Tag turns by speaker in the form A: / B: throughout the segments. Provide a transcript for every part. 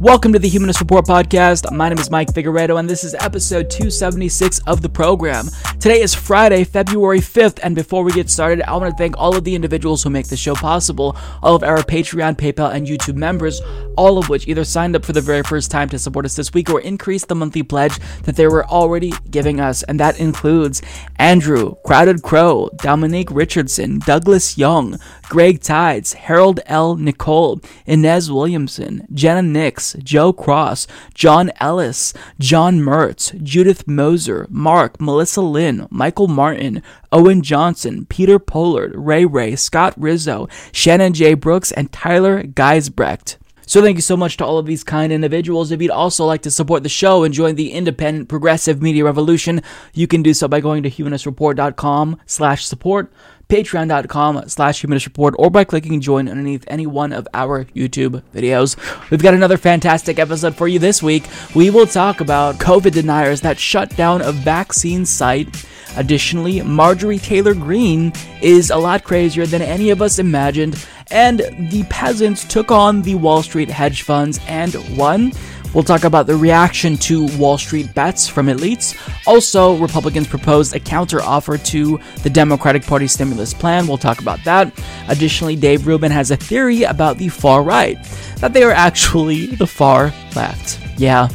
A: Welcome to the Humanist Report podcast. My name is Mike Figueredo, and this is episode 276 of the program. Today is Friday, February 5th, and before we get started, I want to thank all of the individuals who make the show possible, all of our Patreon, PayPal, and YouTube members, all of which either signed up for the very first time to support us this week or increased the monthly pledge that they were already giving us, and that includes Andrew, Crowded Crow, Dominique Richardson, Douglas Young, Greg Tides, Harold L. Nicole, Inez Williamson, Jenna Nix, Joe Cross, John Ellis, John Mertz, Judith Moser, Mark, Melissa Lynn, Michael Martin, Owen Johnson, Peter Pollard, Ray Ray, Scott Rizzo, Shannon J. Brooks, and Tyler Geisbrecht. So thank you so much to all of these kind individuals. If you'd also like to support the show and join the independent progressive media revolution, you can do so by going to humanistreport.com slash support patreon.com slash humanist report or by clicking join underneath any one of our youtube videos. We've got another fantastic episode for you this week. We will talk about covid deniers that shut down a vaccine site. Additionally marjorie taylor greene is a lot crazier than any of us imagined and the peasants took on the wall street hedge funds and won We'll talk about the reaction to Wall Street bets from elites. Also, Republicans proposed a counteroffer to the Democratic Party stimulus plan. We'll talk about that. Additionally, Dave Rubin has a theory about the far right, that they are actually the far left. Yeah,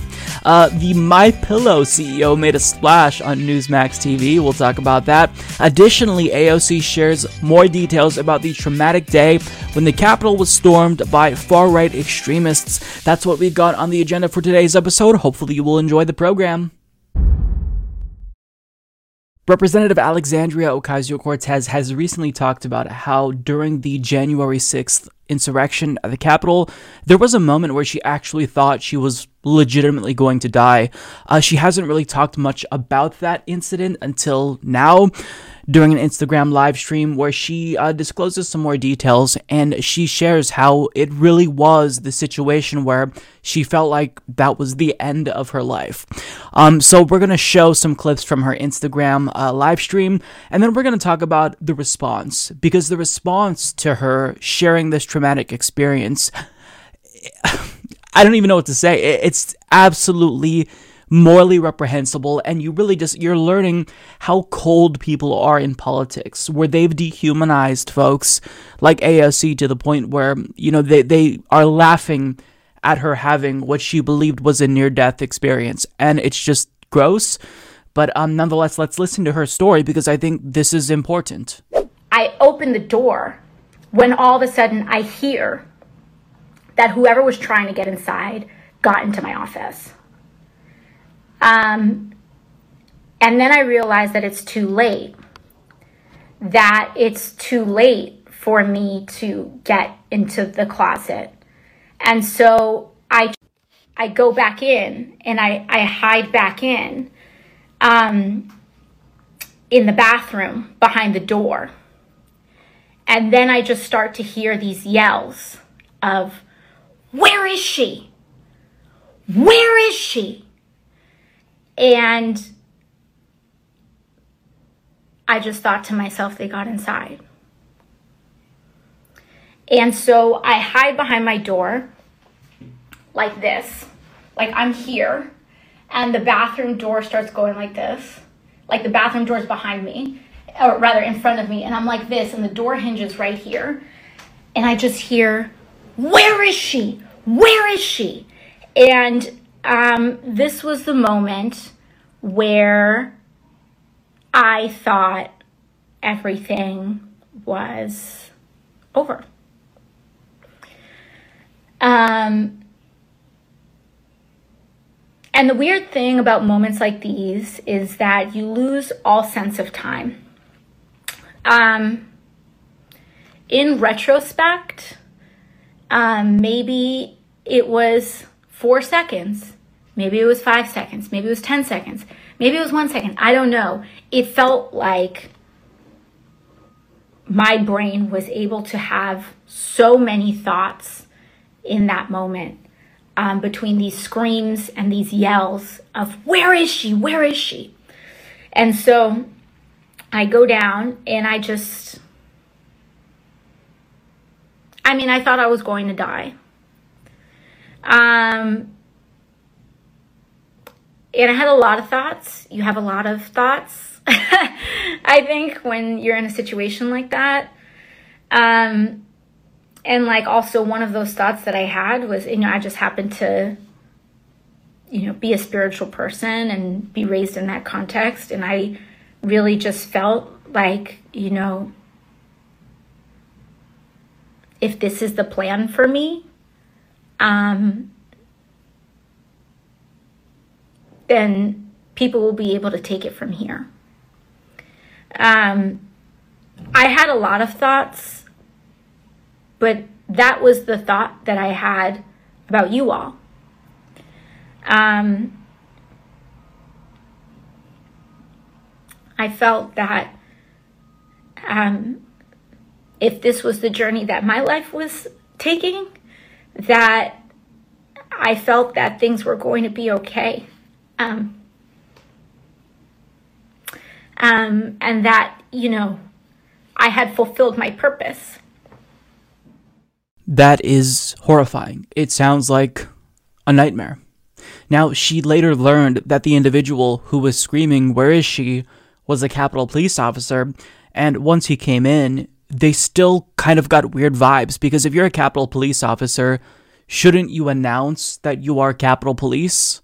A: uh, the My Pillow CEO made a splash on Newsmax TV. We'll talk about that. Additionally, AOC shares more details about the traumatic day when the Capitol was stormed by far right extremists. That's what we've got on the agenda for today's episode. Hopefully, you will enjoy the program. Representative Alexandria Ocasio Cortez has recently talked about how during the January 6th insurrection at the Capitol, there was a moment where she actually thought she was legitimately going to die. Uh, she hasn't really talked much about that incident until now during an Instagram live stream where she uh, discloses some more details and she shares how it really was the situation where she felt like that was the end of her life. Um, so we're going to show some clips from her Instagram uh, live stream and then we're going to talk about the response because the response to her sharing this traumatic experience. I don't even know what to say. It's absolutely morally reprehensible and you really just you're learning how cold people are in politics where they've dehumanized folks like AOC to the point where you know they they are laughing at her having what she believed was a near death experience. And it's just gross. But um nonetheless let's listen to her story because I think this is important.
B: I open the door when all of a sudden I hear that whoever was trying to get inside got into my office um, and then I realized that it's too late. That it's too late for me to get into the closet. And so I I go back in and I, I hide back in um, in the bathroom behind the door. And then I just start to hear these yells of, Where is she? Where is she? And I just thought to myself, they got inside. And so I hide behind my door like this, like I'm here, and the bathroom door starts going like this, like the bathroom door is behind me, or rather in front of me, and I'm like this, and the door hinges right here. And I just hear, Where is she? Where is she? And um, this was the moment where I thought everything was over. Um, and the weird thing about moments like these is that you lose all sense of time. Um, in retrospect, um, maybe it was four seconds. Maybe it was five seconds. Maybe it was 10 seconds. Maybe it was one second. I don't know. It felt like my brain was able to have so many thoughts in that moment um, between these screams and these yells of, Where is she? Where is she? And so I go down and I just, I mean, I thought I was going to die. Um, and I had a lot of thoughts. You have a lot of thoughts, I think, when you're in a situation like that. Um, and like also one of those thoughts that I had was, you know, I just happened to, you know, be a spiritual person and be raised in that context. And I really just felt like, you know, if this is the plan for me, um, then people will be able to take it from here. Um, I had a lot of thoughts, but that was the thought that I had about you all. Um, I felt that um, if this was the journey that my life was taking, that I felt that things were going to be okay. Um, um, and that, you know, I had fulfilled my purpose.
A: That is horrifying. It sounds like a nightmare. Now, she later learned that the individual who was screaming, Where is she? was a Capitol police officer. And once he came in, they still kind of got weird vibes because if you're a Capitol police officer, shouldn't you announce that you are Capitol Police?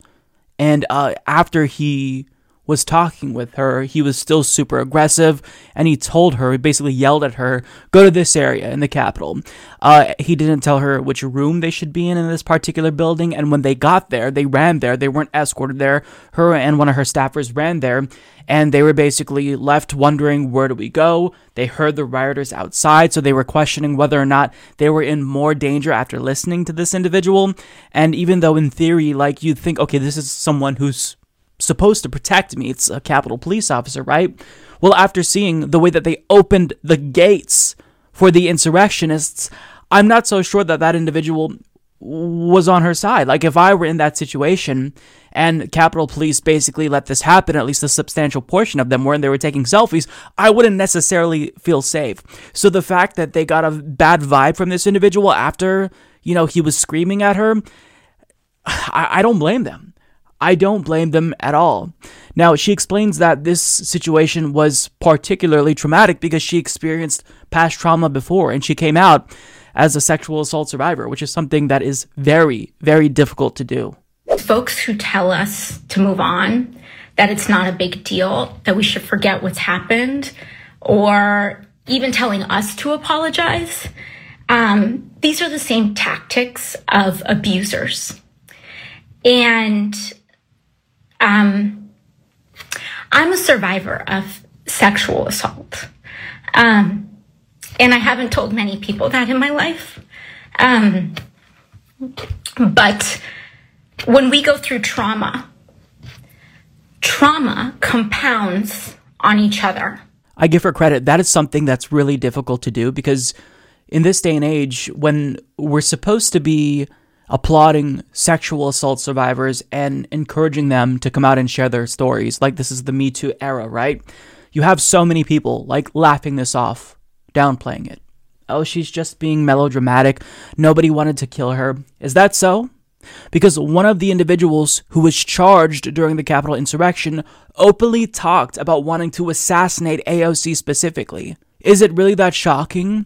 A: And uh, after he was talking with her, he was still super aggressive, and he told her, he basically yelled at her, go to this area in the Capitol. Uh, he didn't tell her which room they should be in in this particular building, and when they got there, they ran there. They weren't escorted there. Her and one of her staffers ran there, and they were basically left wondering, where do we go? They heard the rioters outside, so they were questioning whether or not they were in more danger after listening to this individual. And even though in theory, like you'd think, okay, this is someone who's supposed to protect me. It's a Capitol police officer, right? Well, after seeing the way that they opened the gates for the insurrectionists, I'm not so sure that that individual was on her side. Like, if I were in that situation and Capitol Police basically let this happen, at least a substantial portion of them were, and they were taking selfies, I wouldn't necessarily feel safe. So the fact that they got a bad vibe from this individual after, you know, he was screaming at her, I, I don't blame them. I don't blame them at all. Now, she explains that this situation was particularly traumatic because she experienced past trauma before and she came out as a sexual assault survivor, which is something that is very, very difficult to do.
B: Folks who tell us to move on, that it's not a big deal, that we should forget what's happened, or even telling us to apologize, um, these are the same tactics of abusers. And um, I'm a survivor of sexual assault. Um, and I haven't told many people that in my life. Um, but when we go through trauma, trauma compounds on each other.
A: I give her credit. That is something that's really difficult to do because in this day and age, when we're supposed to be applauding sexual assault survivors and encouraging them to come out and share their stories. Like this is the Me Too era, right? You have so many people like laughing this off, downplaying it. Oh, she's just being melodramatic. Nobody wanted to kill her. Is that so? Because one of the individuals who was charged during the Capitol insurrection openly talked about wanting to assassinate AOC specifically. Is it really that shocking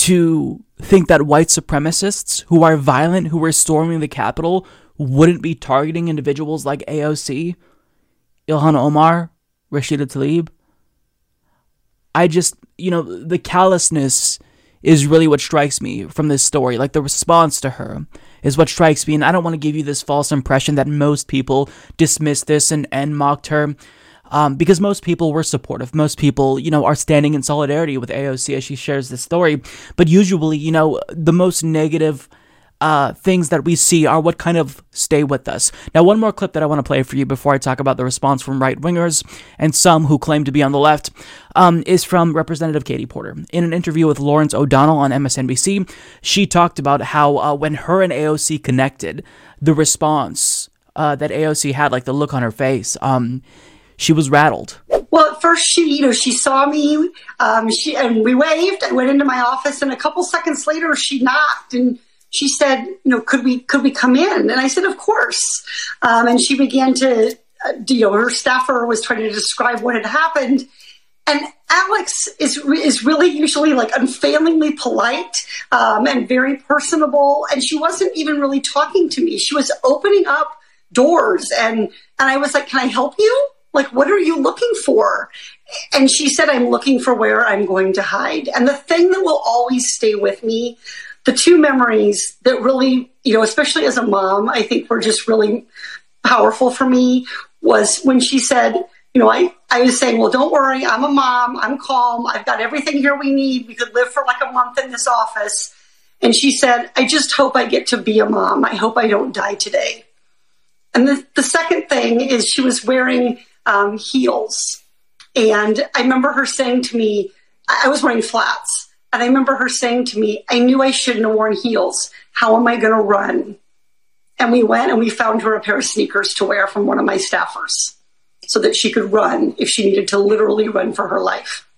A: to think that white supremacists who are violent, who are storming the Capitol, wouldn't be targeting individuals like AOC, Ilhan Omar, Rashida Tlaib. I just, you know, the callousness is really what strikes me from this story. Like the response to her is what strikes me. And I don't want to give you this false impression that most people dismissed this and, and mocked her um, because most people were supportive. Most people, you know, are standing in solidarity with AOC as she shares this story. But usually, you know, the most negative uh, things that we see are what kind of stay with us. Now, one more clip that I want to play for you before I talk about the response from right wingers and some who claim to be on the left um, is from Representative Katie Porter. In an interview with Lawrence O'Donnell on MSNBC, she talked about how uh, when her and AOC connected, the response uh, that AOC had, like the look on her face, um, she was rattled.
C: Well, at first she, you know, she saw me, um, she and we waved. I went into my office, and a couple seconds later, she knocked and she said, you know, could we could we come in? And I said, of course. Um, and she began to, uh, you know, her staffer was trying to describe what had happened. And Alex is is really usually like unfailingly polite um, and very personable. And she wasn't even really talking to me. She was opening up doors, and and I was like, "Can I help you? Like, what are you looking for?" And she said, "I'm looking for where I'm going to hide." And the thing that will always stay with me the two memories that really, you know, especially as a mom, I think were just really powerful for me was when she said, you know, I, I was saying, well, don't worry, I'm a mom, I'm calm, I've got everything here we need. We could live for like a month in this office. And she said, I just hope I get to be a mom. I hope I don't die today. And the, the second thing is she was wearing um, heels. And I remember her saying to me, I was wearing flats. And I remember her saying to me, I knew I shouldn't have worn heels. How am I going to run? And we went and we found her a pair of sneakers to wear from one of my staffers so that she could run if she needed to literally run for her life.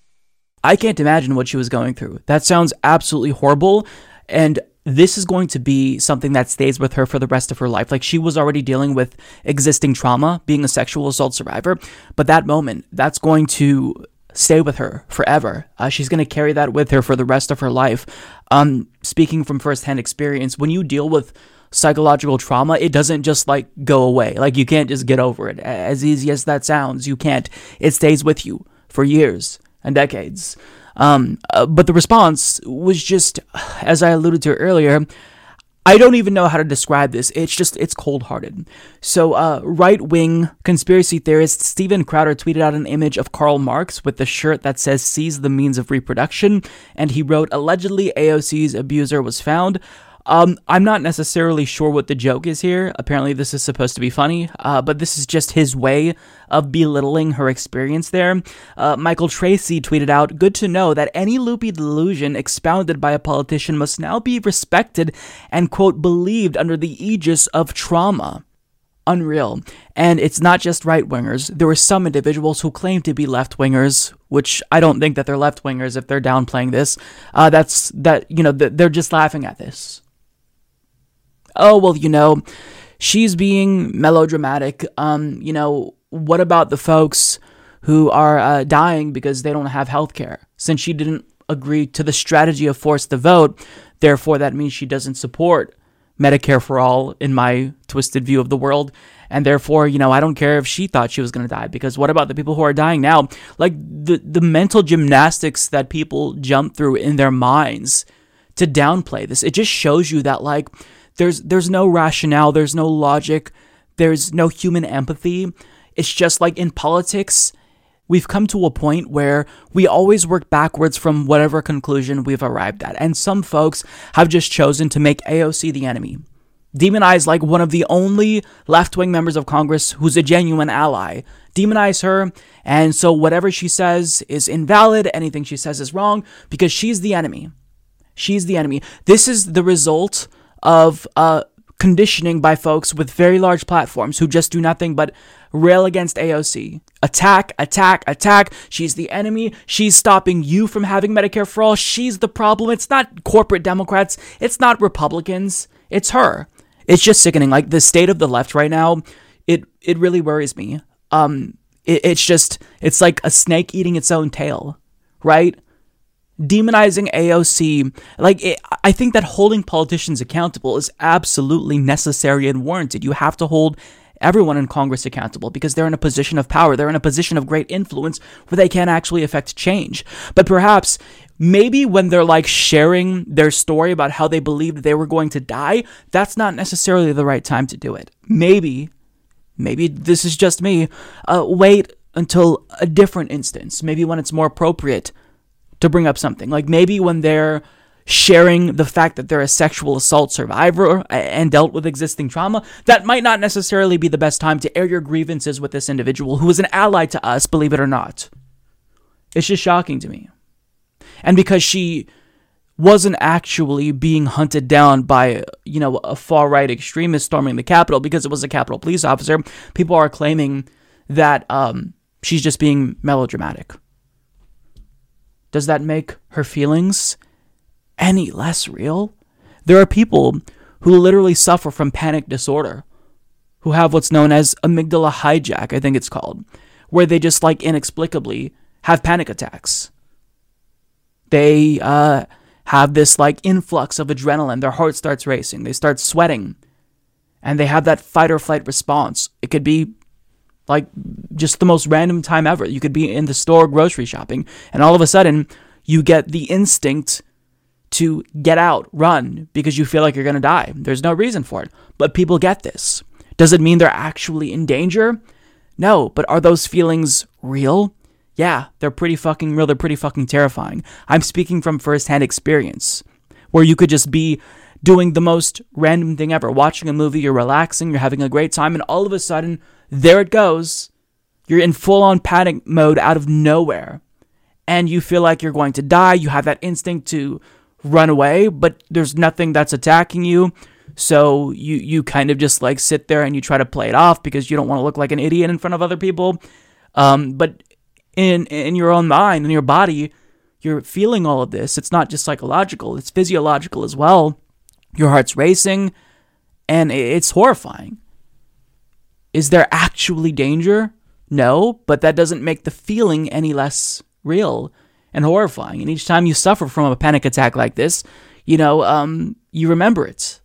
A: I can't imagine what she was going through. That sounds absolutely horrible. And this is going to be something that stays with her for the rest of her life. Like she was already dealing with existing trauma, being a sexual assault survivor, but that moment, that's going to stay with her forever. Uh, she's going to carry that with her for the rest of her life. Um, speaking from firsthand experience, when you deal with psychological trauma, it doesn't just like go away. Like you can't just get over it. As easy as that sounds, you can't. It stays with you for years and decades. Um, uh, but the response was just, as I alluded to earlier, I don't even know how to describe this. It's just, it's cold hearted. So, uh, right wing conspiracy theorist Steven Crowder tweeted out an image of Karl Marx with the shirt that says seize the means of reproduction, and he wrote, allegedly AOC's abuser was found. Um, I'm not necessarily sure what the joke is here. Apparently, this is supposed to be funny, uh, but this is just his way of belittling her experience there. Uh, Michael Tracey tweeted out, Good to know that any loopy delusion expounded by a politician must now be respected and, quote, believed under the aegis of trauma. Unreal. And it's not just right wingers. There were some individuals who claim to be left wingers, which I don't think that they're left wingers if they're downplaying this. Uh, that's that, you know, they're just laughing at this oh, well, you know, she's being melodramatic. Um, you know, what about the folks who are uh, dying because they don't have health care? Since she didn't agree to the strategy of force the vote, therefore that means she doesn't support Medicare for all in my twisted view of the world. And therefore, you know, I don't care if she thought she was going to die because what about the people who are dying now? Like the the mental gymnastics that people jump through in their minds to downplay this. It just shows you that like there's there's no rationale, there's no logic, there's no human empathy. It's just like in politics, we've come to a point where we always work backwards from whatever conclusion we've arrived at. And some folks have just chosen to make AOC the enemy. Demonize like one of the only left wing members of Congress who's a genuine ally. Demonize her, and so whatever she says is invalid, anything she says is wrong, because she's the enemy. She's the enemy. This is the result of uh, conditioning by folks with very large platforms who just do nothing but rail against AOC. Attack, attack, attack. She's the enemy. She's stopping you from having Medicare for all. She's the problem. It's not corporate Democrats. It's not Republicans. It's her. It's just sickening. Like the state of the left right now, it it really worries me. Um, it, it's just it's like a snake eating its own tail, right? Demonizing AOC, like it, I think that holding politicians accountable is absolutely necessary and warranted. You have to hold everyone in Congress accountable because they're in a position of power. They're in a position of great influence where they can actually affect change. But perhaps maybe when they're like sharing their story about how they believed they were going to die, that's not necessarily the right time to do it. Maybe, maybe this is just me. Uh, wait until a different instance, maybe when it's more appropriate to bring up something. Like maybe when they're sharing the fact that they're a sexual assault survivor and dealt with existing trauma, that might not necessarily be the best time to air your grievances with this individual who is an ally to us, believe it or not. It's just shocking to me. And because she wasn't actually being hunted down by, you know, a far right extremist storming the Capitol because it was a Capitol police officer, people are claiming that um, she's just being melodramatic. Does that make her feelings any less real? There are people who literally suffer from panic disorder, who have what's known as amygdala hijack, I think it's called, where they just like inexplicably have panic attacks. They uh, have this like influx of adrenaline, their heart starts racing, they start sweating, and they have that fight or flight response. It could be like just the most random time ever. You could be in the store grocery shopping, and all of a sudden, you get the instinct to get out, run, because you feel like you're going to die. There's no reason for it. But people get this. Does it mean they're actually in danger? No, but are those feelings real? Yeah, they're pretty fucking real. They're pretty fucking terrifying. I'm speaking from firsthand experience, where you could just be doing the most random thing ever, watching a movie, you're relaxing, you're having a great time, and all of a sudden, there it goes. You're in full on panic mode out of nowhere. And you feel like you're going to die. You have that instinct to run away, but there's nothing that's attacking you. So you you kind of just like sit there and you try to play it off because you don't want to look like an idiot in front of other people. Um, but in in your own mind, in your body, you're feeling all of this. It's not just psychological; it's physiological as well. Your heart's racing, and it's horrifying. Is there actually danger? No, but that doesn't make the feeling any less real and horrifying. And each time you suffer from a panic attack like this, you know, um, you remember it.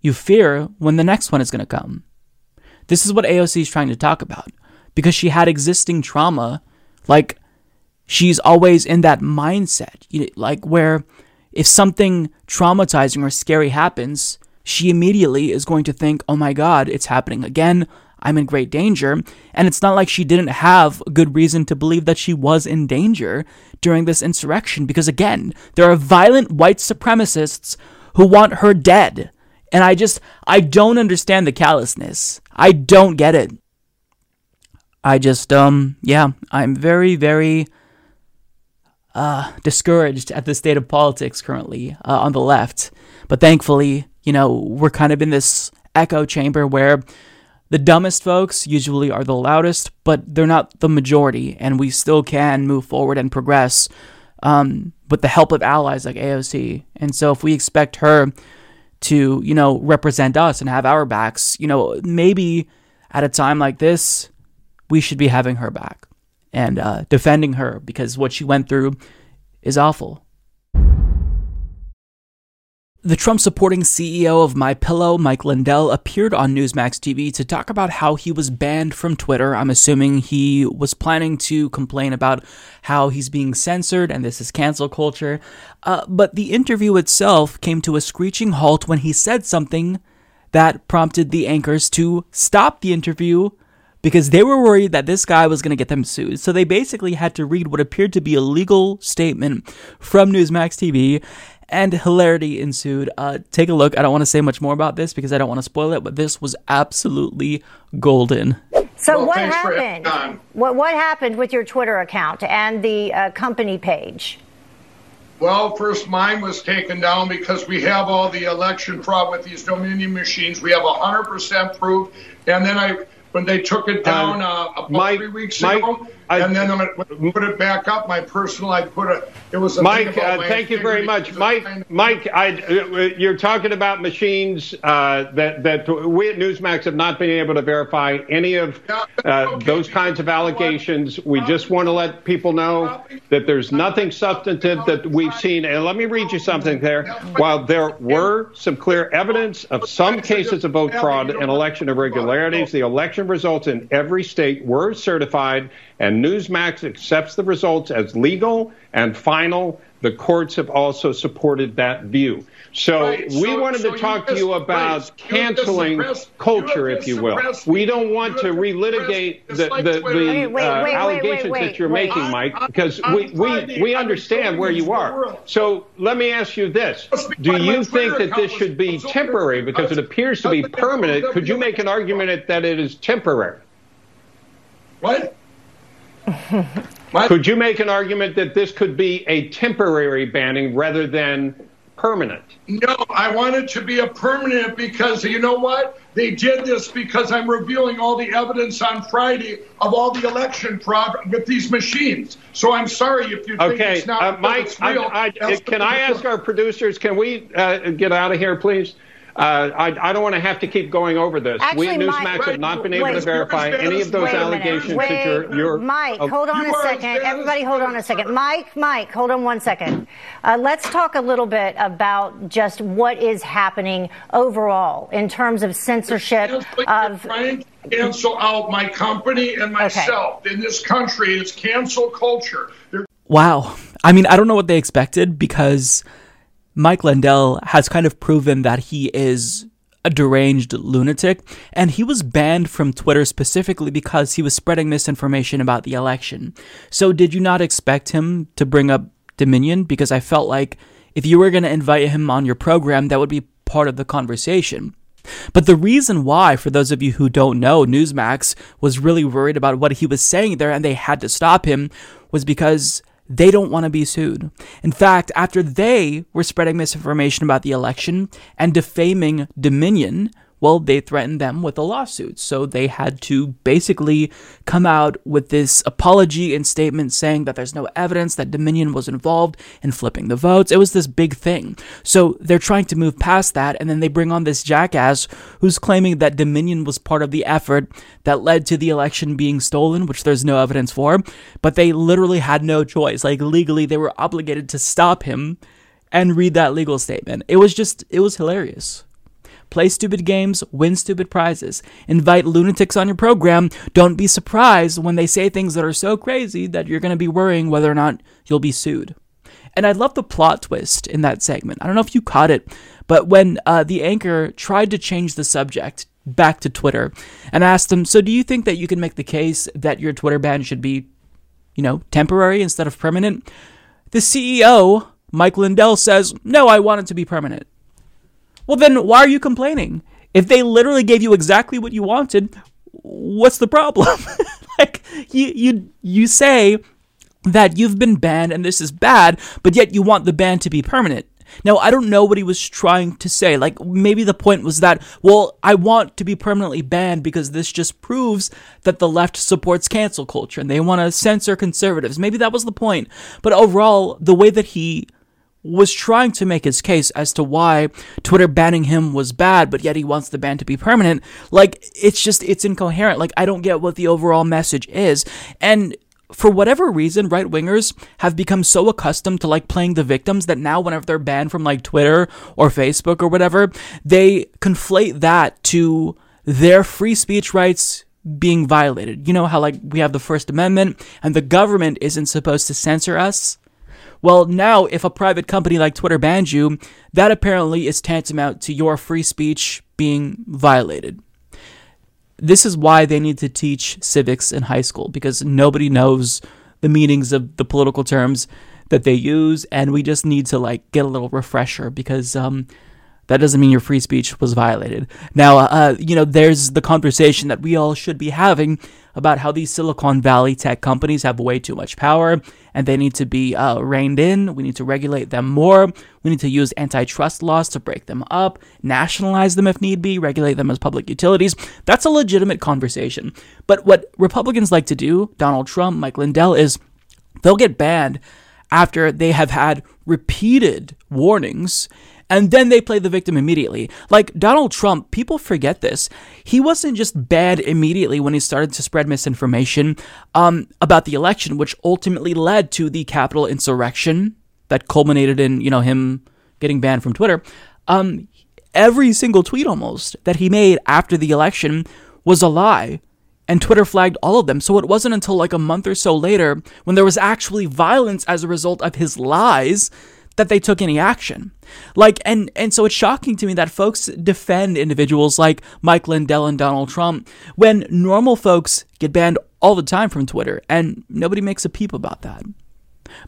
A: You fear when the next one is going to come. This is what AOC is trying to talk about because she had existing trauma. Like, she's always in that mindset, you know, like where if something traumatizing or scary happens, she immediately is going to think, oh my God, it's happening again. I'm in great danger. And it's not like she didn't have good reason to believe that she was in danger during this insurrection, because again, there are violent white supremacists who want her dead. And I just, I don't understand the callousness. I don't get it. I just, um, yeah, I'm very, very, uh, discouraged at the state of politics currently uh, on the left. But thankfully, you know, we're kind of in this echo chamber where the dumbest folks usually are the loudest, but they're not the majority, and we still can move forward and progress um, with the help of allies like AOC. And so, if we expect her to, you know, represent us and have our backs, you know, maybe at a time like this, we should be having her back and uh, defending her because what she went through is awful. The Trump supporting CEO of My Pillow, Mike Lindell, appeared on Newsmax TV to talk about how he was banned from Twitter. I'm assuming he was planning to complain about how he's being censored and this is cancel culture. Uh, but the interview itself came to a screeching halt when he said something that prompted the anchors to stop the interview because they were worried that this guy was going to get them sued. So they basically had to read what appeared to be a legal statement from Newsmax TV and hilarity ensued. Uh, take a look. I don't want to say much more about this because I don't want to spoil it, but this was absolutely golden.
D: So well, what happened? What what happened with your Twitter account and the uh, company page?
E: Well, first mine was taken down because we have all the election fraud with these Dominion machines. We have 100% proof. And then I, when they took it down uh, about Mike, three weeks Mike, ago, I, and then I put it back up. My personal, I put a. It was a
F: Mike. Uh, thank you very much, Mike. Mike, I, uh, you're talking about machines uh, that that we at Newsmax have not been able to verify any of uh, okay. those kinds of allegations. We just want to let people know that there's nothing substantive that we've seen. And let me read you something there. While there were some clear evidence of some cases of vote fraud and election irregularities, the election results in every state were certified and Newsmax accepts the results as legal and final. The courts have also supported that view. So right. we so, wanted so to talk to you about right. canceling culture, if you will. We don't want to relitigate the, the, the uh, allegations that you're making, Mike, because we, we, we understand where you are. So let me ask you this. Do you think that this should be temporary because it appears to be permanent? Could you make an argument that it is temporary?
E: What?
F: Could you make an argument that this could be a temporary banning rather than permanent?
E: No, I want it to be a permanent because you know what? They did this because I'm revealing all the evidence on Friday of all the election fraud with these machines. So I'm sorry if you think it's not
F: uh, Mike, real. I, I, can I ask our producers, can we uh, get out of here, please? Uh, I, I, don't want to have to keep going over this.
D: Actually,
F: we at Newsmax
D: Mike,
F: have not been able wait, to verify any of those allegations
D: wait,
F: that you're, you're.
D: Mike, oh, hold on a second. Everybody, hold on a second. Mike, Mike, hold on one second. Uh, let's talk a little bit about just what is happening overall in terms of censorship of.
E: Trying to cancel out my company and myself okay. in this country. It's cancel culture. They're-
A: wow. I mean, I don't know what they expected because Mike Lindell has kind of proven that he is a deranged lunatic, and he was banned from Twitter specifically because he was spreading misinformation about the election. So, did you not expect him to bring up Dominion? Because I felt like if you were going to invite him on your program, that would be part of the conversation. But the reason why, for those of you who don't know, Newsmax was really worried about what he was saying there and they had to stop him was because they don't want to be sued. In fact, after they were spreading misinformation about the election and defaming Dominion, well, they threatened them with a lawsuit. So they had to basically come out with this apology and statement saying that there's no evidence that Dominion was involved in flipping the votes. It was this big thing. So they're trying to move past that, and then they bring on this jackass who's claiming that Dominion was part of the effort that led to the election being stolen, which there's no evidence for. But they literally had no choice. Like, legally, they were obligated to stop him and read that legal statement. It was just, it was hilarious. Play stupid games, win stupid prizes. Invite lunatics on your program. Don't be surprised when they say things that are so crazy that you're going to be worrying whether or not you'll be sued. And I love the plot twist in that segment. I don't know if you caught it, but when uh, the anchor tried to change the subject back to Twitter and asked him, So do you think that you can make the case that your Twitter ban should be, you know, temporary instead of permanent? The CEO, Mike Lindell, says, No, I want it to be permanent. Well, then why are you complaining? If they literally gave you exactly what you wanted, what's the problem? like you you you say that you've been banned and this is bad, but yet you want the ban to be permanent. Now, I don't know what he was trying to say. Like, maybe the point was that, well, I want to be permanently banned because this just proves that the left supports cancel culture and they want to censor conservatives. Maybe that was the point. But overall, the way that he was trying to make his case as to why Twitter banning him was bad, but yet he wants the ban to be permanent. Like, it's just, it's incoherent. Like, I don't get what the overall message is. And for whatever reason, right wingers have become so accustomed to like playing the victims that now, whenever they're banned from like Twitter or Facebook or whatever, they conflate that to their free speech rights being violated. You know how like we have the First Amendment and the government isn't supposed to censor us? Well, now if a private company like Twitter bans you, that apparently is tantamount to your free speech being violated. This is why they need to teach civics in high school because nobody knows the meanings of the political terms that they use, and we just need to like get a little refresher because um, that doesn't mean your free speech was violated. Now, uh, you know, there's the conversation that we all should be having about how these Silicon Valley tech companies have way too much power and they need to be uh, reined in. We need to regulate them more. We need to use antitrust laws to break them up, nationalize them if need be, regulate them as public utilities. That's a legitimate conversation. But what Republicans like to do, Donald Trump, Mike Lindell, is they'll get banned after they have had repeated warnings and then they play the victim immediately. Like Donald Trump, people forget this. He wasn't just bad immediately when he started to spread misinformation um, about the election, which ultimately led to the Capitol insurrection that culminated in you know him getting banned from Twitter. Um, every single tweet almost that he made after the election was a lie and Twitter flagged all of them. So it wasn't until like a month or so later, when there was actually violence as a result of his lies, that they took any action. Like and and so it's shocking to me that folks defend individuals like Mike Lindell and Donald Trump when normal folks get banned all the time from Twitter and nobody makes a peep about that.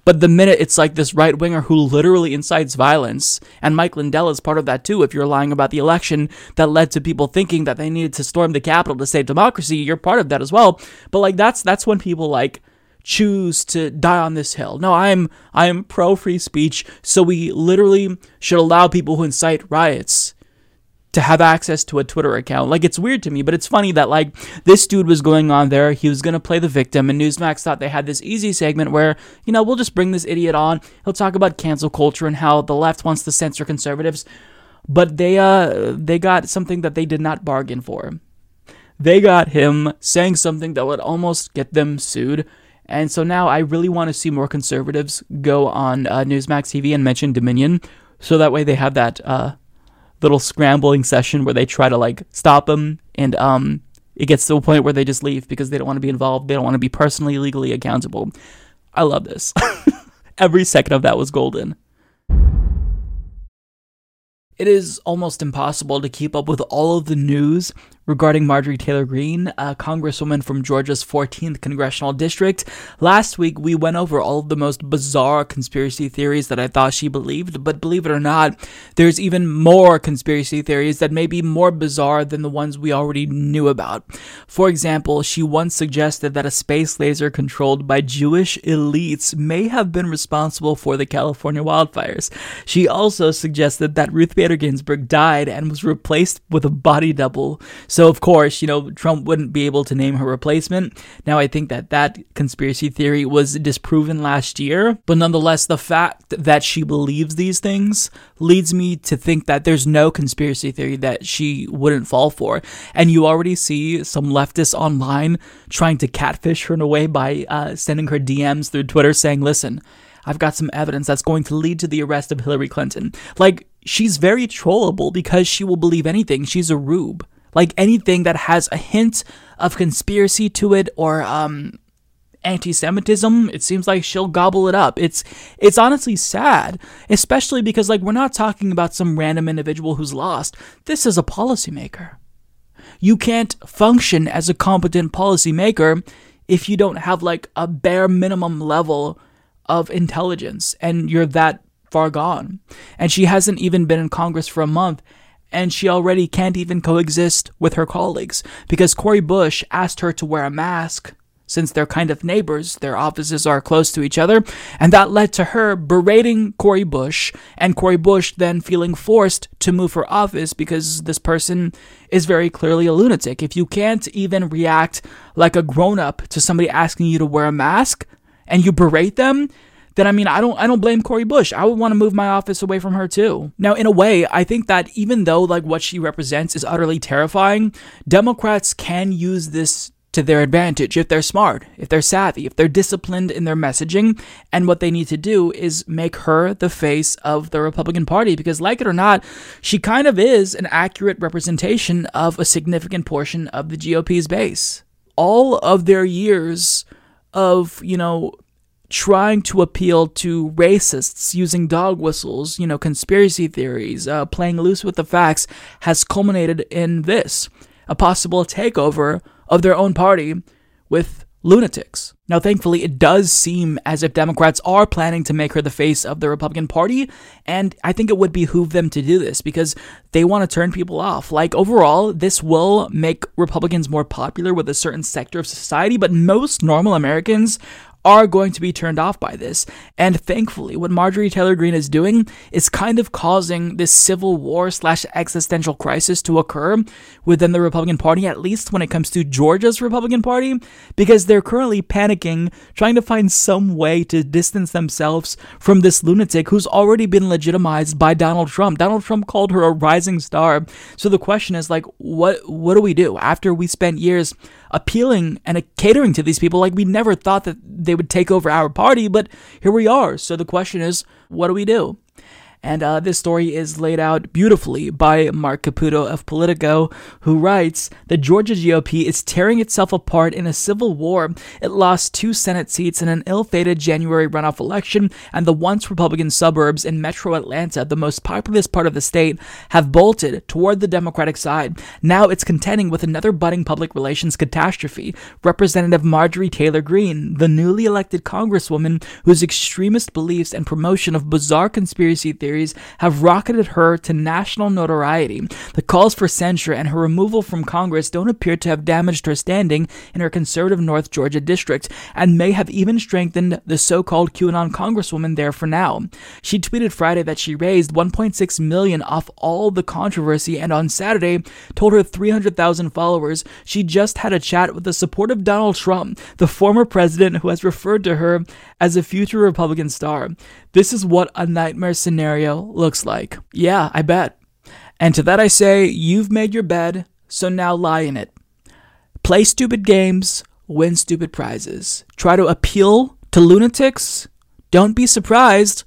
A: But the minute it's like this right winger who literally incites violence, and Mike Lindell is part of that too, if you're lying about the election that led to people thinking that they needed to storm the Capitol to save democracy, you're part of that as well. But like that's that's when people like choose to die on this hill. No, I'm I am pro free speech, so we literally should allow people who incite riots to have access to a Twitter account. Like it's weird to me, but it's funny that like this dude was going on there, he was gonna play the victim, and Newsmax thought they had this easy segment where, you know, we'll just bring this idiot on. He'll talk about cancel culture and how the left wants to censor conservatives. But they uh they got something that they did not bargain for. They got him saying something that would almost get them sued and so now I really want to see more conservatives go on uh, Newsmax TV and mention Dominion, so that way they have that uh, little scrambling session where they try to like stop them, and um, it gets to a point where they just leave because they don't want to be involved. They don't want to be personally legally accountable. I love this. Every second of that was golden. It is almost impossible to keep up with all of the news regarding Marjorie Taylor Greene, a congresswoman from Georgia's 14th congressional district. Last week, we went over all of the most bizarre conspiracy theories that I thought she believed, but believe it or not, there's even more conspiracy theories that may be more bizarre than the ones we already knew about. For example, she once suggested that a space laser controlled by Jewish elites may have been responsible for the California wildfires. She also suggested that Ruth Bader Ginsburg died and was replaced with a body double so, of course, you know, Trump wouldn't be able to name her replacement. Now, I think that that conspiracy theory was disproven last year, but nonetheless, the fact that she believes these things leads me to think that there's no conspiracy theory that she wouldn't fall for. And you already see some leftists online trying to catfish her in a way by uh, sending her DMs through Twitter saying, listen, I've got some evidence that's going to lead to the arrest of Hillary Clinton. Like, she's very trollable because she will believe anything. She's a rube like anything that has a hint of conspiracy to it or um, anti-Semitism, it seems like she'll gobble it up. It's it's honestly sad, especially because like we're not talking about some random individual who's lost. This is a policymaker. You can't function as a competent policymaker if you don't have like a bare minimum level of intelligence and you're that far gone. And she hasn't even been in Congress for a month and she already can't even coexist with her colleagues because Cori Bush asked her to wear a mask since they're kind of neighbors, their offices are close to each other, and that led to her berating Cori Bush, and Cori Bush then feeling forced to move her office because this person is very clearly a lunatic. If you can't even react like a grown up to somebody asking you to wear a mask and you berate them, then I mean I don't I don't blame Cori Bush. I would want to move my office away from her too. Now, in a way, I think that even though like what she represents is utterly terrifying, Democrats can use this to their advantage if they're smart, if they're savvy, if they're disciplined in their messaging. And what they need to do is make her the face of the Republican Party because, like it or not, she kind of is an accurate representation of a significant portion of the GOP's base. All of their years of, you know, trying to appeal to racists using dog whistles, you know, conspiracy theories, uh, playing loose with the facts, has culminated in this a possible takeover of their own party with lunatics. Now, thankfully, it does seem as if Democrats are planning to make her the face of the Republican Party, and I think it would behoove them to do this because they want to turn people off. Like, overall, this will make Republicans more popular with a certain sector of society, but most normal Americans are going to be turned off by this. And thankfully, what Marjorie Taylor Greene is doing is kind of causing this civil war slash existential crisis to occur within the Republican Party, at least when it comes to Georgia's Republican Party, because they're currently panicking, trying to find some way to distance themselves from this lunatic who's already been legitimized by Donald Trump. Donald Trump called her a rising star. So the question is like, what what do we do after we spent years appealing and catering to these people like we never thought that they would take over our party, but here we are. So the question is, what do we do? And uh, this story is laid out beautifully by Marc Caputo of Politico, who writes The Georgia GOP is tearing itself apart in a civil war. It lost two Senate seats in an ill fated January runoff election, and the once Republican suburbs in metro Atlanta, the most populous part of the state, have bolted toward the Democratic side. Now it's contending with another budding public relations catastrophe. Representative Marjorie Taylor Greene, the newly elected Congresswoman whose extremist beliefs and promotion of bizarre conspiracy theories series have rocketed her to national notoriety. The calls for censure and her removal from Congress don't appear to have damaged her standing in her conservative North Georgia district, and may have even strengthened the so called QAnon congresswoman there for now. She tweeted Friday that she raised 1.6 million off all the controversy, and on Saturday told her 300,000 followers she just had a chat with the support of Donald Trump, the former president who has referred to her as a future Republican star. This is what a nightmare scenario looks like. Yeah, I bet. And to that I say, you've made your bed, so now lie in it. Play stupid games, win stupid prizes. Try to appeal to lunatics. Don't be surprised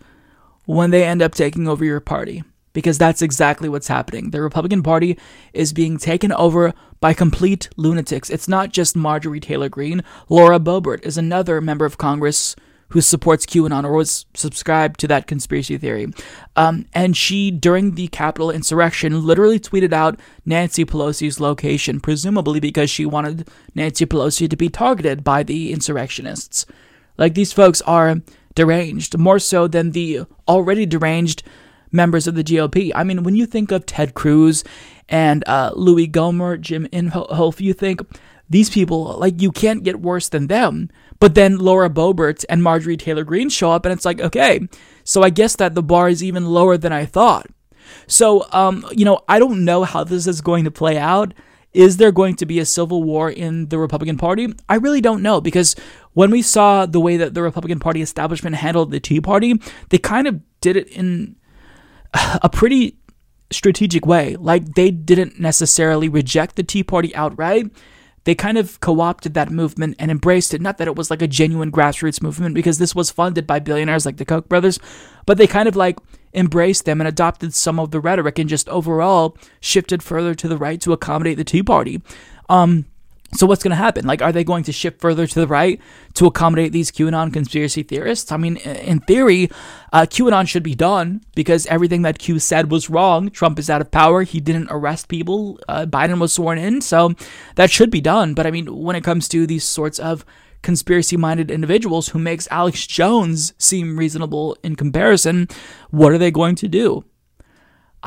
A: when they end up taking over your party, because that's exactly what's happening. The Republican Party is being taken over by complete lunatics. It's not just Marjorie Taylor Greene. Lauren Boebert is another member of Congress who supports QAnon or was subscribed to that conspiracy theory. Um, and she, during the Capitol insurrection, literally tweeted out Nancy Pelosi's location, presumably because she wanted Nancy Pelosi to be targeted by the insurrectionists. Like, these folks are deranged, more so than the already deranged members of the GOP. I mean, when you think of Ted Cruz and uh, Louie Gohmert, Jim Inhofe, you think these people, like, you can't get worse than them. But then Lauren Boebert and Marjorie Taylor Greene show up, and it's like, okay, so I guess that the bar is even lower than I thought. So, um, you know, I don't know how this is going to play out. Is there going to be a civil war in the Republican Party? I really don't know because when we saw the way that the Republican Party establishment handled the Tea Party, they kind of did it in a pretty strategic way. Like they didn't necessarily reject the Tea Party outright they kind of co opted that movement and embraced it. Not that it was like a genuine grassroots movement, because this was funded by billionaires like the Koch brothers, but they kind of like embraced them and adopted some of the rhetoric and just overall shifted further to the right to accommodate the Tea Party. Um, so what's going to happen? Like, are they going to shift further to the right to accommodate these QAnon conspiracy theorists? I mean, in theory, uh, QAnon should be done because everything that Q said was wrong. Trump is out of power. He didn't arrest people. Uh, Biden was sworn in, so that should be done. But I mean, when it comes to these sorts of conspiracy-minded individuals who makes Alex Jones seem reasonable in comparison, what are they going to do?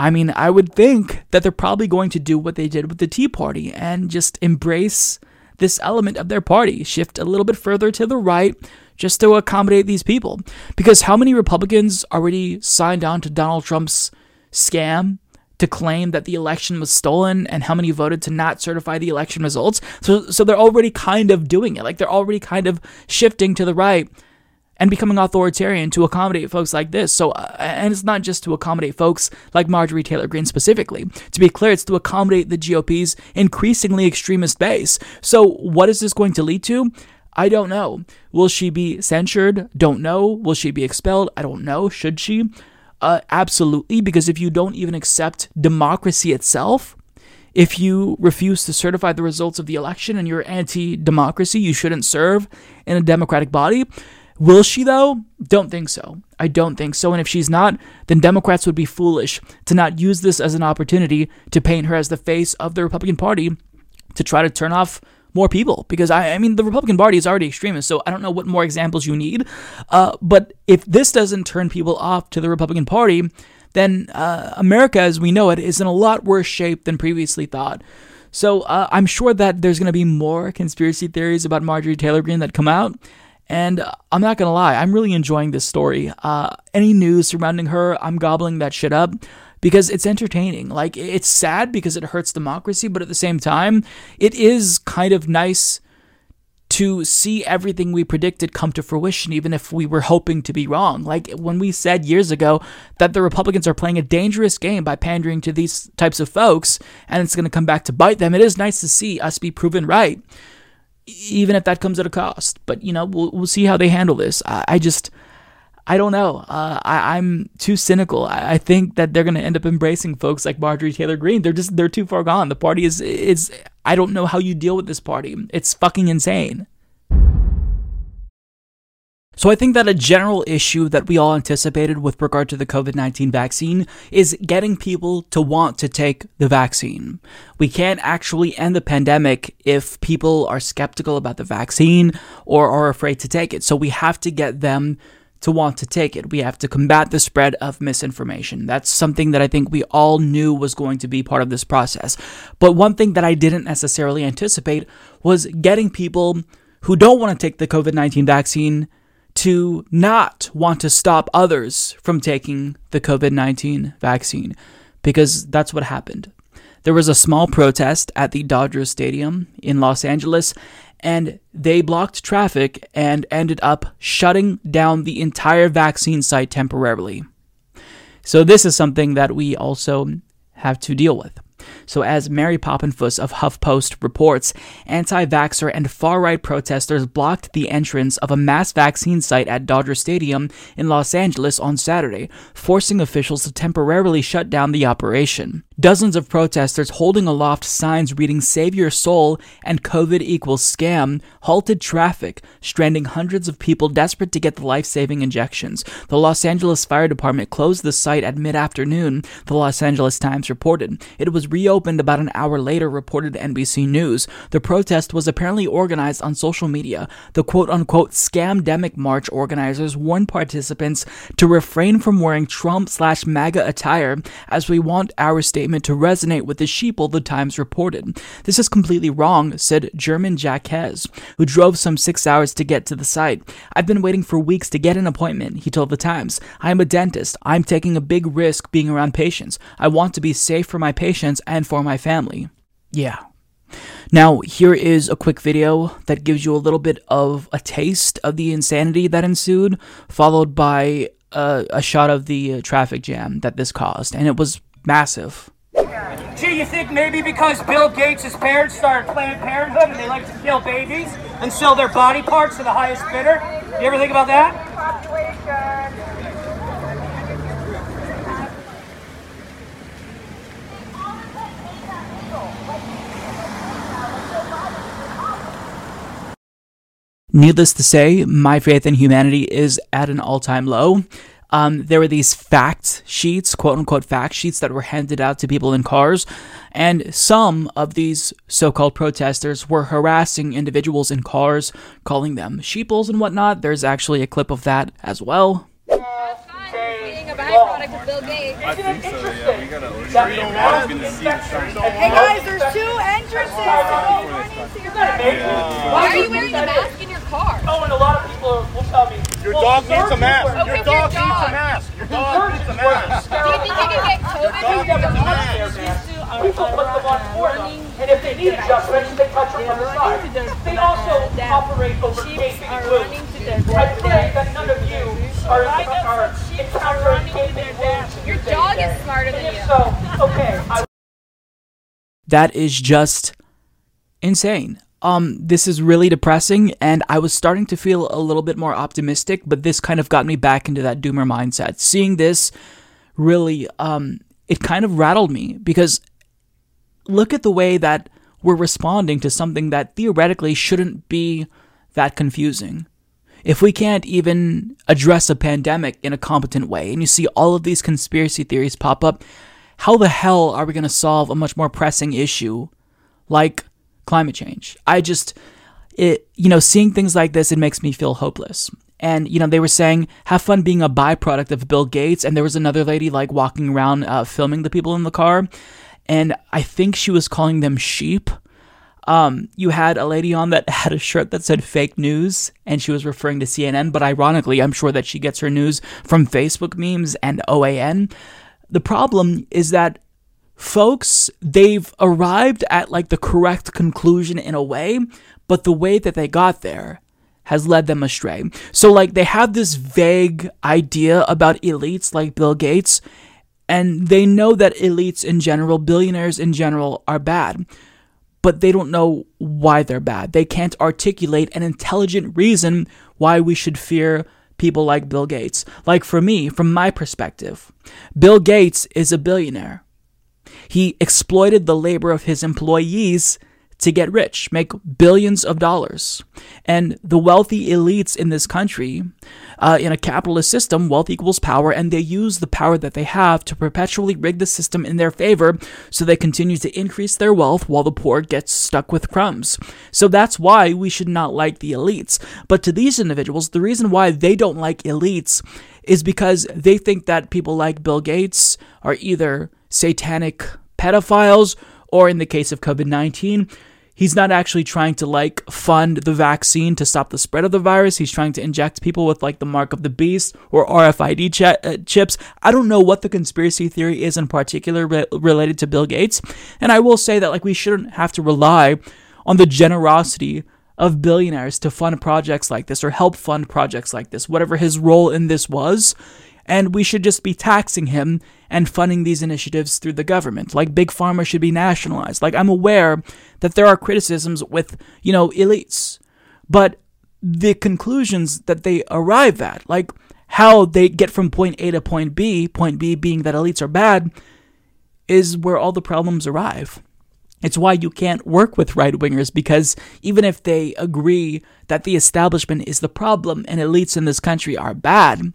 A: I mean, I would think that they're probably going to do what they did with the Tea Party and just embrace this element of their party, shift a little bit further to the right just to accommodate these people. Because how many Republicans already signed on to Donald Trump's scam to claim that the election was stolen and how many voted to not certify the election results? So so they're already kind of doing it. Like they're already kind of shifting to the right and becoming authoritarian to accommodate folks like this. So, uh, and it's not just to accommodate folks like Marjorie Taylor Greene specifically. To be clear, it's to accommodate the GOP's increasingly extremist base. So, what is this going to lead to? I don't know. Will she be censured? Don't know. Will she be expelled? I don't know. Should she? Uh, absolutely, because if you don't even accept democracy itself, if you refuse to certify the results of the election and you're anti democracy, you shouldn't serve in a democratic body, Will she, though? Don't think so. I don't think so. And if she's not, then Democrats would be foolish to not use this as an opportunity to paint her as the face of the Republican Party to try to turn off more people. Because, I, I mean, the Republican Party is already extremist, so I don't know what more examples you need. Uh, but if this doesn't turn people off to the Republican Party, then uh, America as we know it is in a lot worse shape than previously thought. So uh, I'm sure that there's going to be more conspiracy theories about Marjorie Taylor Greene that come out. And I'm not gonna lie, I'm really enjoying this story. Uh, any news surrounding her, I'm gobbling that shit up because it's entertaining. Like, it's sad because it hurts democracy, but at the same time, it is kind of nice to see everything we predicted come to fruition, even if we were hoping to be wrong. Like when we said years ago that the Republicans are playing a dangerous game by pandering to these types of folks and it's going to come back to bite them, it is nice to see us be proven right even if that comes at a cost. But you know, we'll we'll see how they handle this. I, I just. I don't know. Uh, I, am too cynical. I, I, think that they're going to end up embracing folks like Marjorie Taylor Greene. They're just they're too far gone. The party is is. I don't know how you deal with this party. It's fucking insane. So I think that a general issue that we all anticipated with regard to the COVID 19 vaccine is getting people to want to take the vaccine. We can't actually end the pandemic if people are skeptical about the vaccine or are afraid to take it. So we have to get them to want to take it. We have to combat the spread of misinformation. That's something that I think we all knew was going to be part of this process. But one thing that I didn't necessarily anticipate was getting people who don't want to take the COVID 19 vaccine to not want to stop others from taking the COVID 19 vaccine because that's what happened. There was a small protest at the Dodgers Stadium in Los Angeles, and they blocked traffic and ended up shutting down the entire vaccine site temporarily. So, this is something that we also have to deal with. So, as Mary Papenfuss of HuffPost reports, anti vaxxer and far right protesters blocked the entrance of a mass vaccine site at Dodger Stadium in Los Angeles on Saturday, forcing officials to temporarily shut down the operation. Dozens of protesters holding aloft signs reading Save Your Soul and COVID equals scam halted traffic, stranding hundreds of people desperate to get the life saving injections. The Los Angeles Fire Department closed the site at mid afternoon, the Los Angeles Times reported. It was reopened about an hour later, reported NBC News. The protest was apparently organized on social media. The quote unquote scamdemic march organizers warned participants to refrain from wearing Trump slash MAGA attire as we want our statement to resonate with the sheeple the Times reported. This is completely wrong, said German Jacques, who drove some six hours to get to the site. I've been waiting for weeks to get an appointment, he told the Times. I am a dentist. I'm taking a big risk being around patients. I want to be safe for my patients and for my family. Yeah. Now, here is a quick video that gives you a little bit of a taste of the insanity that ensued, followed by a, a shot of the uh, traffic jam that this caused. And it was massive.
G: Gee, you think maybe because Bill Gates' parents started Planned Parenthood and they like to kill babies and sell their body parts to the highest bidder? You ever think about that?
A: Needless to say, my faith in humanity is at an all time low um, there were these fact sheets, quote unquote fact sheets, that were handed out to people in cars. And some of these so called protesters were harassing individuals in cars, calling them sheeples and whatnot. There's actually a clip of that as well.
H: Hey guys, there's two entrances. Why are you wearing a mask in your?
G: Oh, and a lot of people will tell me
I: your well, dog needs a mask. Okay, your, dog your dog needs a mask. Your dog needs a mask.
H: Do you think you can get COVID?
G: Your dog needs a mask. Um, people put them on uh, for them, and if they need adjustments, they touch them from the side. They also operate over taping glue. I pray that none of you are, are encountering taping glue.
H: Your dog is smarter than you.
G: So, okay.
A: That is just insane um, this is really depressing, and I was starting to feel a little bit more optimistic, but this kind of got me back into that doomer mindset. Seeing this really, um, it kind of rattled me because look at the way that we're responding to something that theoretically shouldn't be that confusing. If we can't even address a pandemic in a competent way, and you see all of these conspiracy theories pop up, how the hell are we going to solve a much more pressing issue like climate change. I just, it, you know, seeing things like this, it makes me feel hopeless. And, you know, they were saying, have fun being a byproduct of Bill Gates. And there was another lady like walking around uh, filming the people in the car. And I think she was calling them sheep. Um, you had a lady on that had a shirt that said fake news and she was referring to CNN, but ironically, I'm sure that she gets her news from Facebook memes and OAN. The problem is that folks, they've arrived at like the correct conclusion in a way, but the way that they got there has led them astray. So, like, they have this vague idea about elites like Bill Gates, and they know that elites in general, billionaires in general, are bad, but they don't know why they're bad. They can't articulate an intelligent reason why we should fear people like Bill Gates. Like for me, from my perspective, Bill Gates is a billionaire. He exploited the labor of his employees to get rich, make billions of dollars. And the wealthy elites in this country, uh, in a capitalist system, wealth equals power, and they use the power that they have to perpetually rig the system in their favor so they continue to increase their wealth while the poor gets stuck with crumbs. So that's why we should not like the elites. But to these individuals, the reason why they don't like elites is because they think that people like Bill Gates are either satanic pedophiles or in the case of COVID 19, he's not actually trying to like fund the vaccine to stop the spread of the virus. He's trying to inject people with like the mark of the beast or RFID ch- uh, chips. I don't know what the conspiracy theory is in particular re- related to Bill Gates. And I will say that like we shouldn't have to rely on the generosity of billionaires to fund projects like this or help fund projects like this, whatever his role in this was and we should just be taxing him and funding these initiatives through the government. Like big pharma should be nationalized. Like I'm aware that there are criticisms with, you know, elites, but the conclusions that they arrive at, like how they get from point A to point B, point B being that elites are bad, is where all the problems arrive. It's why you can't work with right wingers because even if they agree that the establishment is the problem and elites in this country are bad,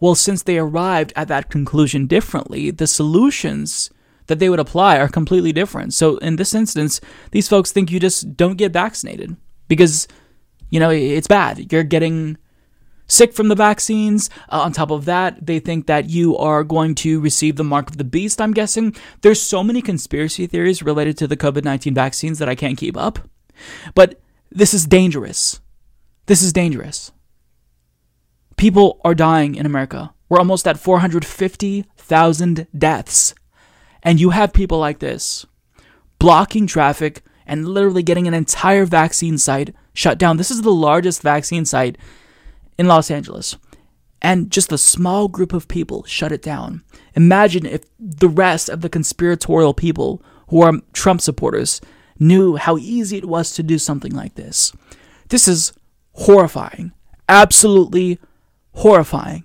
A: well, since they arrived at that conclusion differently, the solutions that they would apply are completely different. So in this instance, these folks think you just don't get vaccinated because, you know, it's bad. You're getting sick from the vaccines. Uh, on top of that, they think that you are going to receive the mark of the beast, I'm guessing. There's so many conspiracy theories related to the COVID 19 vaccines that I can't keep up. But this is dangerous. This is dangerous. People are dying in America. We're almost at 450,000 deaths. And you have people like this blocking traffic and literally getting an entire vaccine site shut down. This is the largest vaccine site in Los Angeles. And just a small group of people shut it down. Imagine if the rest of the conspiratorial people who are Trump supporters knew how easy it was to do something like this. This is horrifying. Absolutely horrifying.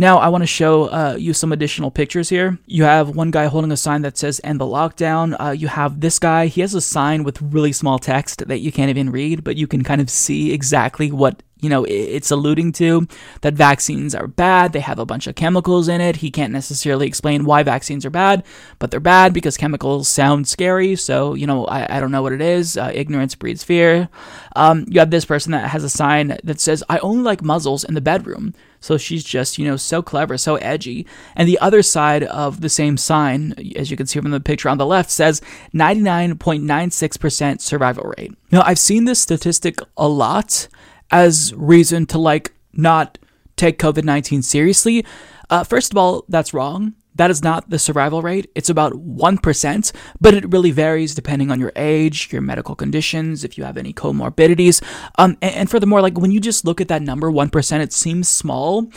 A: Now, I want to show uh, you some additional pictures here. You have one guy holding a sign that says end the lockdown. Uh, you have this guy. He has a sign with really small text that you can't even read, but you can kind of see exactly what you know, it's alluding to that vaccines are bad. They have a bunch of chemicals in it. He can't necessarily explain why vaccines are bad, but they're bad because chemicals sound scary. So, you know, I, I don't know what it is. Uh, ignorance breeds fear. Um, you have this person that has a sign that says, I only like muzzles in the bedroom. So she's just, you know, so clever, so edgy. And the other side of the same sign, as you can see from the picture on the left, says 99.96% survival rate. Now, I've seen this statistic a lot as reason to like not take COVID 19 seriously. Uh, first of all, that's wrong. That is not the survival rate. It's about 1%, but it really varies depending on your age, your medical conditions, if you have any comorbidities. Um, and, and furthermore, like when you just look at that number, 1%, it seems small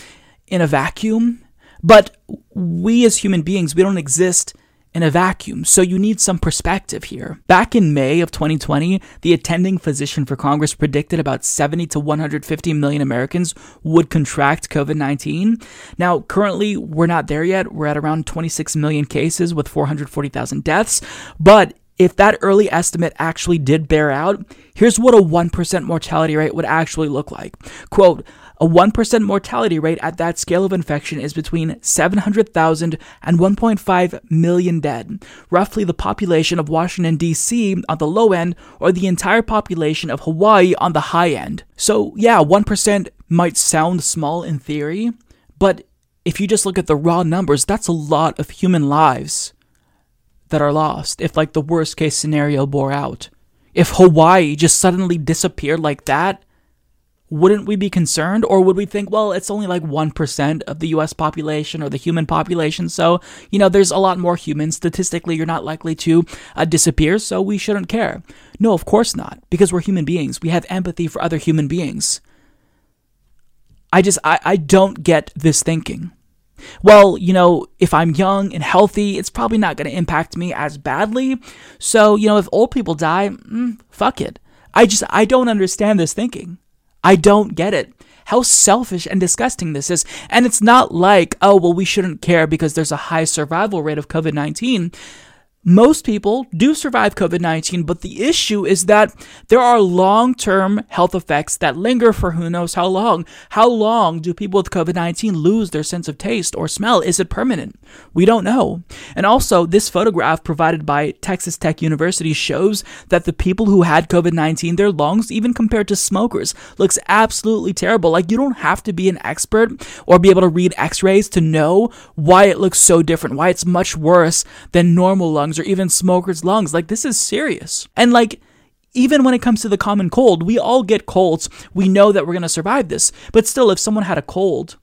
A: in a vacuum. But we as human beings, we don't exist in a vacuum, so you need some perspective here. Back in May of 2020, the attending physician for Congress predicted about 70 to 150 million Americans would contract COVID 19. Now, currently, we're not there yet. We're at around 26 million cases with 440,000 deaths, but if that early estimate actually did bear out, here's what a 1% mortality rate would actually look like. Quote, a 1% mortality rate at that scale of infection is between 700,000 and 1.5 million dead, roughly the population of Washington, D.C. on the low end, or the entire population of Hawaii on the high end. So, yeah, 1% might sound small in theory, but if you just look at the raw numbers, that's a lot of human lives that are lost if, like, the worst case scenario bore out. If Hawaii just suddenly disappeared like that, wouldn't we be concerned? Or would we think, well, it's only like 1% of the US population or the human population, so, you know, there's a lot more humans. Statistically, you're not likely to uh, disappear, so we shouldn't care. No, of course not, because we're human beings. We have empathy for other human beings. I just, I, I don't get this thinking. Well, you know, if I'm young and healthy, it's probably not going to impact me as badly. So, you know, if old people die, mm, fuck it. I just, I don't understand this thinking. I don't get it. how selfish and disgusting this is. And it's not like, oh, well, we shouldn't care because there's a high survival rate of COVID 19 most people do survive COVID 19, but the issue is that there are long term health effects that linger for who knows how long. How long do people with COVID 19 lose their sense of taste or smell? Is it permanent? We don't know. And also, this photograph provided by Texas Tech University shows that the people who had COVID 19, their lungs, even compared to smokers, looks absolutely terrible. Like, you don't have to be an expert or be able to read x rays to know why it looks so different, why it's much worse than normal lungs lungs or even smokers' lungs. Like, this is serious. And like, even when it comes to the common cold, we all get colds. We know that we're going to survive this. But still, if someone had a cold,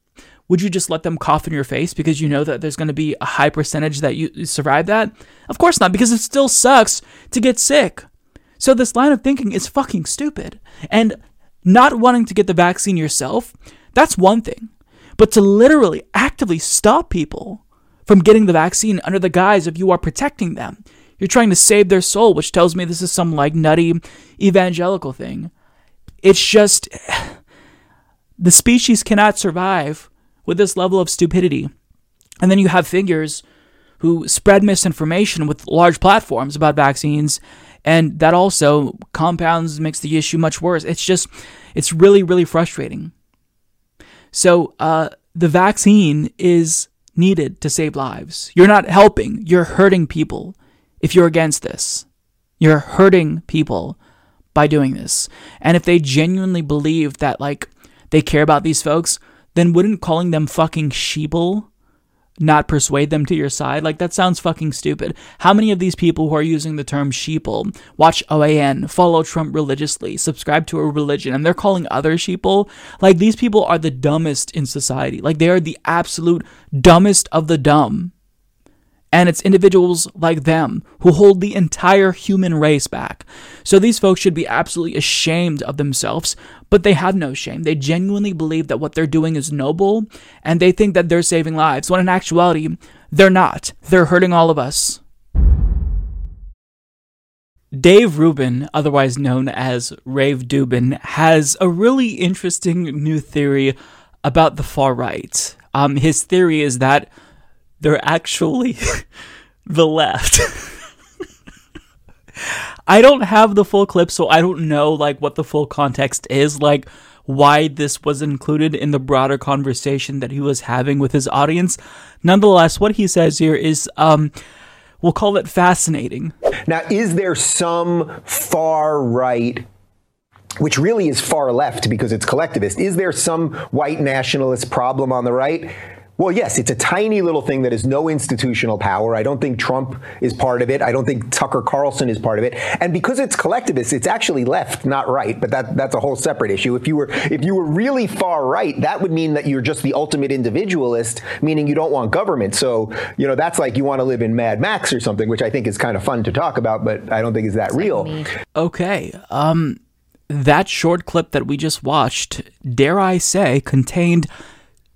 A: would you just let them cough in your face because you know that there's going to be a high percentage that you survive that? Of course not, because it still sucks to get sick. So this line of thinking is fucking stupid. And not wanting to get the vaccine yourself, that's one thing. But to literally actively stop people from getting the vaccine under the guise of you are protecting them. You're trying to save their soul, which tells me this is some like nutty evangelical thing. It's just the species cannot survive with this level of stupidity. And then you have figures who spread misinformation with large platforms about vaccines, and that also compounds makes the issue much worse. It's just, it's really, really frustrating. So, uh, the vaccine is needed to save lives. You're not helping, you're hurting people if you're against this. You're hurting people by doing this. And if they genuinely believe that, like, they care about these folks, then wouldn't calling them fucking sheeple not persuade them to your side? Like, that sounds fucking stupid. How many of these people who are using the term sheeple watch OAN, follow Trump religiously, subscribe to a religion, and they're calling other sheeple? Like, these people are the dumbest in society. Like, they are the absolute dumbest of the dumb. And it's individuals like them who hold the entire human race back. So these folks should be absolutely ashamed of themselves, but they have no shame. They genuinely believe that what they're doing is noble and they think that they're saving lives, when in actuality, they're not. They're hurting all of us. Dave Rubin, otherwise known as Rave Dubin, has a really interesting new theory about the far right. Um, his theory is that they're actually the left. I don't have the full clip, so I don't know like what the full context is, like why this was included in the broader conversation that he was having with his audience. Nonetheless, what he says here is um we'll call it fascinating.
J: Now, is there some far right which really is far left because it's collectivist. Is there some white nationalist problem on the right? Well, yes, it's a tiny little thing that has no institutional power. I don't think Trump is part of it. I don't think Tucker Carlson is part of it. And because it's collectivist, it's actually left, not right. But that that's a whole separate issue. If you were if you were really far right, that would mean that you're just the ultimate individualist, meaning you don't want government. So you know that's like you want to live in Mad Max or something, which I think is kind of fun to talk about, but I don't think is that real.
A: Okay. Um, that short clip that we just watched, dare I say, contained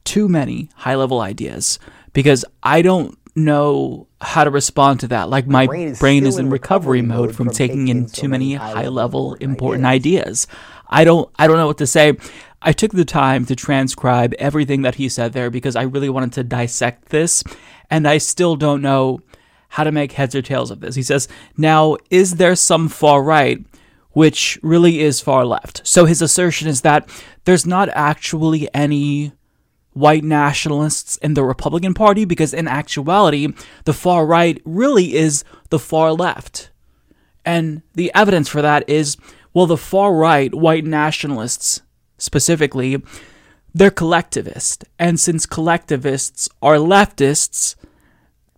A: too many high level ideas because I don't know how to respond to that. Like my brain is, brain is in recovery, recovery mode from, from taking in too many high level important ideas. ideas. I don't I don't know what to say. I took the time to transcribe everything that he said there because I really wanted to dissect this and I still don't know how to make heads or tails of this. He says, "Now, is there some far right which really is far left?" So his assertion is that there's not actually any white nationalists in the Republican Party because, in actuality, the far right really is the far left. And the evidence for that is well, the far right, white nationalists specifically, they're collectivist. And since collectivists are leftists,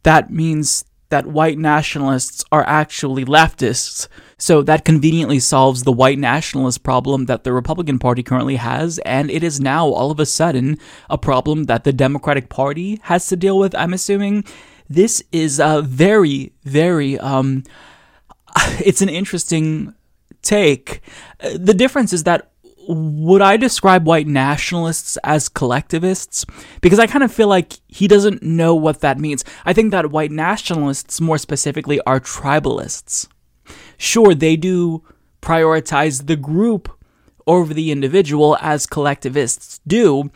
A: that means that white nationalists are actually leftists. So that conveniently solves the white nationalist problem that the Republican Party currently has, and it is now all of a sudden a problem that the Democratic Party has to deal with, I'm assuming. This is a very, very, um, it's an interesting take. The difference is that would I describe white nationalists as collectivists? Because I kind of feel like he doesn't know what that means. I think that white nationalists, more specifically, are tribalists. Sure, they do prioritize the group over the individual as collectivists do.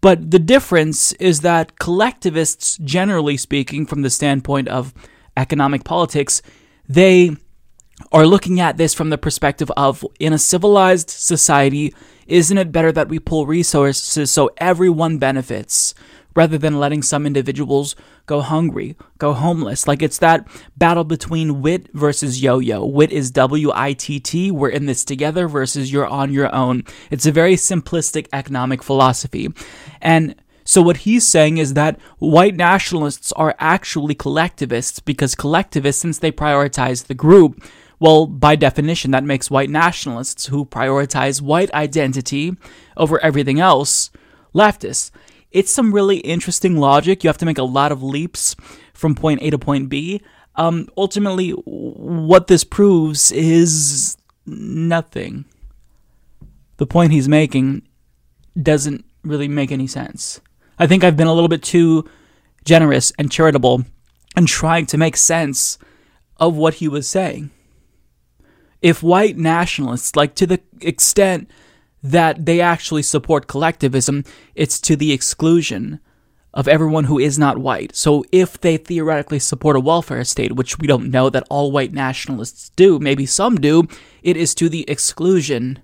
A: But the difference is that collectivists, generally speaking, from the standpoint of economic politics, they are looking at this from the perspective of in a civilized society, isn't it better that we pull resources so everyone benefits? Rather than letting some individuals go hungry, go homeless. Like it's that battle between wit versus yo yo. Wit is W I T T, we're in this together, versus you're on your own. It's a very simplistic economic philosophy. And so what he's saying is that white nationalists are actually collectivists because collectivists, since they prioritize the group, well, by definition, that makes white nationalists who prioritize white identity over everything else leftists. It's some really interesting logic. You have to make a lot of leaps from point A to point B. Um, ultimately, what this proves is nothing. The point he's making doesn't really make any sense. I think I've been a little bit too generous and charitable in trying to make sense of what he was saying. If white nationalists, like to the extent that they actually support collectivism, it's to the exclusion of everyone who is not white. So if they theoretically support a welfare state, which we don't know that all white nationalists do, maybe some do, it is to the exclusion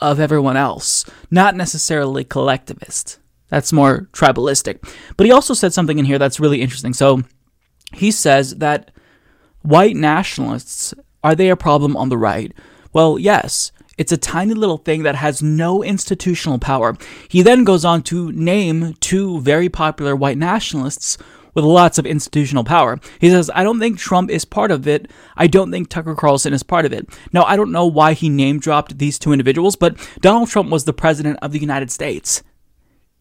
A: of everyone else, not necessarily collectivist. That's more tribalistic. But he also said something in here that's really interesting. So he says that white nationalists are they a problem on the right? Well, yes. It's a tiny little thing that has no institutional power. He then goes on to name two very popular white nationalists with lots of institutional power. He says, I don't think Trump is part of it. I don't think Tucker Carlson is part of it. Now, I don't know why he name dropped these two individuals, but Donald Trump was the president of the United States.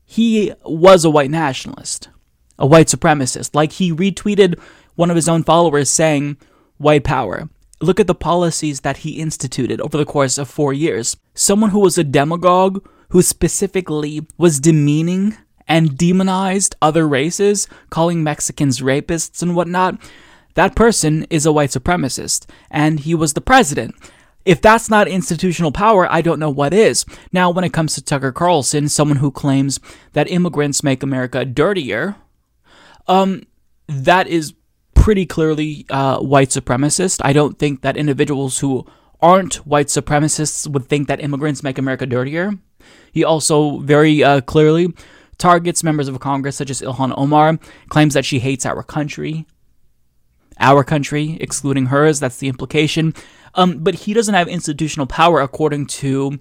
A: He was a white nationalist, a white supremacist. Like he retweeted one of his own followers saying, white power. Look at the policies that he instituted over the course of four years. Someone who was a demagogue, who specifically was demeaning and demonized other races, calling Mexicans rapists and whatnot, that person is a white supremacist, and he was the president. If that's not institutional power, I don't know what is. Now, when it comes to Tucker Carlson, someone who claims that immigrants make America dirtier, um, that is pretty clearly uh, white supremacist. I don't think that individuals who aren't white supremacists would think that immigrants make America dirtier. He also very uh, clearly targets members of Congress such as Ilhan Omar, claims that she hates our country. Our country, excluding hers, that's the implication. Um, but he doesn't have institutional power, according to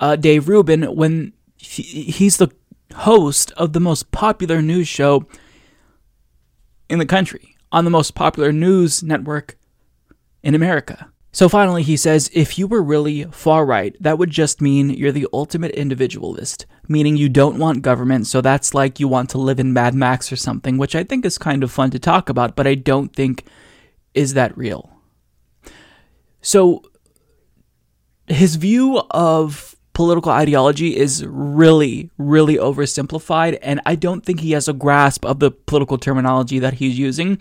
A: uh, Dave Rubin, when he, he's the host of the most popular news show in the country on the most popular news network in America. So finally, he says if you were really far right, that would just mean you're the ultimate individualist, meaning you don't want government, so that's like you want to live in Mad Max or something, which I think is kind of fun to talk about, but I don't think is that real. So his view of political ideology is really, really oversimplified, and I don't think he has a grasp of the political terminology that he's using.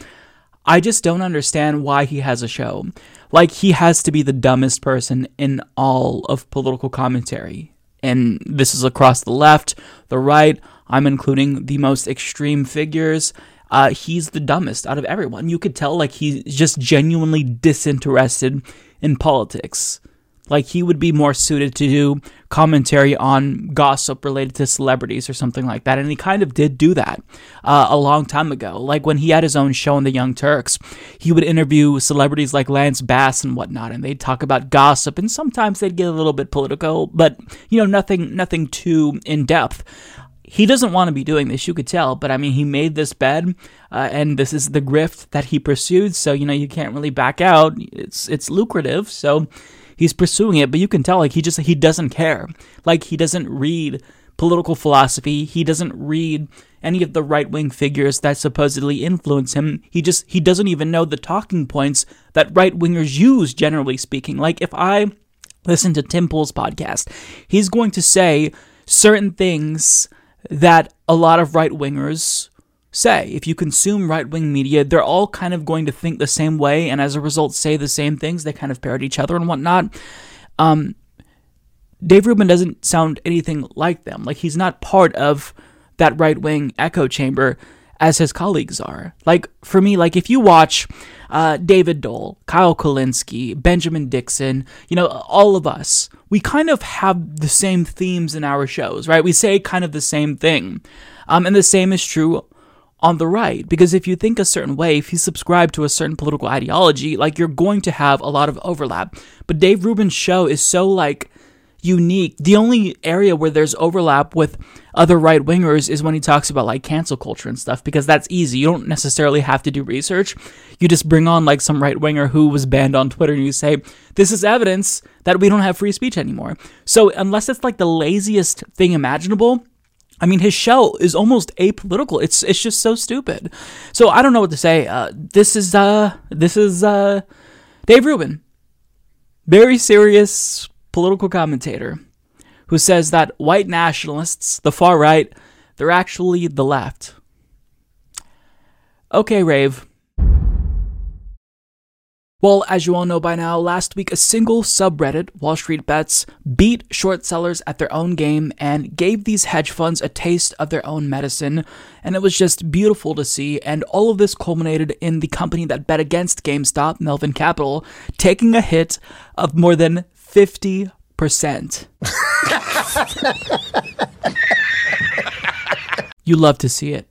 A: I just don't understand why he has a show. Like, he has to be the dumbest person in all of political commentary. And this is across the left, the right. I'm including the most extreme figures. Uh, he's the dumbest out of everyone. You could tell, like, he's just genuinely disinterested in politics. Like he would be more suited to do commentary on gossip related to celebrities or something like that. And he kind of did do that uh, a long time ago. Like when he had his own show on the Young Turks, he would interview celebrities like Lance Bass and whatnot, and they'd talk about gossip. And sometimes they'd get a little bit political, but you know, nothing, nothing too in depth he doesn't want to be doing this, you could tell, but I mean, he made this bed, uh, and this is the grift that he pursued, so you know, you can't really back out. It's it's lucrative, so he's pursuing it, but you can tell like he just he doesn't care. Like he doesn't read political philosophy. He doesn't read any of the right wing figures that supposedly influence him. He just he doesn't even know the talking points that right wingers use, generally speaking. Like if I listen to Tim Pool's podcast, he's going to say certain things that a lot of right wingers say. If you consume right wing media, they're all kind of going to think the same way and as a result say the same things. They kind of parrot each other and whatnot. Um, Dave Rubin doesn't sound anything like them. Like he's not part of that right wing echo chamber as his colleagues are. Like for me, like if you watch uh, David Doel, Kyle Kulinski, Benjamin Dixon, you know, all of us, we kind of have the same themes in our shows, right? We say kind of the same thing. Um, and the same is true on the right. Because if you think a certain way, if you subscribe to a certain political ideology, like you're going to have a lot of overlap. But Dave Rubin's show is so like unique. The only area where there's overlap with other right wingers is when he talks about like cancel culture and stuff, because that's easy. You don't necessarily have to do research. You just bring on like some right winger who was banned on Twitter and you say, this is evidence that we don't have free speech anymore. So unless it's like the laziest thing imaginable, I mean, his show is almost apolitical. It's it's just so stupid. So I don't know what to say. Uh, this is uh this is uh Dave Rubin, very serious political commentator, who says that white nationalists, the far right, they're actually the left. Okay, Rave. Well, as you all know by now, last week a single subreddit, Wall Street Bets, beat short sellers at their own game and gave these hedge funds a taste of their own medicine. And it was just beautiful to see. And all of this culminated in the company that bet against GameStop, Melvin Capital, taking a hit of more than 50%. you love to see it.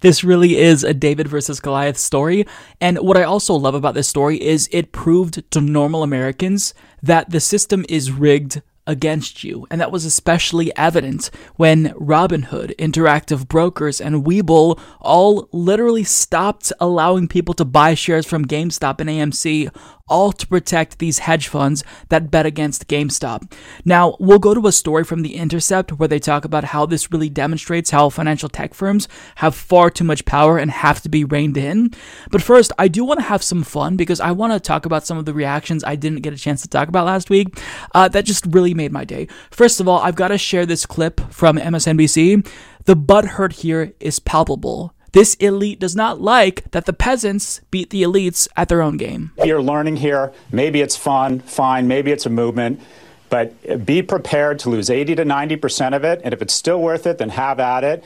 A: This really is a David versus Goliath story. And what I also love about this story is it proved to normal Americans that the system is rigged against you. And that was especially evident when Robinhood, Interactive Brokers, and Webull all literally stopped allowing people to buy shares from GameStop and AMC all to protect these hedge funds that bet against GameStop. Now, we'll go to a story from The Intercept where they talk about how this really demonstrates how financial tech firms have far too much power and have to be reined in. But first, I do want to have some fun because I want to talk about some of the reactions I didn't get a chance to talk about last week uh, that just really made my day. First of all, I've got to share this clip from MSNBC. The butt hurt here is palpable. This elite does not like that the peasants beat the elites at their own game.
K: You're learning here. Maybe it's fun, fine. Maybe it's a movement. But be prepared to lose 80 to 90% of it. And if it's still worth it, then have at it.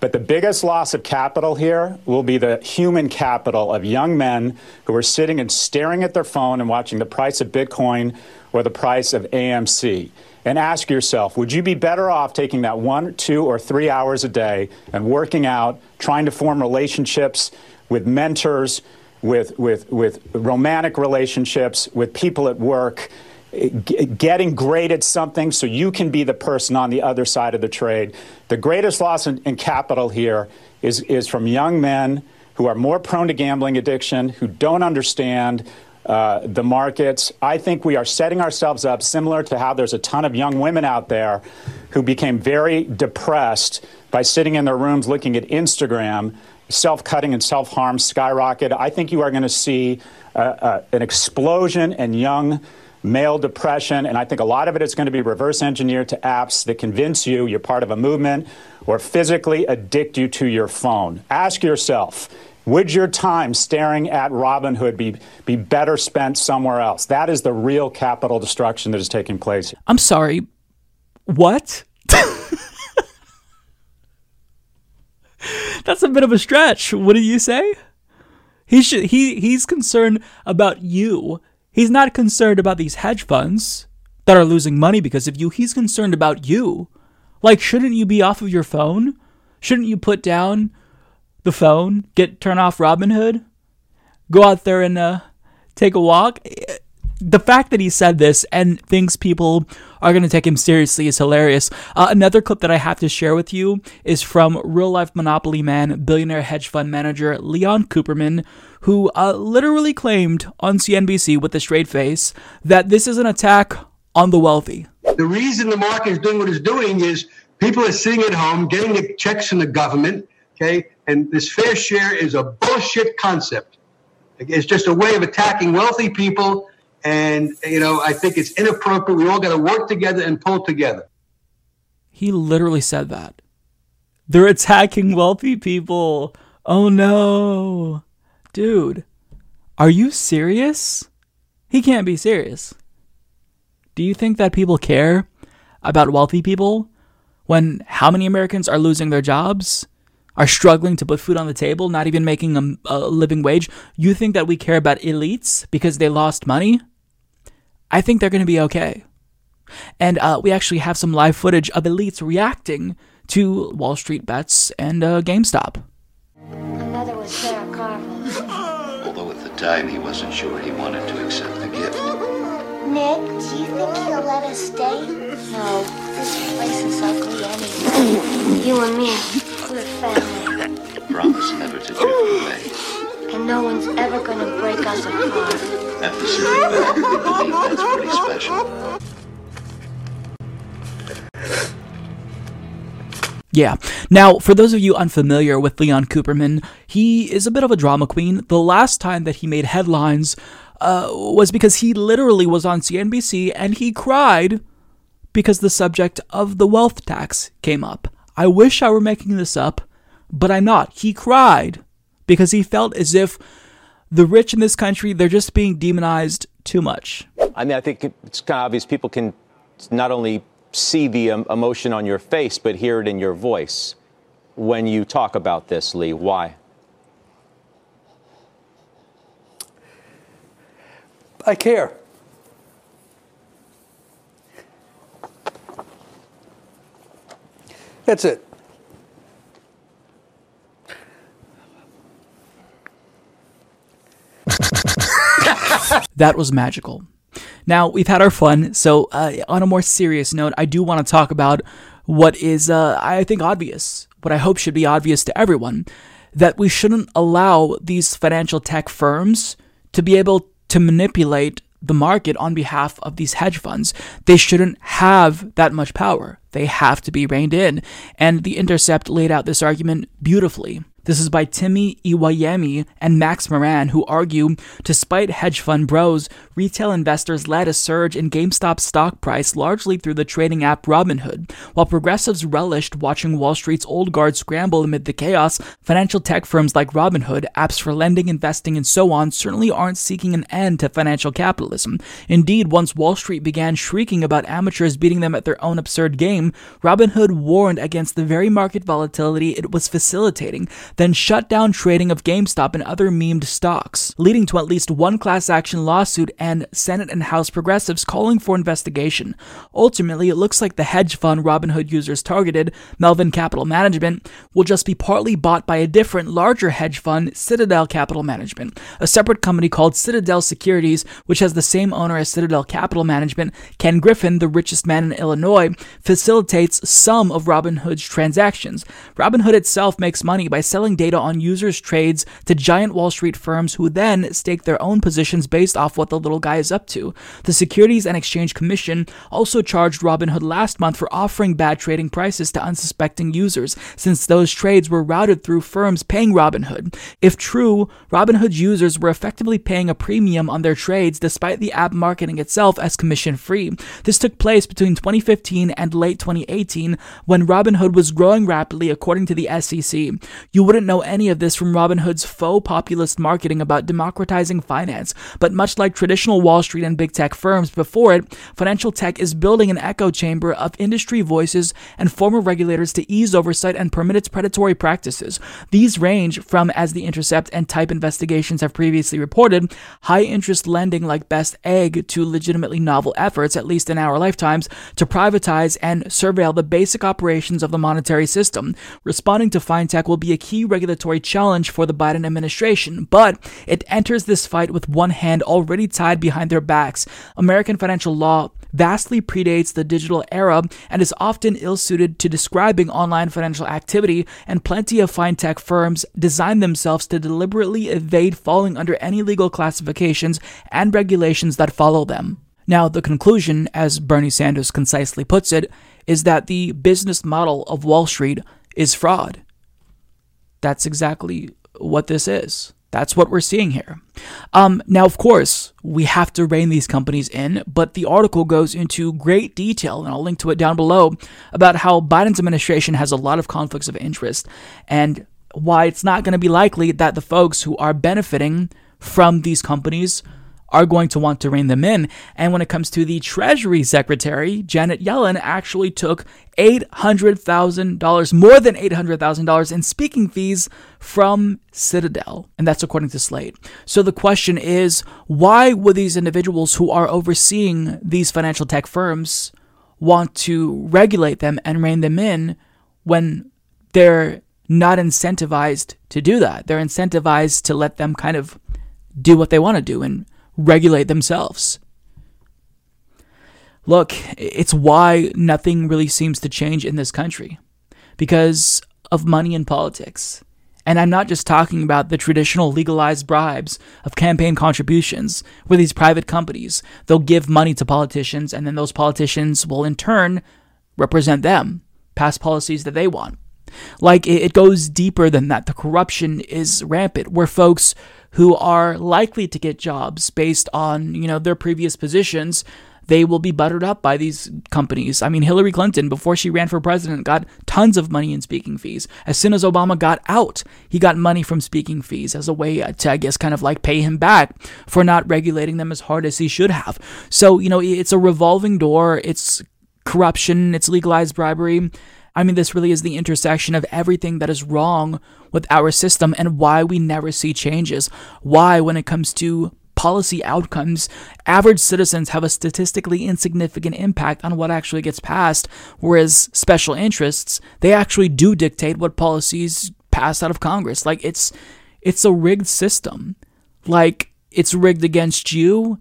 K: But the biggest loss of capital here will be the human capital of young men who are sitting and staring at their phone and watching the price of Bitcoin or the price of AMC and ask yourself would you be better off taking that one, two, or three hours a day and working out, trying to form relationships with mentors, with, with, with romantic relationships, with people at work? getting great at something so you can be the person on the other side of the trade. The greatest loss in, in, capital here is, is from young men who are more prone to gambling addiction, who don't understand uh, the markets. I think we are setting ourselves up similar to how there's a ton of young women out there who became very depressed by sitting in their rooms looking at Instagram. Self cutting and self harm skyrocket. I think you are going to see uh, uh, an explosion in young male depression, and I think a lot of it is going to be reverse engineered to apps that convince you you're part of a movement or physically addict you to your phone. Ask yourself would your time staring at Robinhood be, be better spent somewhere else? That is the real capital destruction that is taking place.
A: I'm sorry. What? That's a bit of a stretch. What do you say? He should he he's concerned about you. He's not concerned about these hedge funds that are losing money because of you. He's concerned about you. Like shouldn't you be off of your phone? Shouldn't you put down the phone, get turn off Robinhood, go out there and uh, take a walk. The fact that he said this and thinks people are going to take him seriously is hilarious. Uh, another clip that I have to share with you is from real life Monopoly man, billionaire hedge fund manager Leon Cooperman, who uh, literally claimed on CNBC with a straight face that this is an attack on the wealthy.
L: The reason the market is doing what it's doing is people are sitting at home getting the checks from the government Okay. And this fair share is a bullshit concept. It's just a way of attacking wealthy people. And, you know, I think it's inappropriate. We all got to work together and pull together.
A: He literally said that. They're attacking wealthy people. Oh no. Dude, are you serious? He can't be serious. Do you think that people care about wealthy people when how many Americans are losing their jobs, are struggling to put food on the table, not even making a, a living wage? You think that we care about elites because they lost money? I think they're going to be okay. And uh, we actually have some live footage of elites reacting to Wall Street bets and uh, GameStop.
M: Another was Sarah Carver. Although at the time he wasn't sure he wanted to accept the gift.
N: Nick, do you think he'll let us stay?
M: No,
N: this place is ugly anyway. You and me, we're family.
M: Promise never to drift away.
N: And no one's ever gonna break us apart.
M: After sitting back, we believe that's pretty special.
A: Yeah. Now, for those of you unfamiliar with Leon Cooperman, he is a bit of a drama queen. The last time that he made headlines uh, was because he literally was on CNBC and he cried because the subject of the wealth tax came up. I wish I were making this up, but I'm not. He cried because he felt as if the rich in this country, they're just being demonized too much.
O: I mean, I think it's kind of obvious people can not only see the um, emotion on your face, but hear it in your voice when you talk about this, Lee. Why?
P: I care. That's it.
A: that was magical. Now, we've had our fun, so uh, on a more serious note, I do want to talk about what is, uh, I think, obvious, what I hope should be obvious to everyone that we shouldn't allow these financial tech firms to be able to manipulate the market on behalf of these hedge funds. They shouldn't have that much power. They have to be reined in. And The Intercept laid out this argument beautifully. This is by Timi Iwayemi and Max Moran, who argue despite hedge fund bros, retail investors led a surge in GameStop's stock price largely through the trading app Robinhood. While progressives relished watching Wall Street's old guard scramble amid the chaos, financial tech firms like Robinhood, apps for lending, investing, and so on certainly aren't seeking an end to financial capitalism. Indeed, once Wall Street began shrieking about amateurs beating them at their own absurd game, Robinhood warned against the very market volatility it was facilitating then shut down trading of GameStop and other memed stocks, leading to at least one class action lawsuit and Senate and House progressives calling for investigation. Ultimately, it looks like the hedge fund Robinhood users targeted, Melvin Capital Management, will just be partly bought by a different, larger hedge fund, Citadel Capital Management, a separate company called Citadel Securities, which has the same owner as Citadel Capital Management. Ken Griffin, the richest man in Illinois, facilitates some of Robinhood's transactions. Robinhood itself makes money by selling data on users' trades to giant Wall Street firms who then stake their own positions based off what the little guy is up to. The Securities and Exchange Commission also charged Robinhood last month for offering bad trading prices to unsuspecting users, since those trades were routed through firms paying Robinhood. If true, Robinhood's users were effectively paying a premium on their trades despite the app marketing itself as commission free. This took place between 2015 and late 2018 when Robinhood was growing rapidly according to the SEC. You wouldn't know any of this from Robinhood's faux populist marketing about democratizing finance, but much like traditional Wall Street and big tech firms before it, financial tech is building an echo chamber of industry voices and former regulators to ease oversight and permit its predatory practices. These range from, as the Intercept and Type investigations have previously reported, high interest lending like Best Egg to legitimately novel efforts, at least in our lifetimes, to privatize and surveil the basic operations of the monetary system. Responding to fintech will be a key regulatory challenge for the Biden administration, but it enters this fight with one hand already tied behind their backs. American financial law vastly predates the digital era and is often ill suited to describing online financial activity, and plenty of fintech firms design themselves to deliberately evade falling under any legal classifications and regulations that follow them. Now, the conclusion, as Bernie Sanders concisely puts it, is that the business model of Wall Street is fraud. That's exactly what this is. That's what we're seeing here. Um, now, of course, we have to rein these companies in, but the article goes into great detail, and I'll link to it down below, about how Biden's administration has a lot of conflicts of interest and why it's not going to be likely that the folks who are benefiting from these companies are going to want to rein them in. And when it comes to the Treasury Secretary, Janet Yellen actually took $800,000, more than $800,000 in speaking fees from Citadel. And that's according to Slate. So the question is why would these individuals who are overseeing these financial tech firms want to regulate them and rein them in when they're not incentivized to do that? They're incentivized to let them kind of do what they want to do and regulate themselves. Look, it's why nothing really seems to change in this country because of money and politics. And I'm not just talking about the traditional legalized bribes of campaign contributions, where these private companies, they'll give money to politicians and then those politicians will in turn represent them, pass policies that they want. Like it goes deeper than that. The corruption is rampant, where folks who are likely to get jobs based on, you know, their previous positions, they will be buttered up by these companies. I mean, Hillary Clinton, before she ran for president, got tons of money in speaking fees. As soon as Obama got out, he got money from speaking fees as a way uh, to, I guess, kind of like pay him back for not regulating them as hard as he should have. So, you know, it's a revolving door. It's corruption, it's legalized bribery. I mean, this really is the intersection of everything that is wrong with our system and why we never see changes. Why, when it comes to policy outcomes, average citizens have a statistically insignificant impact on what actually gets passed, whereas special interests, they actually do dictate what policies pass out of Congress. Like it's it's a rigged system. Like it's rigged against you,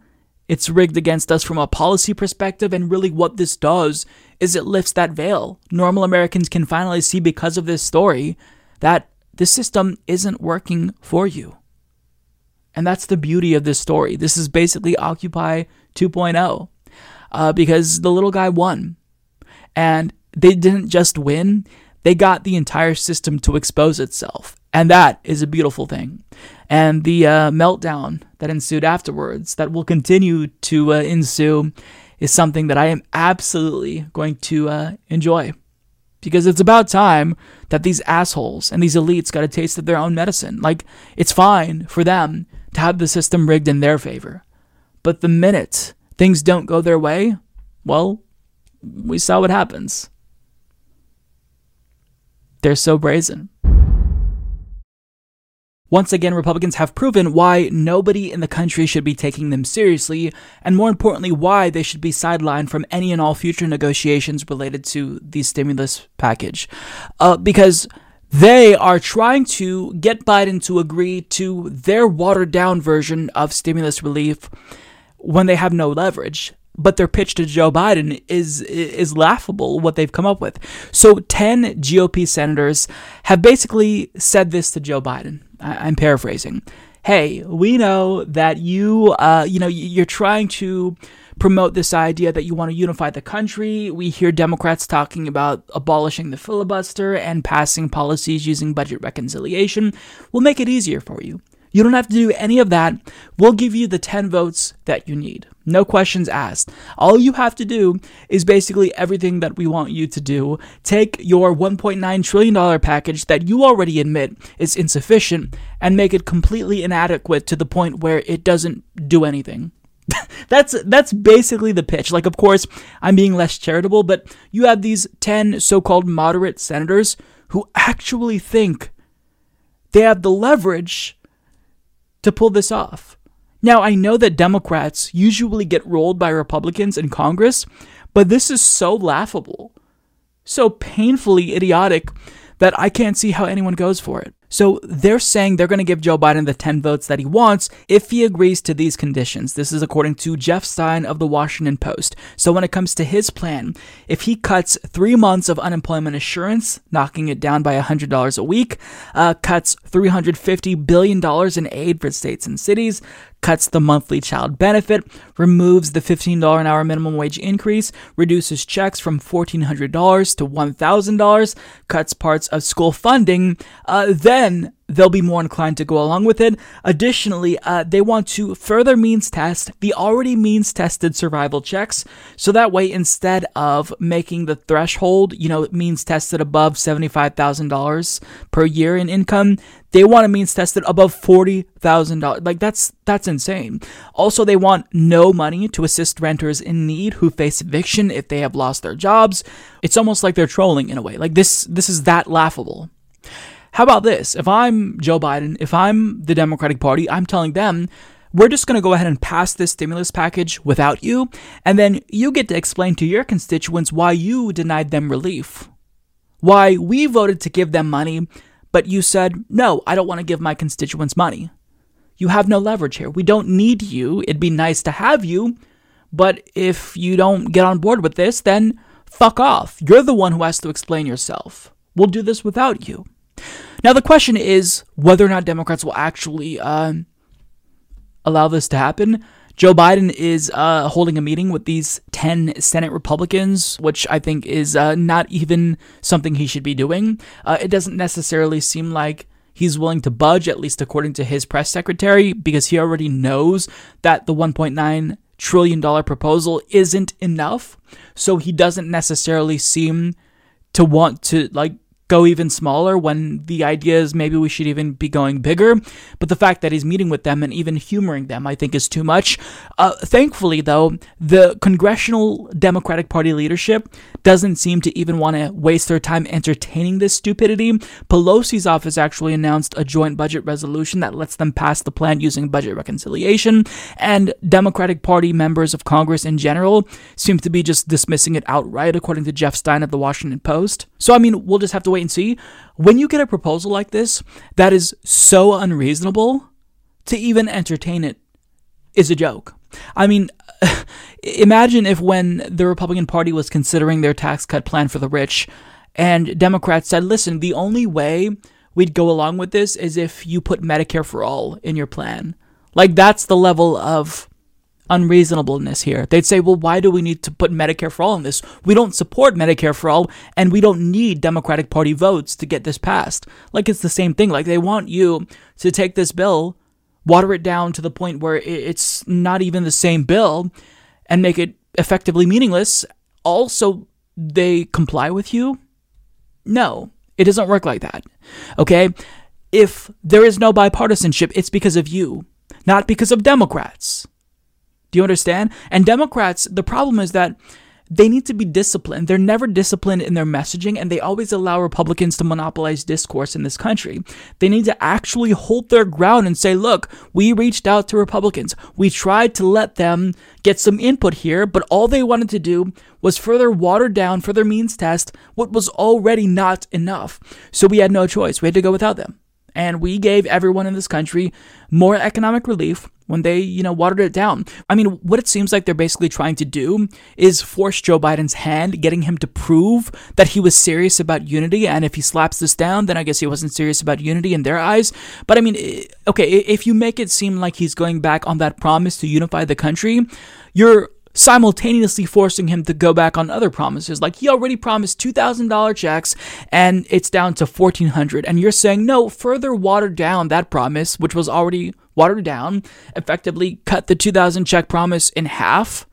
A: it's rigged against us from a policy perspective, and really what this does is it lifts that veil. Normal Americans can finally see because of this story that the system isn't working for you. And that's the beauty of this story. This is basically Occupy 2.0 uh, because the little guy won. And they didn't just win, they got the entire system to expose itself. And that is a beautiful thing. And the uh, meltdown that ensued afterwards, that will continue to uh, ensue, is something that I am absolutely going to uh, enjoy. Because it's about time that these assholes and these elites got a taste of their own medicine. Like, it's fine for them to have the system rigged in their favor. But the minute things don't go their way, well, we saw what happens. They're so brazen. Once again, Republicans have proven why nobody in the country should be taking them seriously, and more importantly, why they should be sidelined from any and all future negotiations related to the stimulus package. Uh, because they are trying to get Biden to agree to their watered down version of stimulus relief when they have no leverage but their pitch to Joe Biden is is laughable what they've come up with. So 10 GOP senators have basically said this to Joe Biden. I, am paraphrasing. Hey, we know that you uh, you know you're trying to promote this idea that you want to unify the country. We hear Democrats talking about abolishing the filibuster and passing policies using budget reconciliation. We'll make it easier for you. You don't have to do any of that. We'll give you the 10 votes that you need. No questions asked. All you have to do is basically everything that we want you to do. Take your $1.9 trillion package that you already admit is insufficient and make it completely inadequate to the point where it doesn't do anything. that's that's basically the pitch. Like of course, I'm being less charitable, but you have these 10 so-called moderate senators who actually think they have the leverage to pull this off. Now, I know that Democrats usually get rolled by Republicans in Congress, but this is so laughable, so painfully idiotic that I can't see how anyone goes for it. So they're saying they're going to give Joe Biden the 10 votes that he wants if he agrees to these conditions. This is according to Jeff Stein of the Washington Post. So when it comes to his plan, if he cuts three months of unemployment insurance, knocking it down by $100 a week, uh, cuts $350 billion in aid for states and cities, cuts the monthly child benefit, removes the $15 an hour minimum wage increase, reduces checks from $1,400 to $1,000, cuts parts of school funding, uh, then they'll be more inclined to go along with it. Additionally, uh, they want to further means test the already means tested survival checks. So that way, instead of making the threshold, you know, means tested above $75,000 per year in income, they want a means tested above $40,000. Like that's that's insane. Also, they want no money to assist renters in need who face eviction if they have lost their jobs. It's almost like they're trolling in a way. Like this this is that laughable. How about this? If I'm Joe Biden, if I'm the Democratic Party, I'm telling them, we're just going to go ahead and pass this stimulus package without you, and then you get to explain to your constituents why you denied them relief. Why we voted to give them money, but you said, no, I don't want to give my constituents money. You have no leverage here. We don't need you. It'd be nice to have you, but if you don't get on board with this, then fuck off. You're the one who has to explain yourself. We'll do this without you. Now, the question is whether or not Democrats will actually uh, allow this to happen. Joe Biden is uh, holding a meeting with these 10 Senate Republicans, which I think is uh, not even something he should be doing. Uh, it doesn't necessarily seem like he's willing to budge, at least according to his press secretary, because he already knows that the 1.9 trillion dollar proposal isn't enough. So he doesn't necessarily seem to want to like go even smaller when the idea is maybe we should even be going bigger. But the fact that he's meeting with them and even humoring them, I think, is too much. Uh, thankfully, though, the Congressional Democratic Party leadership doesn't seem to even want to waste their time entertaining this stupidity. Pelosi's office actually announced a joint budget resolution that lets them pass the plan using budget reconciliation, and Democratic Party members of Congress in general seem to be just dismissing it outright, according to Jeff Stein of the Washington Post. So, I mean, we'll just have to wait and see. When you get a proposal like this that is so unreasonable, to even entertain it is a joke. I mean, imagine if when the Republican Party was considering their tax cut plan for the rich, and Democrats said, listen, the only way we'd go along with this is if you put Medicare for all in your plan. Like, that's the level of unreasonableness here. They'd say, well, why do we need to put Medicare for all in this? We don't support Medicare for all, and we don't need Democratic Party votes to get this passed. Like it's the same thing. Like they want you to take this bill, water it down to the point where it's not even the same bill, and make it effectively meaningless. Also, they comply with you? No, it doesn't work like that. Okay? If there is no bipartisanship, it's because of you, not because of Democrats. Do you understand? And Democrats, the problem is that they need to be disciplined. They're never disciplined in their messaging, and they always allow Republicans to monopolize discourse in this country. They need to actually hold their ground and say, look, we reached out to Republicans. We tried to let them get some input here, but all they wanted to do was further water down, further means test what was already not enough. So we had no choice. We had to go without them. And we gave everyone in this country more economic relief when they, you know, watered it down. I mean, what it seems like they're basically trying to do is force Joe Biden's hand, getting him to prove that he was serious about unity. And if he slaps this down, then I guess he wasn't serious about unity in their eyes. But I mean, eh, okay, if you make it seem like he's going back on that promise to unify the country, you're simultaneously forcing him to go back on other promises. Like he already promised $2,000 checks and it's down to 1400 and you're saying no, further water down that promise which was already watered down, effectively cut the 2000 check promise in half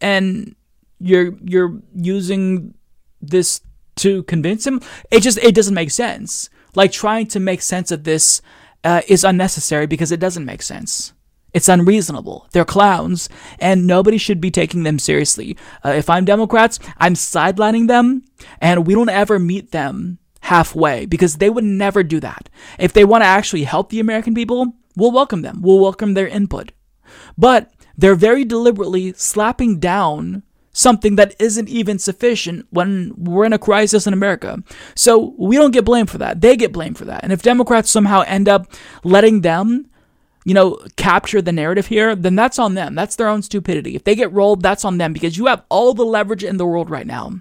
A: and you're you're using this to convince him. It just it doesn't make sense. Like trying to make sense of this uh, is unnecessary because it doesn't make sense. It's unreasonable. They're clowns, and nobody should be taking them seriously. Uh, if I'm Democrats, I'm sidelining them, and we don't ever meet them halfway because they would never do that. If they want to actually help the American people, we'll welcome them. We'll welcome their input. But they're very deliberately slapping down something that isn't even sufficient when we're in a crisis in America. So we don't get blamed for that. They get blamed for that. And if Democrats somehow end up letting them you know, capture the narrative here, then that's on them. That's their own stupidity. If they get rolled, that's on them because you have all the leverage in the world right now.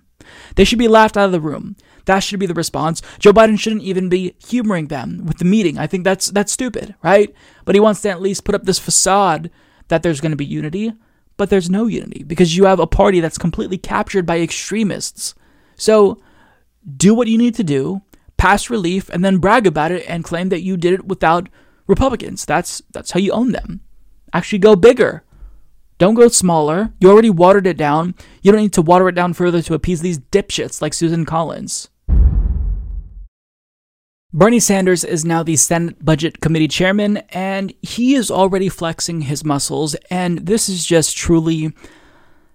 A: They should be laughed out of the room. That should be the response. Joe Biden shouldn't even be humoring them with the meeting. I think that's that's stupid, right? But he wants to at least put up this facade that there's going to be unity, but there's no unity because you have a party that's completely captured by extremists. So, do what you need to do pass relief and then brag about it and claim that you did it without Republicans. That's that's how you own them. Actually go bigger. Don't go smaller. You already watered it down. You don't need to water it down further to appease these dipshits like Susan Collins. Bernie Sanders is now the Senate Budget Committee chairman, and he is already flexing his muscles, and this is just truly.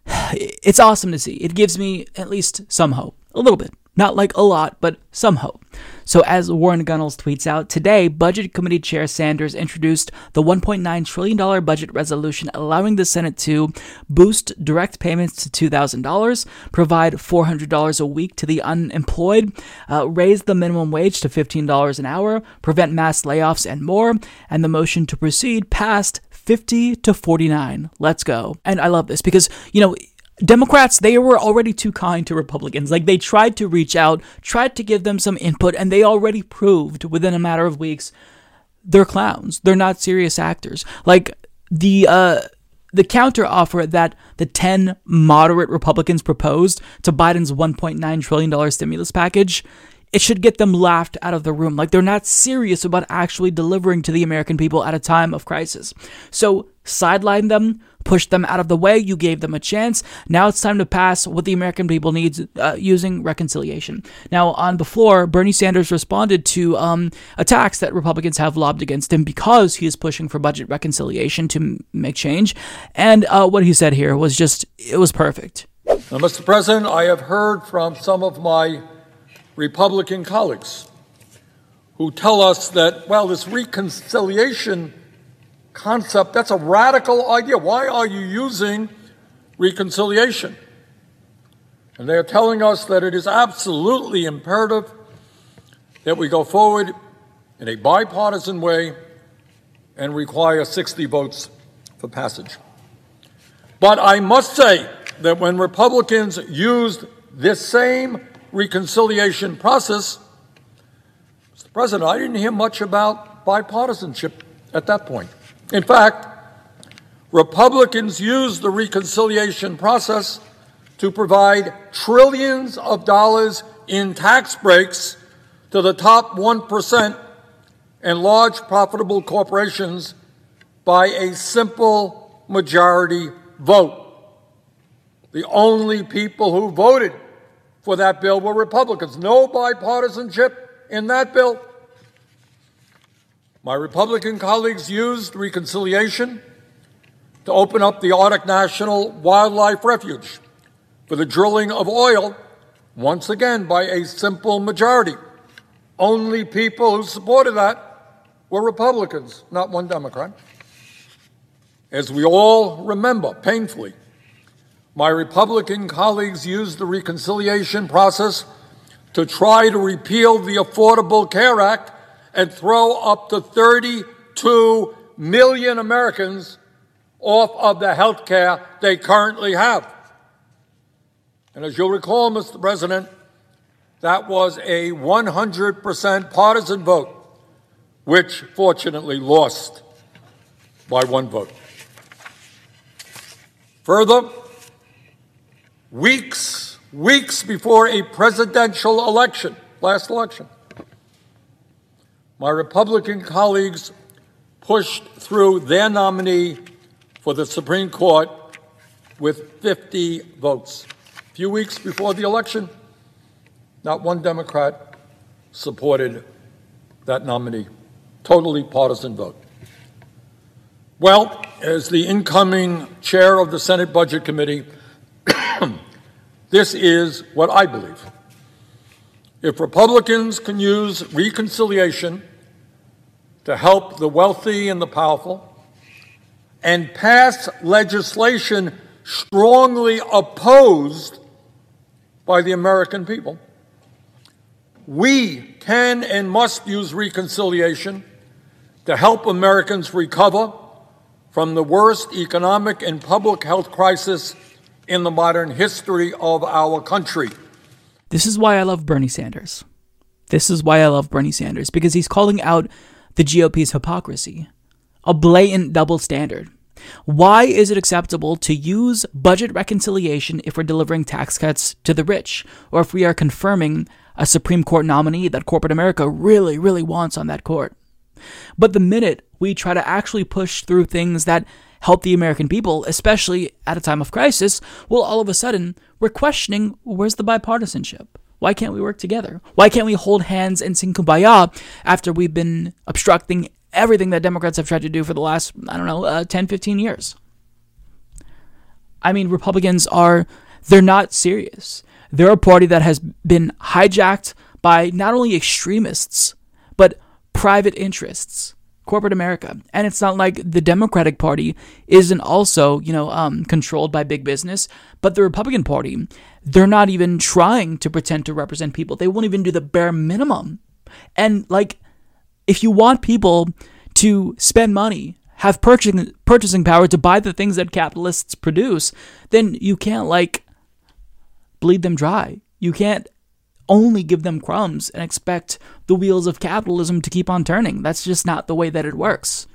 A: It's awesome to see. It gives me at least some hope. A little bit. Not like a lot, but some hope. So, as Warren Gunnels tweets out, today, Budget Committee Chair Sanders introduced the $1.9 trillion budget resolution allowing the Senate to boost direct payments to $2,000, provide $400 a week to the unemployed, uh, raise the minimum wage to $15 an hour, prevent mass layoffs, and more. And the motion to proceed passed 50 to 49. Let's go. And I love this because, you know, Democrats, they were already too kind to Republicans. Like they tried to reach out, tried to give them some input, and they already proved within a matter of weeks they're clowns. They're not serious actors. Like the uh the counter offer that the 10 moderate Republicans proposed to Biden's $1.9 trillion stimulus package, it should get them laughed out of the room. Like they're not serious about actually delivering to the American people at a time of crisis. So sideline them, pushed them out of the way. You gave them a chance. Now it's time to pass what the American people needs uh, using reconciliation. Now on the floor, Bernie Sanders responded to um, attacks that Republicans have lobbed against him because he is pushing for budget reconciliation to m- make change. And uh, what he said here was just it was perfect.
P: Now, Mr. President, I have heard from some of my Republican colleagues who tell us that, well, this reconciliation concept, that's a radical idea. Why are you using reconciliation? And they're telling us that it is absolutely imperative that we go forward in a bipartisan way and require 60 votes for passage. But I must say that when Republicans used this same reconciliation process, Mr. President, I didn't hear much about bipartisanship at that point. In fact, Republicans used the reconciliation process to provide trillions of dollars in tax breaks to the top 1% and large profitable corporations by a simple majority vote. The only people who voted for that bill were Republicans. No bipartisanship in that bill. My Republican colleagues used reconciliation to open up the Arctic National Wildlife Refuge for the drilling of oil, once again by a simple majority. Only people who supported that were Republicans, not one Democrat. As we all remember painfully, my Republican colleagues used the reconciliation process to try to repeal the Affordable Care Act and throw up to 32 million Americans off of the health care they currently have. And as you'll recall, Mr. President, that was a 100% partisan vote, which fortunately lost by one vote. Further, weeks, weeks before a presidential election, last election, my Republican colleagues pushed through their nominee for the Supreme Court with 50 votes. A few weeks before the election, not one Democrat supported that nominee. Totally partisan vote. Well, as the incoming chair of the Senate Budget Committee, this is what I believe. If Republicans can use reconciliation to help the wealthy and the powerful and pass legislation strongly opposed by the American people, we can and must use reconciliation to help Americans recover from the worst economic and public health crisis in the modern history of our country.
A: This is why I love Bernie Sanders. This is why I love Bernie Sanders because he's calling out the GOP's hypocrisy, a blatant double standard. Why is it acceptable to use budget reconciliation if we're delivering tax cuts to the rich, or if we are confirming a Supreme Court nominee that corporate America really, really wants on that court. But the minute we try to actually push through things that help the American people, especially at a time of crisis, well, all of a sudden, we're questioning where's the bipartisanship? Why can't we work together? Why can't we hold hands and sing kumbaya after we've been obstructing everything that Democrats have tried to do for the last, I don't know, uh, 10, 15 years? I mean, Republicans are, they're not serious. They're a party that has been hijacked by not only extremists, but private interests, corporate America. And it's not like the Democratic Party isn't also, you know, um, controlled by big business, but the Republican Party, they're not even trying to pretend to represent people. They won't even do the bare minimum. And like, if you want people to spend money, have purchasing purchasing power to buy the things that capitalists produce, then you can't like bleed them dry. You can't only give them crumbs and expect the wheels of capitalism to keep on turning. That's just not the way that it works.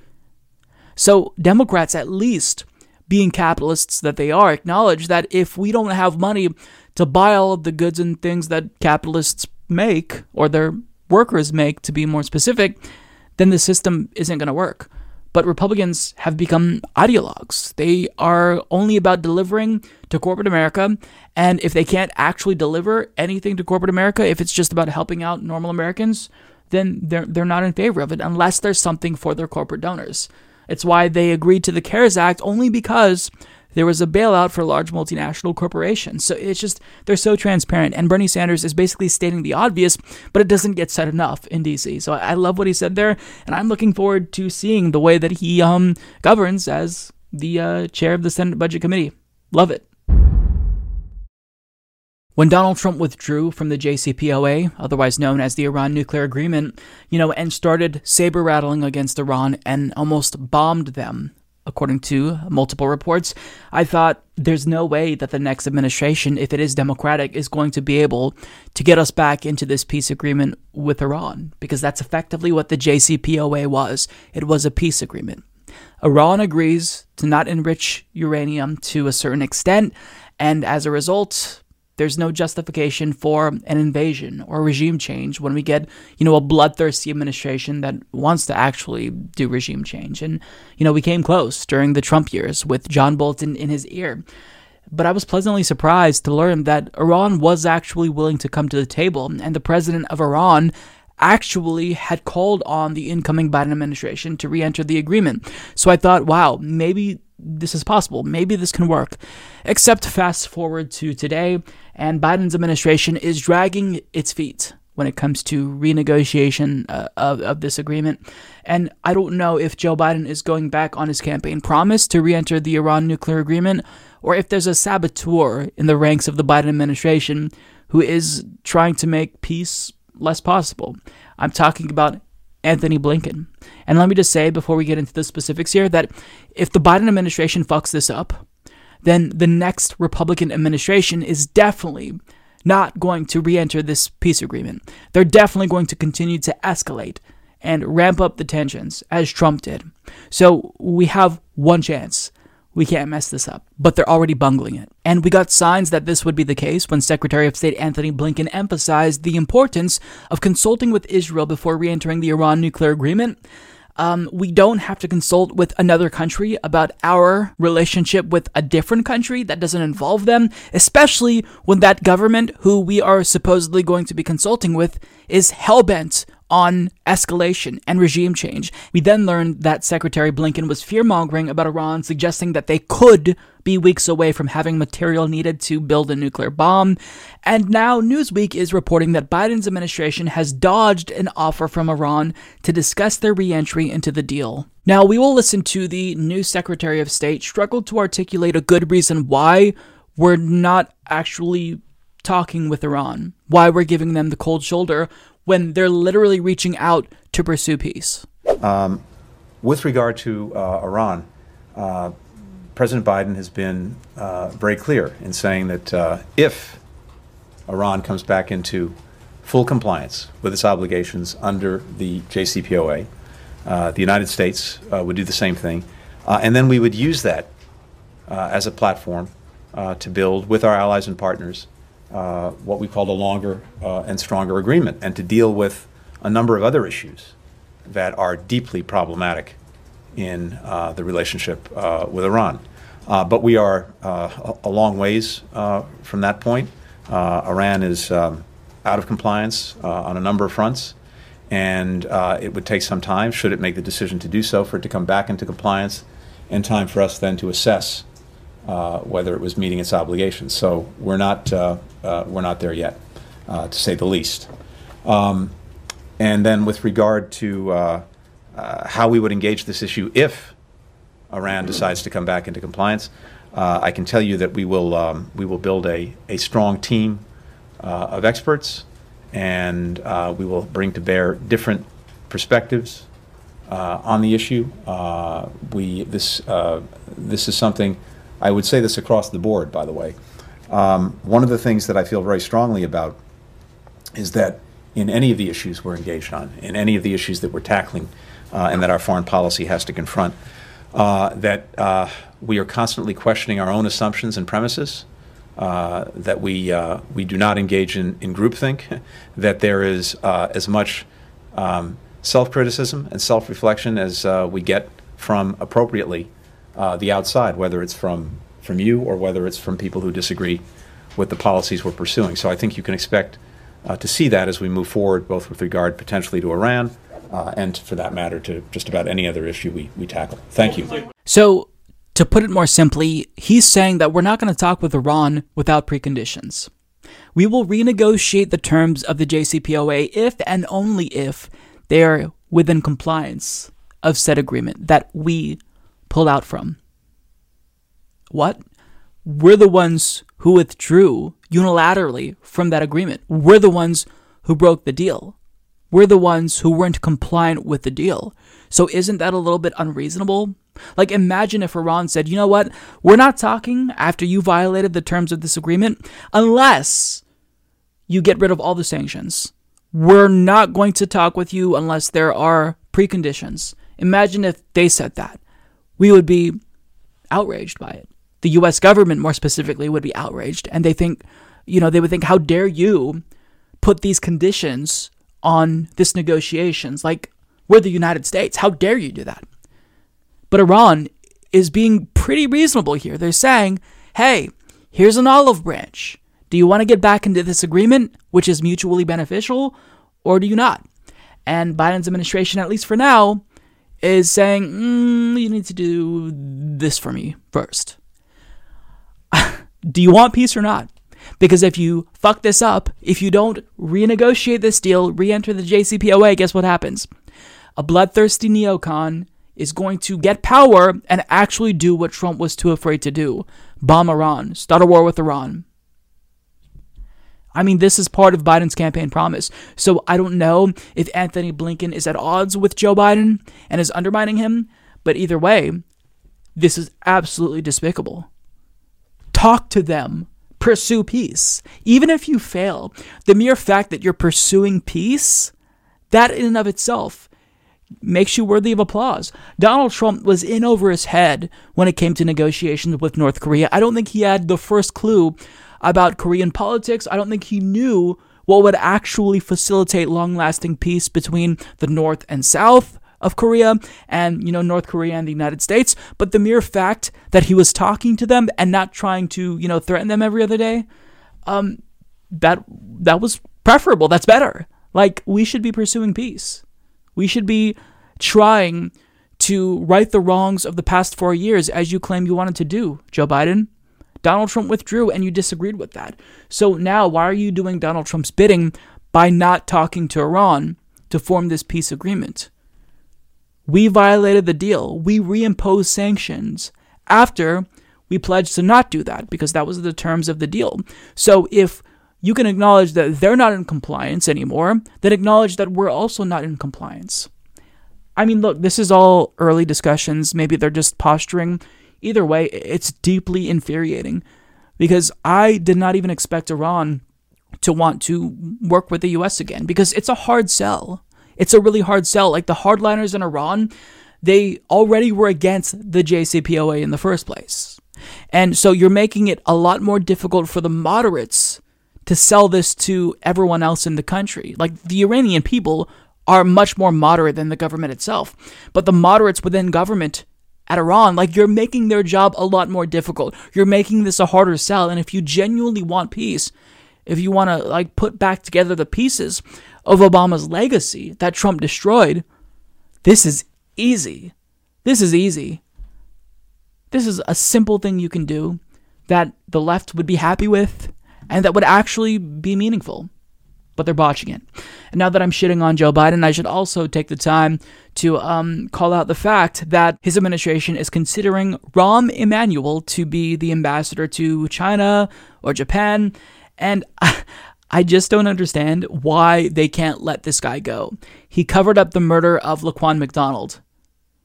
A: So, Democrats, at least being capitalists that they are, acknowledge that if we don't have money to buy all of the goods and things that capitalists make, or their workers make to be more specific, then the system isn't going to work. But Republicans have become ideologues. They are only about delivering to corporate America. And if they can't actually deliver anything to corporate America, if it's just about helping out normal Americans, then they're, they're not in favor of it unless there's something for their corporate donors. It's why they agreed to the CARES Act only because there was a bailout for large multinational corporations. So it's just, they're so transparent. And Bernie Sanders is basically stating the obvious, but it doesn't get said enough in DC. So I love what he said there. And I'm looking forward to seeing the way that he um, governs as the uh, chair of the Senate Budget Committee. Love it. When Donald Trump withdrew from the JCPOA, otherwise known as the Iran nuclear agreement, you know, and started saber rattling against Iran and almost bombed them according to multiple reports, I thought there's no way that the next administration, if it is democratic, is going to be able to get us back into this peace agreement with Iran, because that's effectively what the JCPOA was. It was a peace agreement. Iran agrees to not enrich uranium to a certain extent, and as a result, there's no justification for an invasion or regime change when we get, you know, a bloodthirsty administration that wants to actually do regime change. And, you know, we came close during the Trump years with John Bolton in his ear. But I was pleasantly surprised to learn that Iran was actually willing to come to the table, and the president of Iran actually had called on the incoming Biden administration to re enter the agreement. So I thought, wow, maybe this is possible. Maybe this can work. Except fast forward to today, and Biden's administration is dragging its feet when it comes to renegotiation uh, of, of this agreement. And I don't know if Joe Biden is going back on his campaign promise to re enter the Iran nuclear agreement, or if there's a saboteur in the ranks of the Biden administration who is trying to make peace less possible. I'm talking about Antony Blinken. And let me just say before we get into the specifics here that if the Biden administration fucks this up, then the next Republican administration is definitely not going to re enter this peace agreement. They're definitely going to continue to escalate and ramp up the tensions as Trump did. So we have one chance we can't mess this up. But they're already bungling it. And we got signs that this would be the case when Secretary of State Antony Blinken emphasized the importance of consulting with Israel before re entering the Iran nuclear agreement. Um, we don't have to consult with another country about our relationship with a different country that doesn't involve them, especially when that government who we are supposedly going to be consulting with is hellbent on escalation and regime change. We then learned that Secretary Blinken was fear mongering about Iran, suggesting that they could be weeks away from having material needed to build a nuclear bomb. And now Newsweek is reporting that Biden's administration has dodged an offer from Iran to discuss their re entry into the deal. Now, we will listen to the new Secretary of State struggle to articulate a good reason why we're not actually talking with Iran, why we're giving them the cold shoulder when they're literally reaching out to pursue peace?
Q: Um, with regard to uh, Iran, uh, President Biden has been uh, very clear in saying that uh, if Iran comes back into full compliance with its obligations under the JCPOA, uh, the United States uh, would do the same thing. and then we would use that as a platform to build with our allies and partners uh, what we call a longer uh, and stronger agreement, and to deal with a number of other issues that are deeply problematic in uh, the relationship uh, with Iran. Uh, but we are a, a long ways from that point. Iran is um, out of compliance on a number of fronts, and it would take some time, should it make the decision to do so, for it to come back into compliance, and time for us then to assess uh, whether it was meeting its obligations. So we're not uh, uh, we're not there yet, uh, to say the least. Um, and then with regard to uh, how we would engage this issue if Iran decides to come back into compliance, I can tell you that we will um, we will build a, a strong team of experts, and we will bring to bear different perspectives on the issue. we this this is something I would say this across the board, by the way. Um, one of the things that I feel very strongly about is that in any of the issues we're engaged on, in any of the issues that we're tackling, uh, and that our foreign policy has to confront, uh, that uh, we are constantly questioning our own assumptions and premises, uh, that we, uh, we do not engage in, in groupthink, that there is uh, as much um, self criticism and self reflection as we get from appropriately uh, the outside, whether it's from from you or whether it's from people who disagree with the policies we're pursuing. So I think you can expect uh, to see that as we move forward, both with regard potentially to Iran uh, and, for that matter, to just about any other issue we, we tackle. Thank you.
A: So, to put it more simply, he's saying that we're not going to talk with Iran without preconditions. We will renegotiate the terms of the JCPOA if and only if they are within compliance of said agreement that we pulled out from. What? We're the ones who withdrew unilaterally from that agreement. We're the ones who broke the deal. We're the ones who weren't compliant with the deal. So isn't that a little bit unreasonable? Like imagine if Iran said, "You know what? We're not talking after you violated the terms of this agreement unless you get rid of all the sanctions. We're not going to talk with you unless there are preconditions." Imagine if they said that we would be outraged by it. The US government, more specifically, would be outraged. And they think, you know, they would think, how dare you put these conditions on this negotiations? Like, we're the United States. How dare you do that? But Iran is being pretty reasonable here. They're saying, hey, here's an olive branch. Do you want to get back into this agreement, which is mutually beneficial, or do you not? And Biden's administration, at least for now, is saying, mm, you need to do this for me first. do you want peace or not? Because if you fuck this up, if you don't renegotiate this deal, re enter the JCPOA, guess what happens? A bloodthirsty neocon is going to get power and actually do what Trump was too afraid to do bomb Iran, start a war with Iran. I mean, this is part of Biden's campaign promise. So I don't know if Antony Blinken is at odds with Joe Biden and is undermining him, but either way, this is absolutely despicable. Talk to them. Pursue peace. Even if you fail, the mere fact that you're pursuing peace, that in and of itself makes you worthy of applause. Donald Trump was in over his head when it came to negotiations with North Korea. I don't think he had the first clue about Korean politics. I don't think he knew what would actually facilitate long lasting peace between the North and South of Korea and, you know, North Korea and the United States. But the mere fact that he was talking to them and not trying to, you know, threaten them every other day, um, that that was preferable. That's better. Like we should be pursuing peace. We should be trying to right the wrongs of the past four years as you claim you wanted to do, Joe Biden. Donald Trump withdrew and you disagreed with that. So now, why are you doing Donald Trump's bidding by not talking to Iran to form this peace agreement? We violated the deal. We reimposed sanctions after we pledged to not do that because that was the terms of the deal. So if you can acknowledge that they're not in compliance anymore, then acknowledge that we're also not in compliance. I mean, look, this is all early discussions. Maybe they're just posturing. Either way, it's deeply infuriating because I did not even expect Iran to want to work with the US again because it's a hard sell. It's a really hard sell. Like the hardliners in Iran, they already were against the JCPOA in the first place. And so you're making it a lot more difficult for the moderates to sell this to everyone else in the country. Like the Iranian people are much more moderate than the government itself. But the moderates within government at Iran, like you're making their job a lot more difficult. You're making this a harder sell. And if you genuinely want peace, if you want to like put back together the pieces of Obama's legacy that Trump destroyed, this is easy. This is easy. This is a simple thing you can do that the left would be happy with and that would actually be meaningful but they're botching it. And now that I'm shitting on Joe Biden, I should also take the time to um, call out the fact that his administration is considering Rahm Emanuel to be the ambassador to China or Japan. And I just don't understand why they can't let this guy go. He covered up the murder of Laquan McDonald.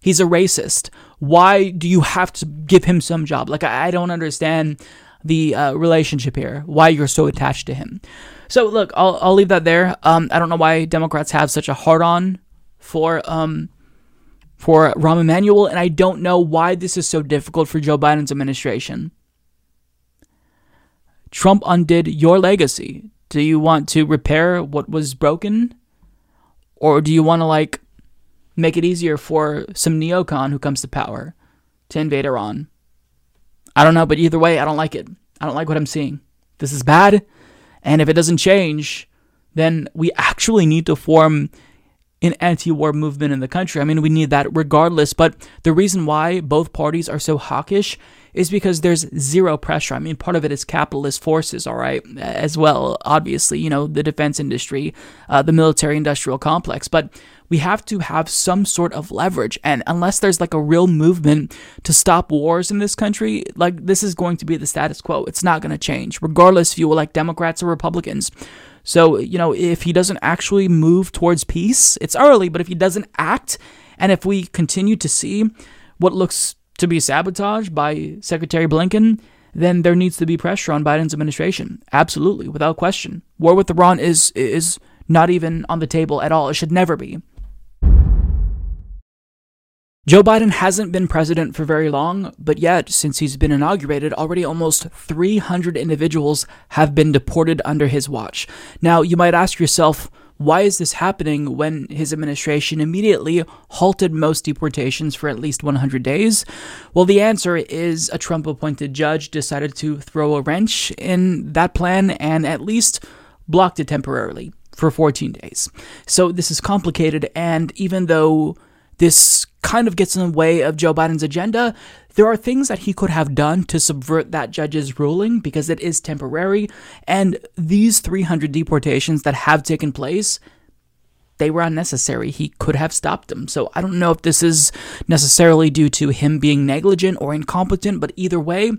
A: He's a racist. Why do you have to give him some job? Like, I, don't understand the uh, relationship here, why you're so attached to him. So look, I'll I'll leave that there. Um, I don't know why Democrats have such a hard on for um for Rahm Emanuel, and I don't know why this is so difficult for Joe Biden's administration. Trump undid your legacy. Do you want to repair what was broken? Or do you want to like make it easier for some neocon who comes to power to invade Iran? I don't know, but either way, I don't like it. I don't like what I'm seeing. This is bad. And if it doesn't change, then we actually need to form an anti war movement in the country. I mean, we need that regardless. But the reason why both parties are so hawkish is because there's zero pressure. I mean, part of it is capitalist forces, all right, as well. Obviously, you know, the defense industry, uh, the military industrial complex. But we have to have some sort of leverage. And unless there's like a real movement to stop wars in this country, like this is going to be the status quo. It's not going to change, regardless if you like Democrats or Republicans. So, you know, if he doesn't actually move towards peace, it's early, but if he doesn't act, and if we continue to see what looks to be sabotage by Secretary Blinken, then there needs to be pressure on Biden's administration. Absolutely, without question. War with Iran is is not even on the table at all. It should never be. Joe Biden hasn't been president for very long, but yet, since he's been inaugurated, already almost 300 individuals have been deported under his watch. Now, you might ask yourself, why is this happening when his administration immediately halted most deportations for at least 100 days? Well, the answer is a Trump appointed judge decided to throw a wrench in that plan and at least blocked it temporarily for 14 days. So this is complicated, and even though this kind of gets in the way of Joe Biden's agenda. There are things that he could have done to subvert that judge's ruling because it is temporary. And these 300 deportations that have taken place, they were unnecessary. He could have stopped them. So I don't know if this is necessarily due to him being negligent or incompetent, but either way,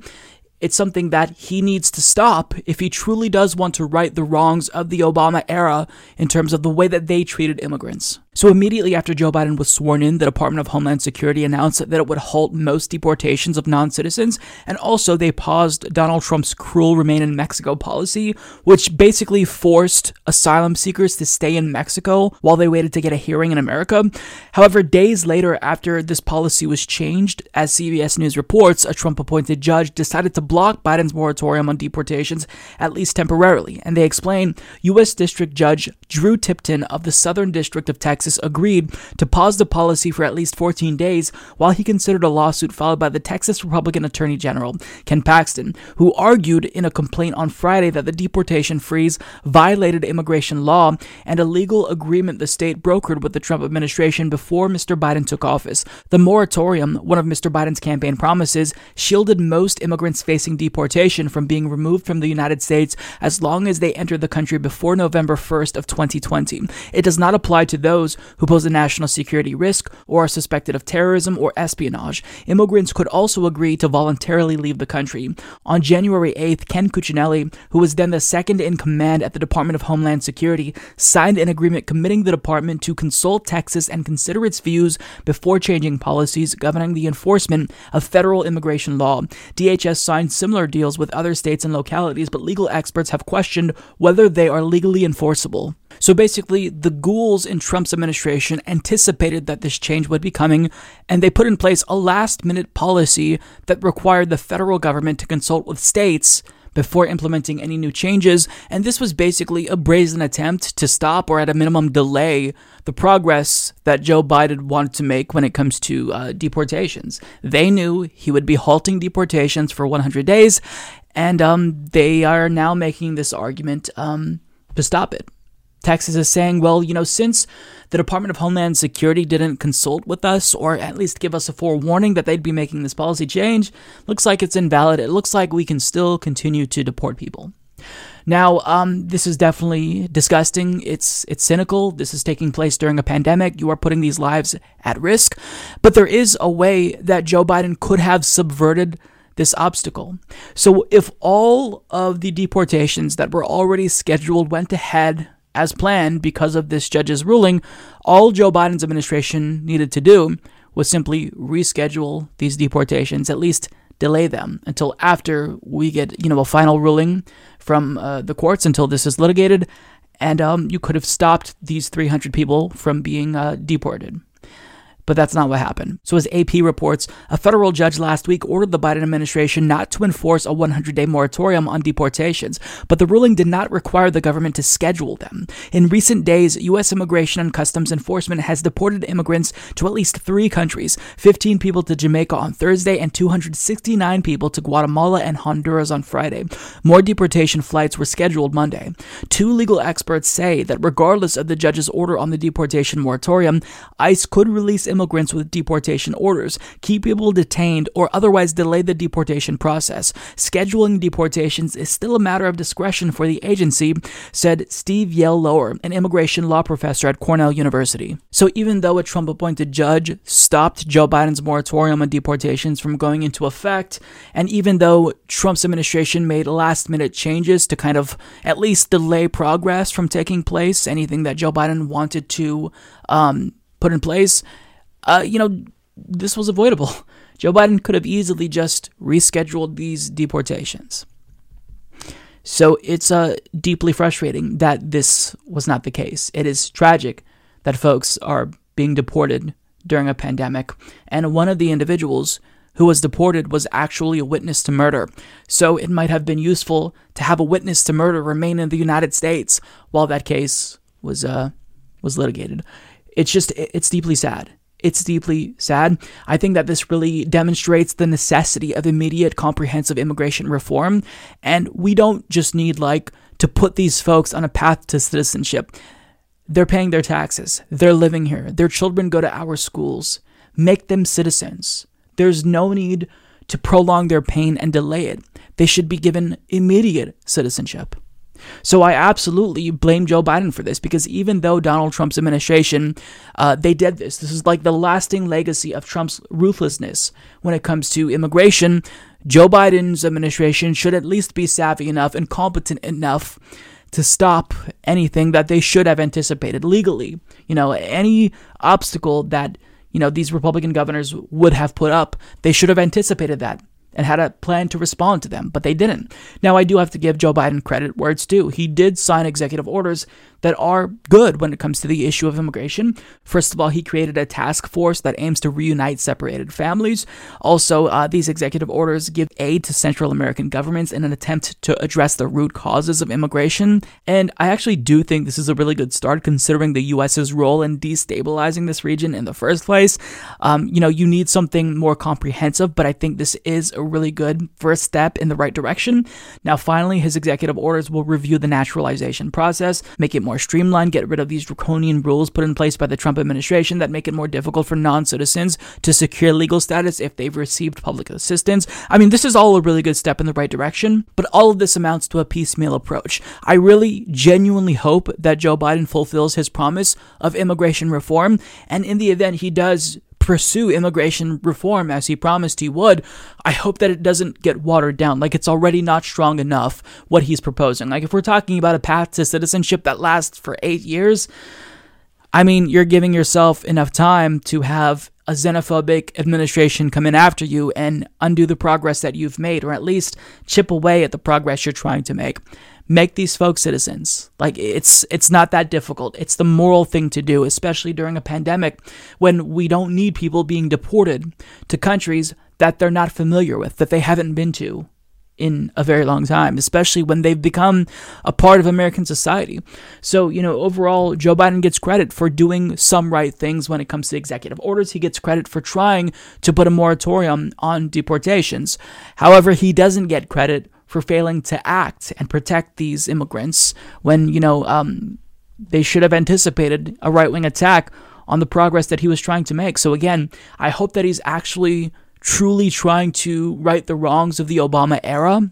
A: it's something that he needs to stop if he truly does want to right the wrongs of the Obama era in terms of the way that they treated immigrants. So, immediately after Joe Biden was sworn in, the Department of Homeland Security announced that it would halt most deportations of non citizens, and also they paused Donald Trump's cruel remain in Mexico policy, which basically forced asylum seekers to stay in Mexico while they waited to get a hearing in America. However, days later, after this policy was changed, as CBS News reports, a Trump appointed judge decided to block Biden's moratorium on deportations, at least temporarily, and they explain U.S. District Judge Drew Tipton of the Southern District of Texas Texas agreed to pause the policy for at least 14 days while he considered a lawsuit filed by the Texas Republican Attorney General, Ken Paxton, who argued in a complaint on Friday that the deportation freeze violated immigration law and a legal agreement the state brokered with the Trump administration before Mr. Biden took office. The moratorium, one of Mr. Biden's campaign promises, shielded most immigrants facing deportation from being removed from the United States as long as they entered the country before November 1st of 2020. It does not apply to those who pose a national security risk or are suspected of terrorism or espionage. Immigrants could also agree to voluntarily leave the country. On January 8th, Ken Cuccinelli, who was then the second in command at the Department of Homeland Security, signed an agreement committing the department to consult Texas and consider its views before changing policies governing the enforcement of federal immigration law. DHS signed similar deals with other states and localities, but legal experts have questioned whether they are legally enforceable. So basically, the ghouls in Trump's administration anticipated that this change would be coming, and they put in place a last minute policy that required the federal government to consult with states before implementing any new changes, and this was basically a brazen attempt to stop or at a minimum delay the progress that Joe Biden wanted to make when it comes to uh, deportations. They knew he would be halting deportations for 100 days, and um, they are now making this argument um, to stop it. Texas is saying, well, you know, since the Department of Homeland Security didn't consult with us or at least give us a forewarning that they'd be making this policy change, looks like it's invalid. It looks like we can still continue to deport people. Now, um, this is definitely disgusting. It's it's cynical. This is taking place during a pandemic. You are putting these lives at risk. But there is a way that Joe Biden could have subverted this obstacle. So if all of the deportations that were already scheduled went ahead as planned because of this judge's ruling, all Joe Biden's administration needed to do was simply reschedule these deportations, at least delay them until after we get, you know, a final ruling from uh, the courts until this is litigated, and um, you could have stopped these 300 people from being uh, deported but that's not what happened. So, as AP reports, a federal judge last week ordered the Biden administration not to enforce a 100 day moratorium on deportations, but the ruling did not require the government to schedule them. In recent days, U.S. Immigration and Customs Enforcement has deported immigrants to at least three countries 15 people to Jamaica on Thursday and 269 people to Guatemala and Honduras on Friday. More deportation flights were scheduled Monday. Two legal experts say that regardless of the judge's order on the deportation moratorium, ICE could release immigrants with deportation orders, keep people detained, or otherwise delay the deportation process. Scheduling deportations is still a matter of discretion for the agency, said Steve Yale-Loehr, an immigration law professor at Cornell University. So even though a Trump appointed judge stopped Joe Biden's moratorium on deportations from going into effect, and even though Trump's administration made last minute changes to kind of at least delay progress from taking place, anything that Joe Biden wanted to um, put in place, uh, you know, this was avoidable. Joe Biden could have easily just rescheduled these deportations. So it's uh, deeply frustrating that this was not the case. It is tragic that folks are being deported during a pandemic, and one of the individuals who was deported was actually a witness to murder. So it might have been useful to have a witness to murder remain in the United States while that case was uh, was litigated. It's just it's deeply sad. It's deeply sad. I think that this really demonstrates the necessity of immediate comprehensive immigration reform. And we don't just need, like, to put these folks on a path to citizenship. They're paying their taxes, they're living here, their children go to our schools. Make them citizens. There's no need to prolong their pain and delay it. They should be given immediate citizenship. So I absolutely blame Joe Biden for this because even though Donald Trump's administration, uh, they did this. This is like the lasting legacy of Trump's ruthlessness when it comes to immigration. Joe Biden's administration should at least be savvy enough and competent enough to stop anything that they should have anticipated legally. You know, any obstacle that you know these Republican governors would have put up, they should have anticipated that and had a plan to respond to them, but they didn't. Now, I do have to give Joe Biden credit where it's due. He did sign executive orders that are good when it comes to the issue of immigration. First of all, he created a task force that aims to reunite separated families. Also, uh, these executive orders give aid to Central American governments in an attempt to address the root causes of immigration. And I actually do think this is a really good start considering the U.S.'s role in destabilizing this region in the first place. Um, you know, you need something more comprehensive, but I think this is a really good first step in the right direction. Now, finally, his executive orders will review the naturalization process, make it more streamlined, get rid of these draconian rules put in place by the Trump administration that make it more difficult for non citizens to secure legal status if they've received public assistance. I mean, this is all a really good step in the right direction, but all of this amounts to a piecemeal approach. I really genuinely hope that Joe Biden fulfills his promise of immigration reform, and in the event he does pursue immigration reform as he promised he would, I hope that it doesn't get watered down. Like it's already not strong enough what he's proposing. Like if we're talking about a path to citizenship that lasts for eight years, I mean, you're giving yourself enough time to have a xenophobic administration come in after you and undo the progress that you've made, or at least chip away at the progress you're trying to make make these folks citizens. Like it's it's not that difficult. It's the moral thing to do, especially during a pandemic when we don't need people being deported to countries that they're not familiar with, that they haven't been to in a very long time, especially when they've become a part of American society. So, you know, overall, Joe Biden gets credit for doing some right things when it comes to executive orders. He gets credit for trying to put a moratorium on deportations. However, he doesn't get credit for failing to act and protect these immigrants when, you know, um, they should have anticipated a right wing attack on the progress that he was trying to make. So, again, I hope that he's actually truly trying to right the wrongs of the Obama era.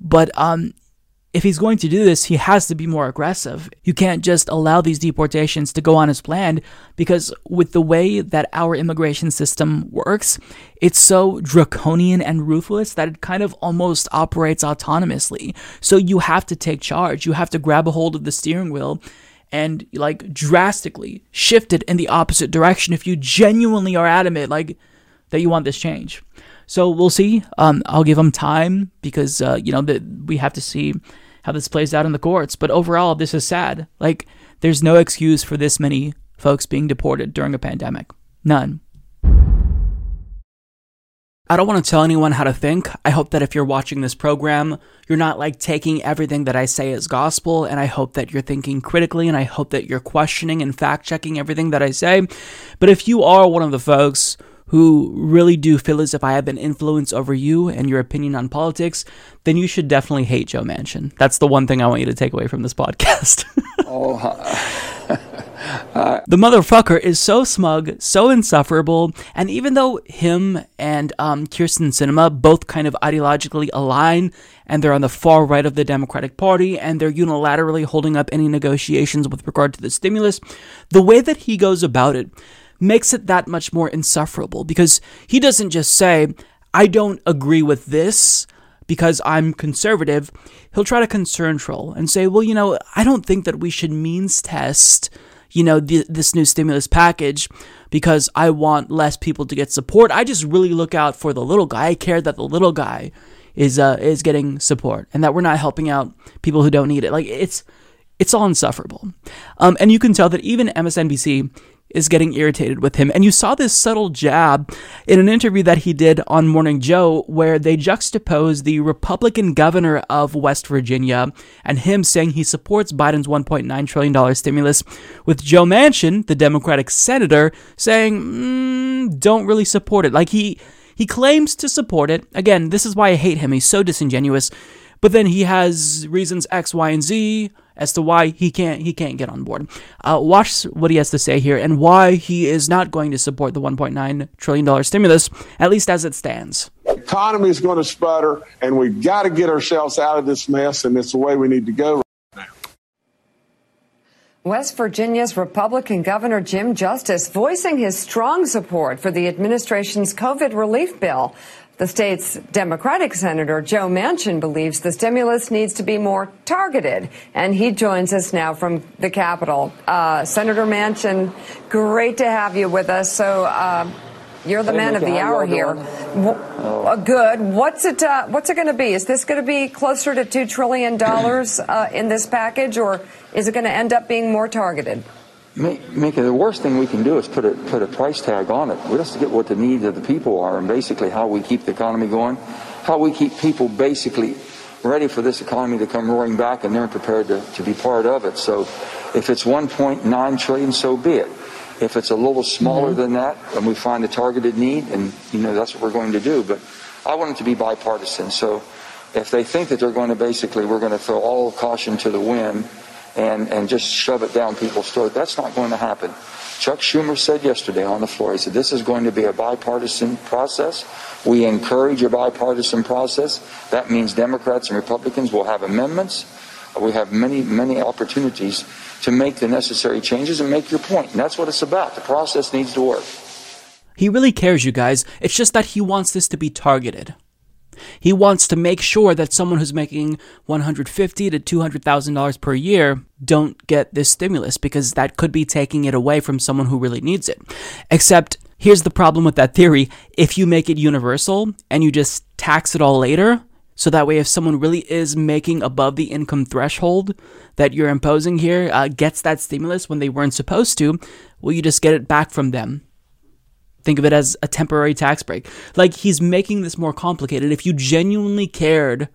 A: But um, if he's going to do this, he has to be more aggressive. You can't just allow these deportations to go on as planned because, with the way that our immigration system works, it's so draconian and ruthless that it kind of almost operates autonomously. So, you have to take charge. You have to grab a hold of the steering wheel and like drastically shift it in the opposite direction if you genuinely are adamant like that you want this change. So we'll see. Um, I'll give them time because uh, you know that we have to see how this plays out in the courts. But overall, this is sad. Like there's no excuse for this many folks being deported during a pandemic. None. I don't want to tell anyone how to think. I hope that if you're watching this program, you're not like taking everything that I say as gospel, and I hope that you're thinking critically, and I hope that you're questioning and fact checking everything that I say. But if you are one of the folks who really do feel as if I have an influence over you and your opinion on politics, then you should definitely hate Joe Manchin. That's the one thing I want you to take away from this podcast. oh, uh, the motherfucker is so smug, so insufferable, and even though him and um, Kyrsten Sinema both kind of ideologically align, and they're on the far right of the Democratic Party, and they're unilaterally holding up any negotiations with regard to the stimulus, the way that he goes about it makes it that much more insufferable because he doesn't just say, I don't agree with this because I'm conservative. He'll try to concern troll and say, well, you know, I don't think that we should means test, you know, th- this new stimulus package because I want less people to get support. I just really look out for the little guy. I care that the little guy is uh, is getting support and that we're not helping out people who don't need it. Like it's it's all insufferable. Um, and you can tell that even MSNBC is getting irritated with him. And you saw this subtle jab in an interview that he did on Morning Joe, where they juxtaposed the Republican governor of West Virginia and him saying he supports Biden's $1.9 trillion stimulus, with Joe Manchin, the Democratic senator, saying, mm, don't really support it. Like he. He claims to support it. Again, this is why I hate him. He's so disingenuous. But then he has reasons X, Y, and Z as to why he can't he can't get on board. Uh, watch what he has to say here and why he is not going to support the 1.9 trillion dollar stimulus, at least as it stands.
R: The economy is going to sputter, and we've got to get ourselves out of this mess, and it's the way we need to go.
S: West Virginia's Republican Governor Jim Justice voicing his strong support for the administration's COVID relief bill. The state's Democratic Senator Joe Manchin believes the stimulus needs to be more targeted, and he joins us now from the Capitol. Uh, Senator Manchin, great to have you with us. So, uh, you're the hey, man of the hour here. Uh, good. What's it? Uh, what's it going to be? Is this going to be closer to two trillion dollars uh, in this package, or is it going to end up being more targeted?
T: Make, it the worst thing we can do is put a put a price tag on it. We have to get what the needs of the people are, and basically how we keep the economy going, how we keep people basically ready for this economy to come roaring back, and they're prepared to, to be part of it. So, if it's 1.9 trillion, so be it. If it's a little smaller mm-hmm. than that, and we find a targeted need, and you know that's what we're going to do. But I want it to be bipartisan. So, if they think that they're going to basically, we're going to throw all caution to the wind and, and just shove it down people's throat. That's not going to happen. Chuck Schumer said yesterday on the floor, he said, this is going to be a bipartisan process. We encourage a bipartisan process. That means Democrats and Republicans will have amendments. We have many, many opportunities to make the necessary changes and make your point. And that's what it's about. The process needs to work.
A: He really cares, you guys. It's just that he wants this to be targeted. He wants to make sure that someone who's making 150 to $200,000 per year don't get this stimulus because that could be taking it away from someone who really needs it. Except here's the problem with that theory. If you make it universal and you just tax it all later, so that way if someone really is making above the income threshold that you're imposing here uh, gets that stimulus when they weren't supposed to, well, you just get it back from them Think of it as a temporary tax break. Like he's making this more complicated. If you genuinely cared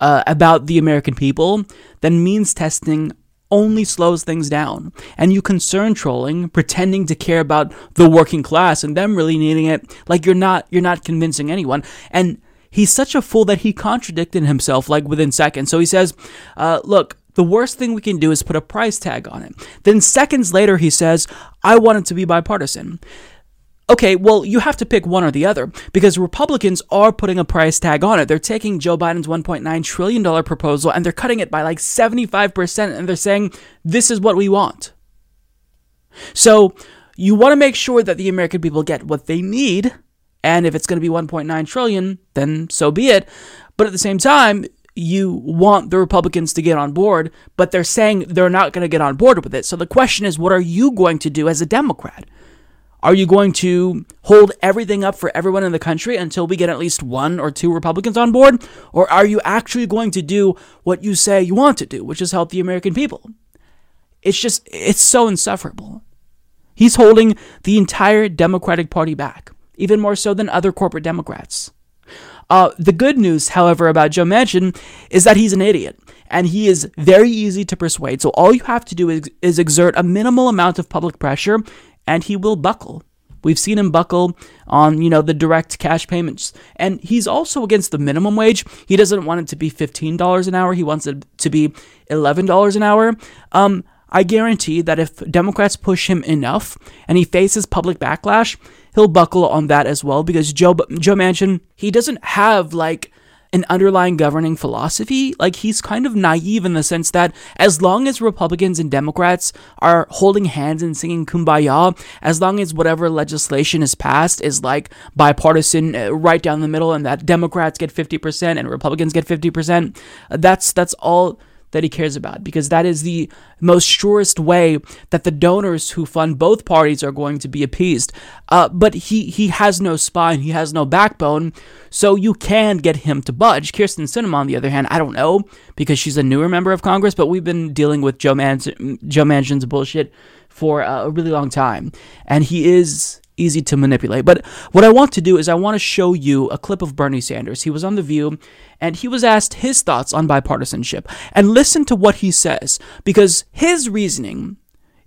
A: uh, about the American people, then means testing only slows things down. And you concern trolling, pretending to care about the working class and them really needing it, like you're not you're not convincing anyone. And he's such a fool that he contradicted himself like within seconds. So he says, uh, "Look." The worst thing we can do is put a price tag on it. Then seconds later, he says, I want it to be bipartisan. Okay, well, you have to pick one or the other because Republicans are putting a price tag on it. They're taking Joe Biden's $1.9 trillion proposal and they're cutting it by like 75%, and they're saying, this is what we want. So you want to make sure that the American people get what they need. And if it's going to be 1.9 trillion, then so be it. But at the same time, you want the Republicans to get on board, but they're saying they're not going to get on board with it. So the question is, what are you going to do as a Democrat? Are you going to hold everything up for everyone in the country until we get at least one or two Republicans on board? Or are you actually going to do what you say you want to do, which is help the American people? It's just, it's so insufferable. He's holding the entire Democratic Party back, even more so than other corporate Democrats. Uh, the good news, however, about Joe Manchin is that he's an idiot and he is very easy to persuade. So all you have to do is, is exert a minimal amount of public pressure and he will buckle. We've seen him buckle on, you know, the direct cash payments. And he's also against the minimum wage. He doesn't want it to be $15 an hour. He wants it to be $11 an hour. Um, I guarantee that if Democrats push him enough and he faces public backlash, he'll buckle on that as well because Joe Joe Manchin, he doesn't have like an underlying governing philosophy. Like he's kind of naive in the sense that as long as Republicans and Democrats are holding hands and singing kumbaya, as long as whatever legislation is passed is like bipartisan uh, right down the middle and that Democrats get 50% and Republicans get 50%, that's that's all that he cares about because that is the most surest way that the donors who fund both parties are going to be appeased. Uh, but he, he has no spine, he has no backbone, so you can get him to budge. Kyrsten Sinema, on the other hand, I don't know because she's a newer member of Congress, but we've been dealing with Joe, Joe Manchin's bullshit for uh, a really long time. And he is easy to manipulate. But what I want to do is I want to show you a clip of Bernie Sanders. He was on The View and he was asked his thoughts on bipartisanship. And listen to what he says because his reasoning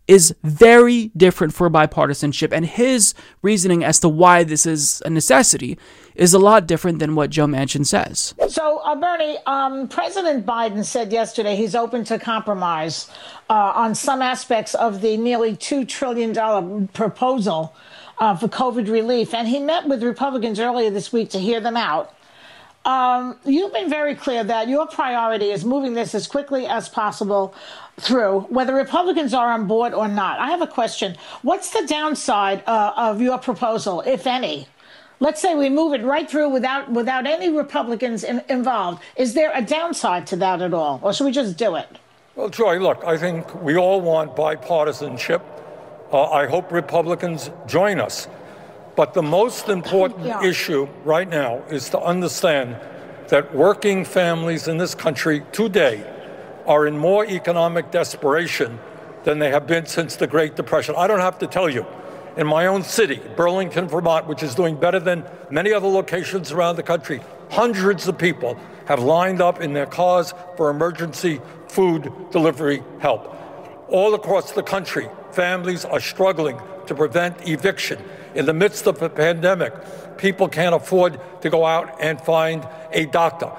A: is very different for bipartisanship and his reasoning as to why this is a necessity is a lot different than what Joe Manchin says.
U: So, uh, Bernie, um, President Biden said yesterday he's open to compromise uh, on some aspects of the nearly $2 trillion proposal uh, for COVID relief. And he met with Republicans earlier this week to hear them out. Um, you've been very clear that your priority is moving this as quickly as possible through, whether Republicans are on board or not. I have a question. What's the downside uh, of your proposal, if any? Let's say we move it right through without without any Republicans in, involved. Is there a downside to that at all, or should we just do it?
P: Well, Joy, look, I think we all want bipartisanship. Uh, I hope Republicans join us. But the most important yeah. issue right now is to understand that working families in this country today are in more economic desperation than they have been since the Great Depression. I don't have to tell you. In my own city, Burlington, Vermont, which is doing better than many other locations around the country, hundreds of people have lined up in their cars for emergency food delivery help. All across the country, families are struggling to prevent eviction. In the midst of a pandemic, people can't afford to go out and find a doctor.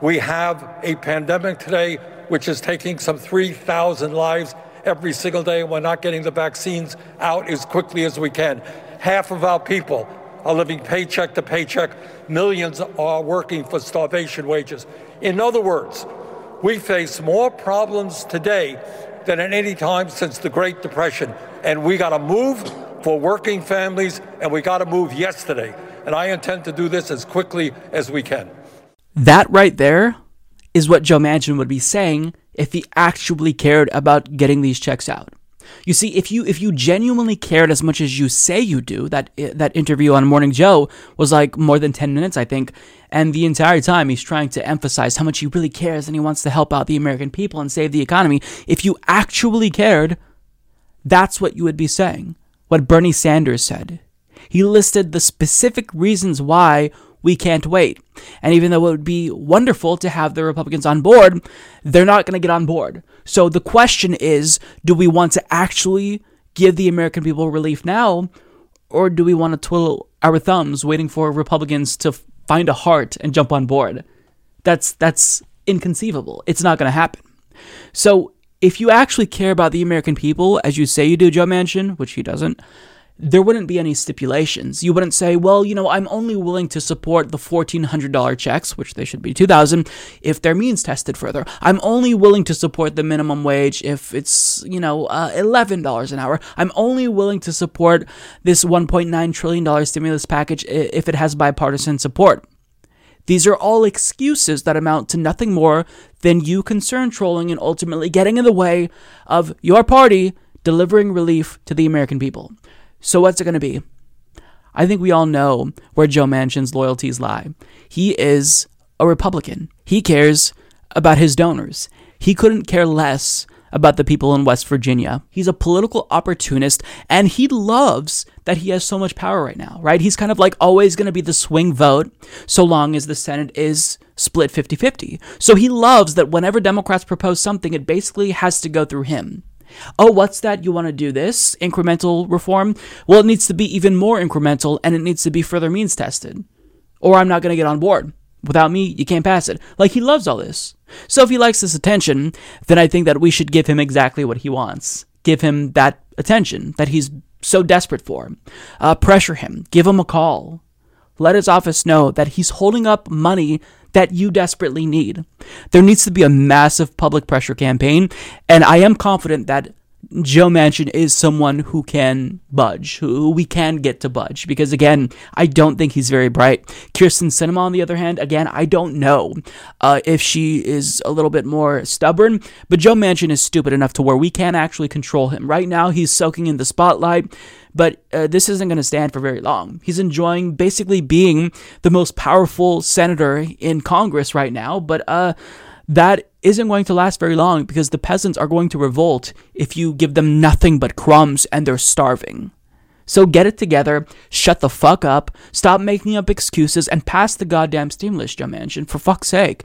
P: We have a pandemic today which is taking some 3,000 lives every single day. We're not getting the vaccines out as quickly as we can. Half of our people are living paycheck to paycheck. Millions are working for starvation wages. In other words, we face more problems today than at any time since the Great Depression. And we got to move for working families, and we got to move yesterday. And I intend to do this as quickly as we can.
A: That right there is what Joe Manchin would be saying if he actually cared about getting these checks out. You see, if you if you genuinely cared as much as you say you do, that eh, that interview on Morning Joe was like more than ten minutes, I think, and the entire time he's trying to emphasize how much he really cares and he wants to help out the American people and save the economy. If you actually cared, that's what you would be saying. What Bernie Sanders said. He listed the specific reasons why we can't wait. And even though it would be wonderful to have the Republicans on board, they're not going to get on board. So the question is do we want to actually give the American people relief now, or do we want to twiddle our thumbs waiting for Republicans to find a heart and jump on board? That's that's inconceivable. It's not going to happen. So if you actually care about the American people, as you say you do, Joe Manchin, which he doesn't, there wouldn't be any stipulations. You wouldn't say, well, you know, I'm only willing to support the $1,400 checks, which they should be 2000 if they're means tested further. I'm only willing to support the minimum wage if it's, you know, uh, $11 an hour. I'm only willing to support this $1.9 trillion stimulus package if it has bipartisan support. These are all excuses that amount to nothing more than you concern trolling and ultimately getting in the way of your party delivering relief to the American people. So, what's it going to be? I think we all know where Joe Manchin's loyalties lie. He is a Republican. He cares about his donors. He couldn't care less about the people in West Virginia. He's a political opportunist and he loves that he has so much power right now, right? He's kind of like always going to be the swing vote so long as the Senate is split 50 50. So he loves that whenever Democrats propose something, it basically has to go through him. Oh, what's that? You want to do this? Incremental reform? Well, it needs to be even more incremental and it needs to be further means tested. Or I'm not going to get on board. Without me, you can't pass it. Like, he loves all this. So, if he likes this attention, then I think that we should give him exactly what he wants. Give him that attention that he's so desperate for. Uh, pressure him. Give him a call. Let his office know that he's holding up money that you desperately need. There needs to be a massive public pressure campaign, and I am confident that Joe Manchin is someone who can budge, who we can get to budge. Because again, I don't think he's very bright. Kyrsten Sinema, on the other hand, again, I don't know uh, if she is a little bit more stubborn. But Joe Manchin is stupid enough to where we can't actually control him. Right now, he's soaking in the spotlight. But uh, this isn't going to stand for very long. He's enjoying basically being the most powerful senator in Congress right now. But uh, that isn't going to last very long because the peasants are going to revolt if you give them nothing but crumbs and they're starving. So get it together, shut the fuck up, stop making up excuses, and pass the goddamn stimulus, Joe Manchin, for fuck's sake.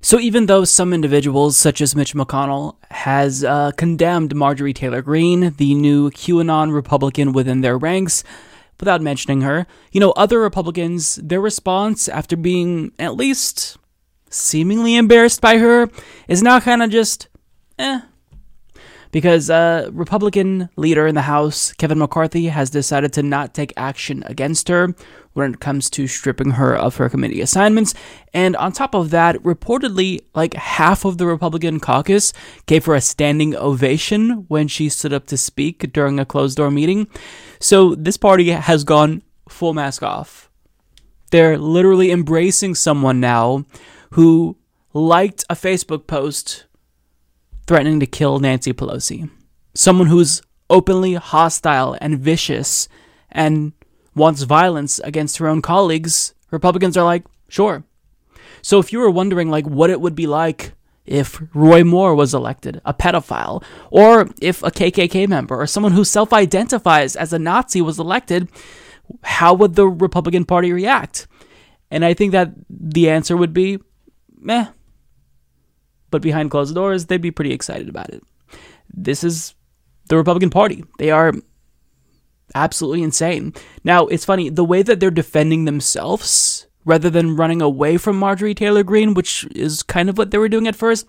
A: So even though some individuals, such as Mitch McConnell, has uh, condemned Marjorie Taylor Greene, the new QAnon Republican within their ranks, without mentioning her, you know, other Republicans, their response after being at least seemingly embarrassed by her is now kind of just, eh, because uh, Republican leader in the House, Kevin McCarthy, has decided to not take action against her when it comes to stripping her of her committee assignments. And on top of that, reportedly, like half of the Republican caucus gave her a standing ovation when she stood up to speak during a closed door meeting. So this party has gone full mask off. They're literally embracing someone now who liked a Facebook post threatening to kill Nancy Pelosi. Someone who's openly hostile and vicious and wants violence against her own colleagues, Republicans are like, sure. So if you were wondering like what it would be like if Roy Moore was elected, a pedophile, or if a KKK member or someone who self-identifies as a Nazi was elected, how would the Republican Party react? And I think that the answer would be meh. But behind closed doors, they'd be pretty excited about it. This is the Republican Party. They are absolutely insane. Now, it's funny, the way that they're defending themselves rather than running away from Marjorie Taylor Greene, which is kind of what they were doing at first,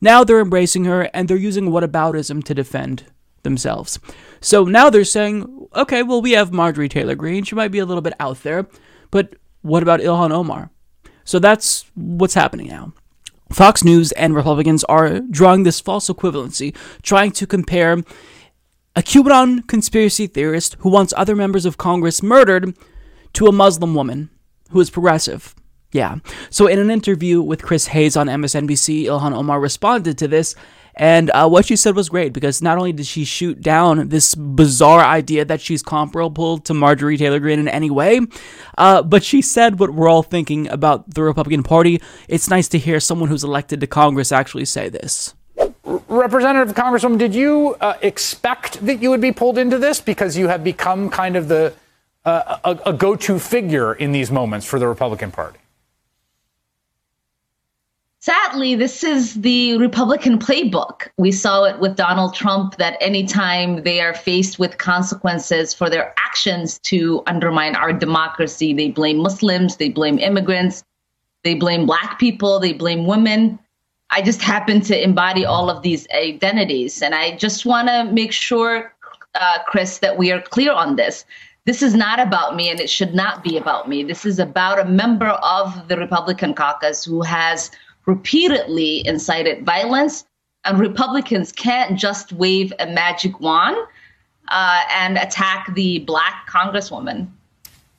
A: now they're embracing her and they're using whataboutism to defend themselves. So now they're saying, okay, well, we have Marjorie Taylor Greene. She might be a little bit out there, but what about Ilhan Omar? So that's what's happening now. Fox News and Republicans are drawing this false equivalency, trying to compare a QAnon conspiracy theorist who wants other members of Congress murdered to a Muslim woman who is progressive. Yeah. So, in an interview with Chris Hayes on MSNBC, Ilhan Omar responded to this and uh, what she said was great because not only did she shoot down this bizarre idea that she's comparable to Marjorie Taylor Greene in any way, uh, but she said what we're all thinking about the Republican Party. It's nice to hear someone who's elected to Congress actually say this.
K: Representative Congresswoman, did you uh, expect that you would be pulled into this because you have become kind of the uh, a, a go-to figure in these moments for the Republican Party?
V: Sadly, this is the Republican playbook. We saw it with Donald Trump that anytime they are faced with consequences for their actions to undermine our democracy, they blame Muslims, they blame immigrants, they blame black people, they blame women. I just happen to embody all of these identities. And I just want to make sure, uh, Chris, that we are clear on this. This is not about me and it should not be about me. This is about a member of the Republican caucus who has repeatedly incited violence, and Republicans can't just wave a magic wand uh, and attack the black congresswoman.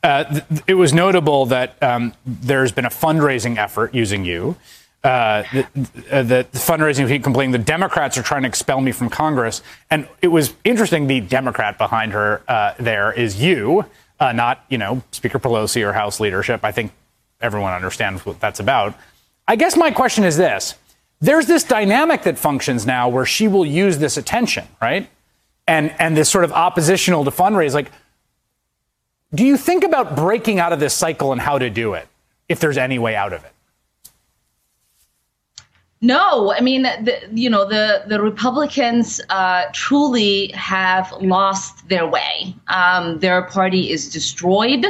K: Uh, th- it was notable that um, there's been a fundraising effort using you. Uh, the, uh, the, fundraising complained the Democrats are trying to expel me from Congress, and it was interesting. The Democrat behind her uh, there is you, uh, not you know Speaker Pelosi or House leadership. I think everyone understands what that's about. I guess my question is this there's this dynamic that functions now where she will use this attention, right? And, and this sort of oppositional to fundraise. Like, do you think about breaking out of this cycle and how to do it, if there's any way out of it?
V: No, I mean, the, you know, the the Republicans uh, truly have lost their way. Um, their party is destroyed.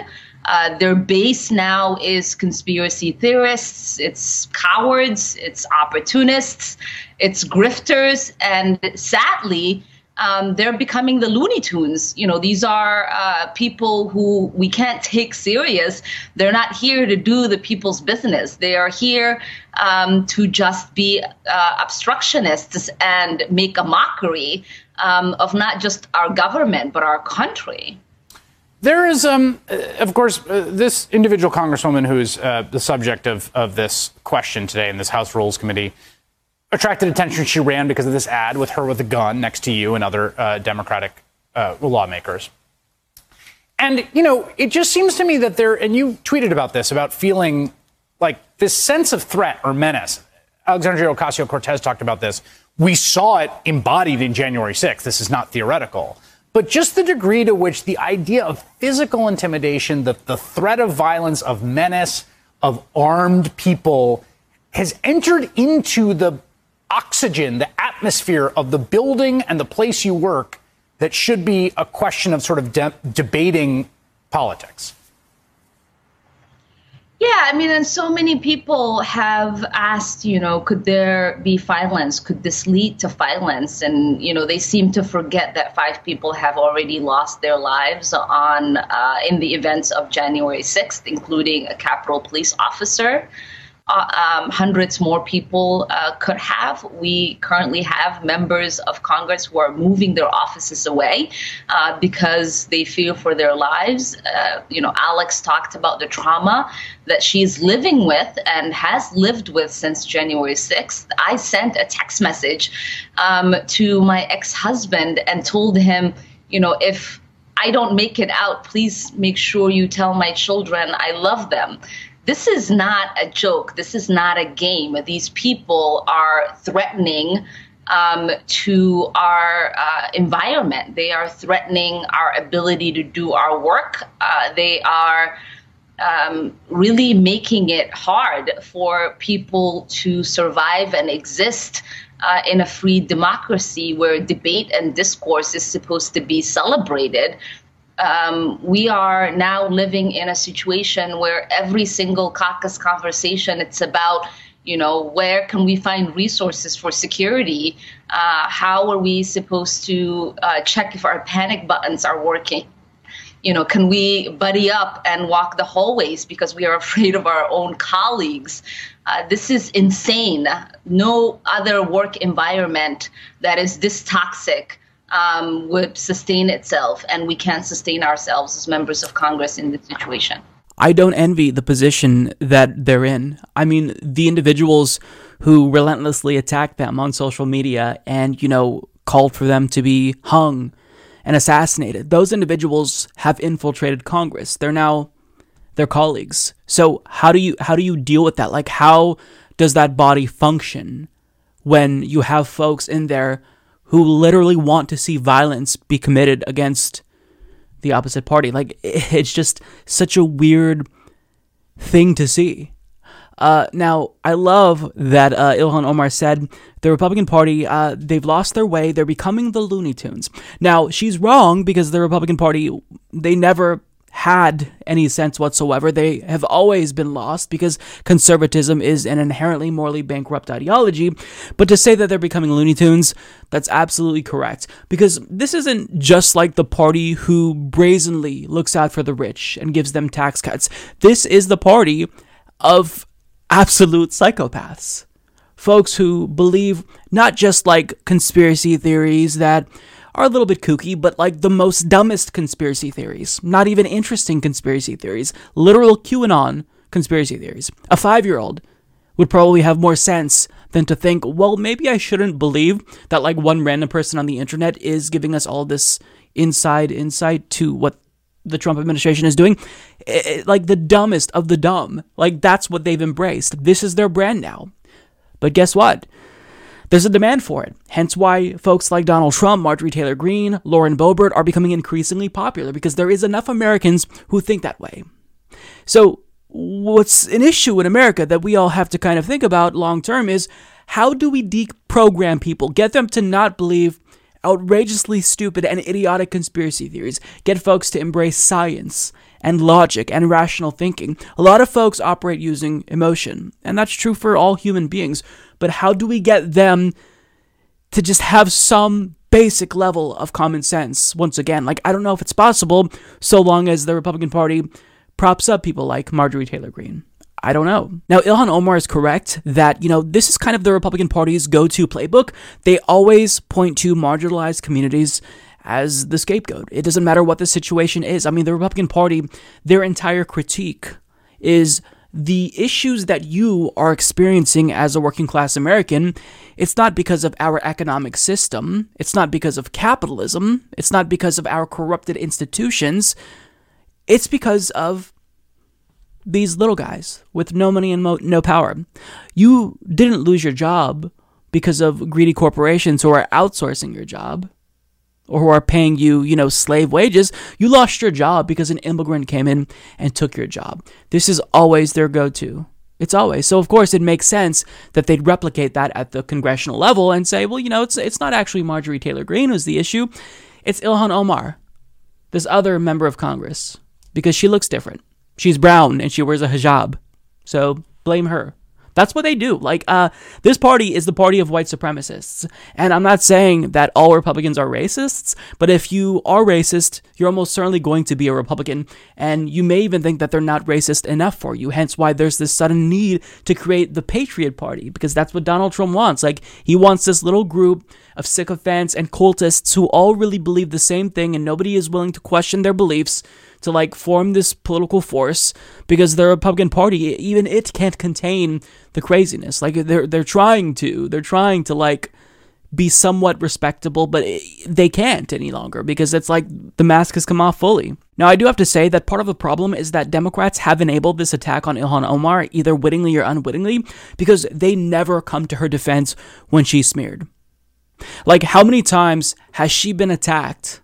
V: Uh, their base now is conspiracy theorists, it's cowards, it's opportunists, it's grifters, and sadly, um, they're becoming the Looney Tunes. You know, these are uh, people who we can't take serious. They're not here to do the people's business. They are here um, to just be uh, obstructionists and make a mockery um, of not just our government but our country.
K: There is, um, of course, uh, this individual congresswoman who is uh, the subject of, of this question today in this House Rules Committee attracted attention. She ran because of this ad with her with a gun next to you and other uh, Democratic uh, lawmakers. And, you know, it just seems to me that there, and you tweeted about this, about feeling like this sense of threat or menace. Alexandria Ocasio Cortez talked about this. We saw it embodied in January 6th. This is not theoretical but just the degree to which the idea of physical intimidation, the, the threat of violence, of menace, of armed people has entered into the oxygen, the atmosphere of the building and the place you work that should be a question of sort of de- debating politics.
V: Yeah, I mean, and so many people have asked, you know, could there be violence? Could this lead to violence? And, you know, they seem to forget that five people have already lost their lives on uh, in the events of January 6th, including a Capitol police officer um, hundreds more people uh, could have. We currently have members of Congress who are moving their offices away uh, because they fear for their lives. Uh, you know, Alex talked about the trauma that she's living with and has lived with since January 6th. I sent a text message um, to my ex husband and told him, you know, if I don't make it out, please make sure you tell my children I love them this is not a joke. This is not a game. These people are threatening um, to our uh, environment. They are threatening our ability to do our work. Uh, they are um, really making it hard for people to survive and exist uh, in a free democracy where debate and discourse is supposed to be celebrated um, we are now living in a situation where every single caucus conversation it's about you know where can we find resources for security? Uh, how are we supposed to uh, check if our panic buttons are working? You know can we buddy up and walk the hallways because we are afraid of our own colleagues? Uh, this is insane. No other work environment that is this toxic um, would sustain itself, and we can't sustain ourselves as members of Congress in this situation.
A: I don't envy the position that they're in. I mean, the individuals who relentlessly attacked them on social media and, you know, called for them to be hung and assassinated, those individuals have infiltrated Congress. They're now their colleagues. So how do you how do you deal with that? Like how does that body function when you have folks in there who literally want to see violence be committed against the opposite party. Like, it's just such a weird thing to see. Uh, now, I love that uh, Ilhan Omar said the Republican Party, uh, they've lost their way. They're becoming the Looney Tunes. Now, she's wrong because the Republican Party, they never had any sense whatsoever. They have always been lost because conservatism is an inherently morally bankrupt ideology. But to say that they're becoming Looney Tunes, that's absolutely correct. Because this isn't just like the party who brazenly looks out for the rich and gives them tax cuts. This is the party of absolute psychopaths. Folks who believe not just like conspiracy theories that are a little bit kooky, but like the most dumbest conspiracy theories. Not even interesting conspiracy theories. Literal QAnon conspiracy theories. A five year old would probably have more sense than to think, well, maybe I shouldn't believe that like one random person on the internet is giving us all this inside insight to what the Trump administration is doing. It, it, like the dumbest of the dumb. Like that's what they've embraced. This is their brand now. But guess what? There's a demand for it. Hence why folks like Donald Trump, Marjorie Taylor Greene, Lauren Boebert are becoming increasingly popular because there is enough Americans who think that way. So, what's an issue in America that we all have to kind of think about long term is how do we deprogram people, get them to not believe outrageously stupid and idiotic conspiracy theories, get folks to embrace science and logic and rational thinking. A lot of folks operate using emotion, and that's true for all human beings but how do we get them to just have some basic level of common sense once again? Like, I don't know if it's possible so long as the Republican Party props up people like Marjorie Taylor Greene. I don't know. Now, Ilhan Omar is correct that, you know, this is kind of the Republican Party's go to playbook. They always point to marginalized communities as the scapegoat. It doesn't matter what the situation is. I mean, the Republican Party, their entire critique is the issues that you are experiencing as a working class American, it's not because of our economic system, it's not because of capitalism, it's not because of our corrupted institutions, it's because of these little guys with no money and mo- no power. You didn't lose your job because of greedy corporations who are outsourcing your job or who are paying you, you know, slave wages, you lost your job because an immigrant came in and took your job. This is always their go to. It's always. So of course it makes sense that they'd replicate that at the congressional level and say, well, you know, it's it's not actually Marjorie Taylor Greene who's the issue. It's Ilhan Omar, this other member of Congress, because she looks different. She's brown and she wears a hijab. So blame her. That's what they do. Like, uh, this party is the party of white supremacists. And I'm not saying that all Republicans are racists, but if you are racist, you're almost certainly going to be a Republican. And you may even think that they're not racist enough for you. Hence why there's this sudden need to create the Patriot Party, because that's what Donald Trump wants. Like, he wants this little group of sycophants and cultists who all really believe the same thing and nobody is willing to question their beliefs to like form this political force because the Republican Party, even it can't contain the craziness. Like they're they're trying to, they're trying to like be somewhat respectable, but eh, they can't any longer because it's like the mask has come off fully. Now, I do have to say that part of the problem is that Democrats have enabled this attack on Ilhan Omar, either wittingly or unwittingly, because they never come to her defense when she's smeared. Like, how many times has she been attacked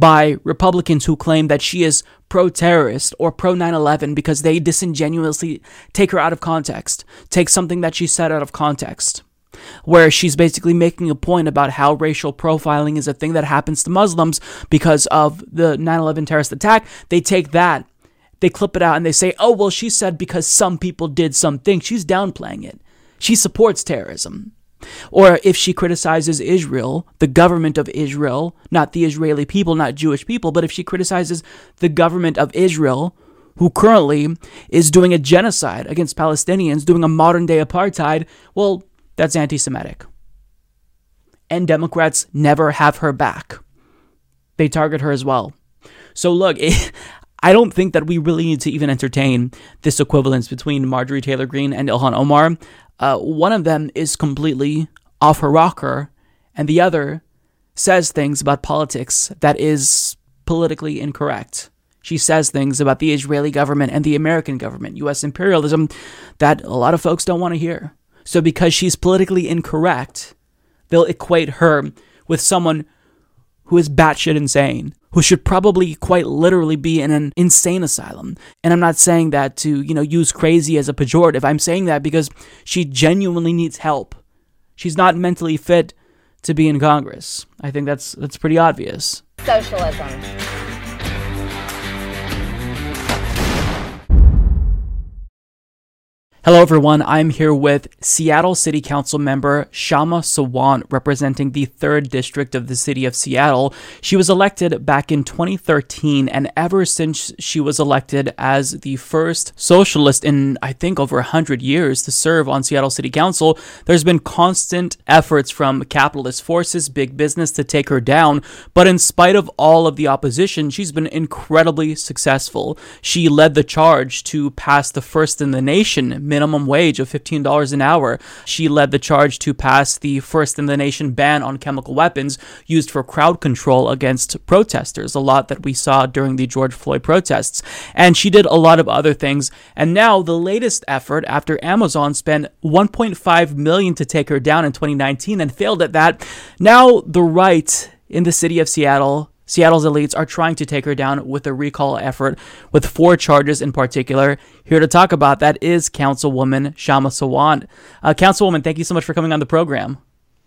A: by Republicans who claim that she is pro terrorist or pro 9 11 because they disingenuously take her out of context, take something that she said out of context. Where she's basically making a point about how racial profiling is a thing that happens to Muslims because of the 9 11 terrorist attack. They take that, they clip it out, and they say, oh, well, she said because some people did something. She's downplaying it. She supports terrorism. Or if she criticizes Israel, the government of Israel, not the Israeli people, not Jewish people, but if she criticizes the government of Israel, who currently is doing a genocide against Palestinians, doing a modern day apartheid, well, that's anti Semitic. And Democrats never have her back. They target her as well. So, look, I don't think that we really need to even entertain this equivalence between Marjorie Taylor Greene and Ilhan Omar. Uh, one of them is completely off her rocker, and the other says things about politics that is politically incorrect. She says things about the Israeli government and the American government, US imperialism, that a lot of folks don't want to hear. So because she's politically incorrect, they'll equate her with someone who is batshit insane, who should probably quite literally be in an insane asylum. And I'm not saying that to, you know, use crazy as a pejorative. I'm saying that because she genuinely needs help. She's not mentally fit to be in Congress. I think that's that's pretty obvious.
D: Socialism.
A: Hello, everyone. I'm here with Seattle City Council member Kshama Sawant, representing the 3rd District of the City of Seattle. She was elected back in 2013, and ever since she was elected as the first socialist in, I think, over 100 years to serve on Seattle City Council, there's been constant efforts from capitalist forces, big business to take her down. But in spite of all of the opposition, she's been incredibly successful. She led the charge to pass the first in the nation minimum wage of $15 an hour. She led the charge to pass the first in the nation ban on chemical weapons used for crowd control against protesters, a lot that we saw during the George Floyd protests. And she did a lot of other things. And now the latest effort after Amazon spent 1.5 million to take her down in 2019 and failed at that, now the right in the city of Seattle Seattle's elites are trying to take her down with a recall effort, with four charges in particular. Here to talk about that is Councilwoman Kshama Sawant. Uh, Councilwoman, thank you so much for coming on the program.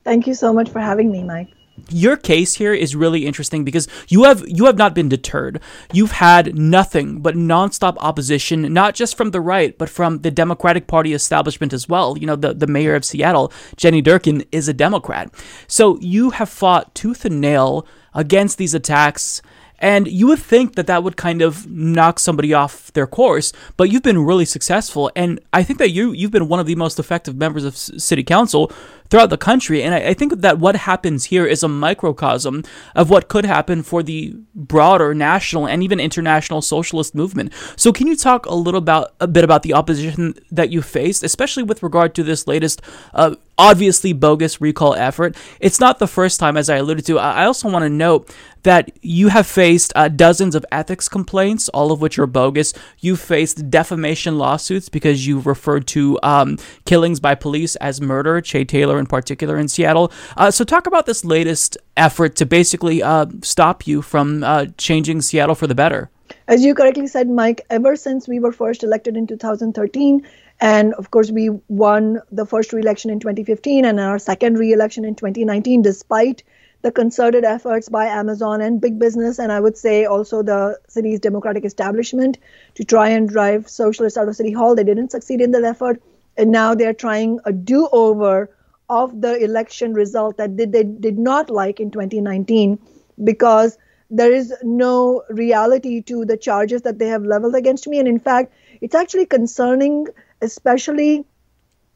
W: Thank you so much for having me, Mike.
A: Your case here is really interesting because you have you have not been deterred. You've had nothing but nonstop opposition, not just from the right, but from the Democratic Party establishment as well. You know, the, the mayor of Seattle, Jenny Durkan, is a Democrat. So you have fought tooth and nail against these attacks. And you would think that that would kind of knock somebody off their course, but you've been really successful. And I think that you you've been one of the most effective members of city council throughout the country. And I, I, think that what happens here is a microcosm of what could happen for the broader national and even international socialist movement. So, can you talk a little about a bit about the opposition that you faced, especially with regard to this latest uh, obviously bogus recall effort. It's not the first time, as I alluded to. I also want to note that you have faced uh, dozens of ethics complaints, all of which are bogus. You've faced defamation lawsuits because you referred to um, killings by police as murder, Che Taylor in particular in Seattle. Uh, so, talk about this latest effort to basically uh, stop you from uh, changing Seattle for the better.
W: As you correctly said, Mike, ever since we were first elected in 2013, and of course, we won the first re-election in 2015 and our second re-election in 2019, despite the concerted efforts by Amazon and big business, and I would say also the city's democratic establishment to try and drive socialists out of City Hall. They didn't succeed in that effort, and now they're trying a do-over of the election result that they, they did not like in 2019 because there is no reality to the charges that they have leveled against me. And in fact, it's actually concerning especially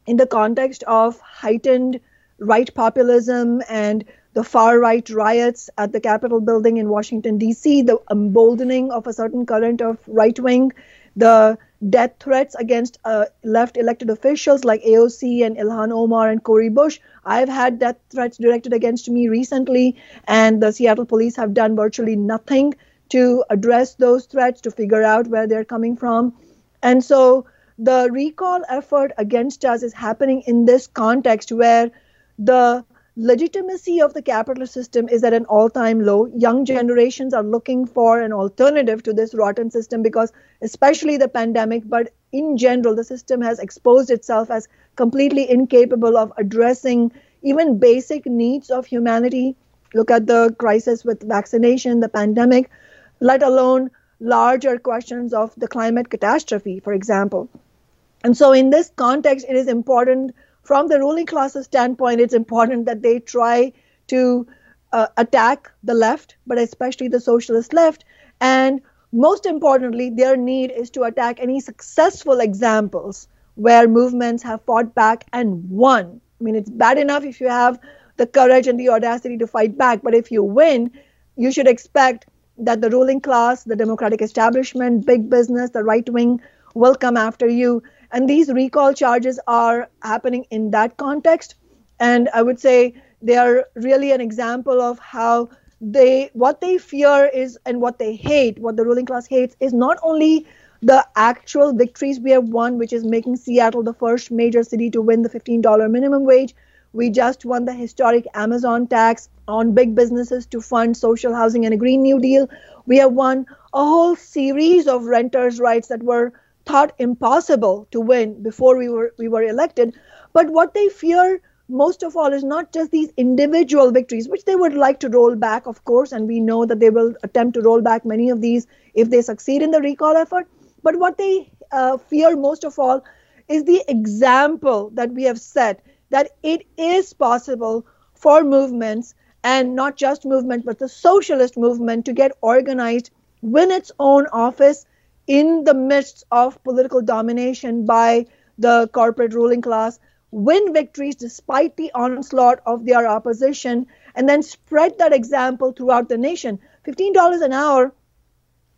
W: in the context of heightened right populism and the far right riots at the Capitol building in Washington, D.C., the emboldening of a certain current of right wing, the death threats against uh, left elected officials like AOC and Ilhan Omar and Cori Bush. I've had death threats directed against me recently, and the Seattle police have done virtually nothing to address those threats, to figure out where they're coming from. And so the recall effort against us is happening in this context where the legitimacy of the capitalist system is at an all time low. Young generations are looking for an alternative to this rotten system because, especially the pandemic, but in general, the system has exposed itself as completely incapable of addressing even basic needs of humanity. Look at the crisis with vaccination, the pandemic, let alone larger questions of the climate catastrophe, for example. And so, in this context, it is important from the ruling class's standpoint, it's important that they try to uh, attack the left, but especially the socialist left. And most importantly, their need is to attack any successful examples where movements have fought back and won. I mean, it's bad enough if you have the courage and the audacity to fight back, but if you win, you should expect that the ruling class, the democratic establishment, big business, the right wing will come after you. And these recall charges are happening in that context. And I would say they are really an example of how they what they fear is and what they hate, what the ruling class hates, is not only the actual victories we have won, which is making Seattle the first major city to win the $15 minimum wage. We just won the historic Amazon tax on big businesses to fund social housing and a Green New Deal. We have won a whole series of renters' rights that were thought impossible to win before we were we were elected. But what they fear most of all is not just these individual victories, which they would like to roll back, of course, and we know that they will attempt to roll back many of these if they succeed in the recall effort. But what they uh, fear most of all is the example that we have set that it is possible for movements and not just movement, but the socialist movement to get organized, win its own office in the midst of political domination by the corporate ruling class, win victories despite the onslaught of their opposition, and then spread that example throughout the nation. $15 an hour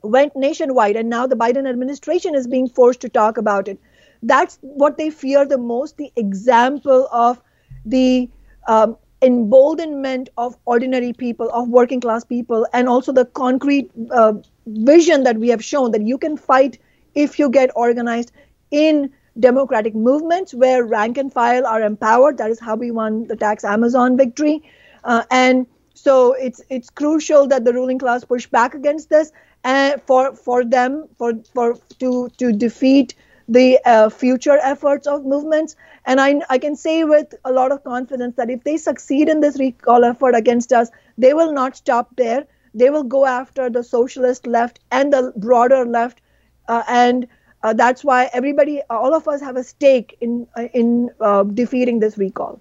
W: went nationwide, and now the Biden administration is being forced to talk about it. That's what they fear the most the example of the um, emboldenment of ordinary people, of working class people, and also the concrete uh, vision that we have shown that you can fight if you get organized in democratic movements where rank and file are empowered. That is how we won the tax Amazon victory. Uh, and so it's it's crucial that the ruling class push back against this and for for them for for to to defeat the uh, future efforts of movements. And I, I can say with a lot of confidence that if they succeed in this recall effort against us, they will not stop there. They will go after the socialist left and the broader left. Uh, and uh, that's why everybody, all of us have a stake in, in uh, defeating this recall.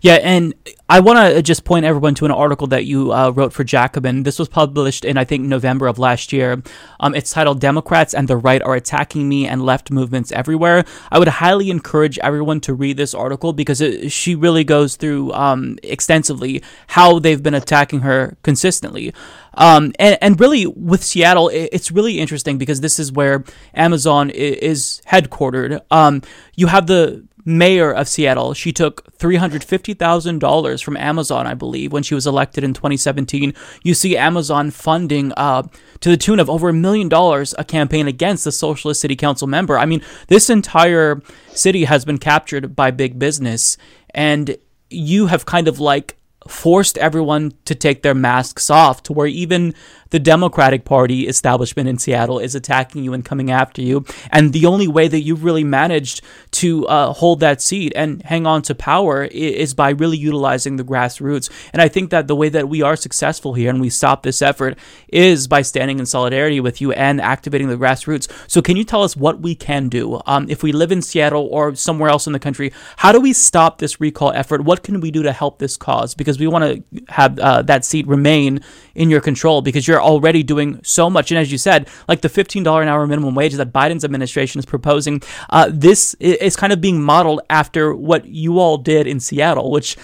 A: Yeah, and I want to just point everyone to an article that you uh, wrote for Jacobin. This was published in, I think, November of last year. Um, it's titled Democrats and the Right Are Attacking Me and Left Movements Everywhere. I would highly encourage everyone to read this article because it, she really goes through um, extensively how they've been attacking her consistently. Um, and, and really, with Seattle, it's really interesting because this is where Amazon is headquartered. Um, you have the mayor of Seattle. She took $350,000 from Amazon, I believe, when she was elected in 2017. You see Amazon funding uh, to the tune of over a million dollars a campaign against the socialist city council member. I mean, this entire city has been captured by big business, and you have kind of like forced everyone to take their masks off to where even the Democratic Party establishment in Seattle is attacking you and coming after you. And the only way that you've really managed to uh, hold that seat and hang on to power is by really utilizing the grassroots. And I think that the way that we are successful here and we stop this effort is by standing in solidarity with you and activating the grassroots. So, can you tell us what we can do? Um, if we live in Seattle or somewhere else in the country, how do we stop this recall effort? What can we do to help this cause? Because we want to have uh, that seat remain in your control because you're already doing so much. And as you said, like the $15 an hour minimum wage that Biden's administration is proposing, uh, this is kind of being modeled after what you all did in Seattle, which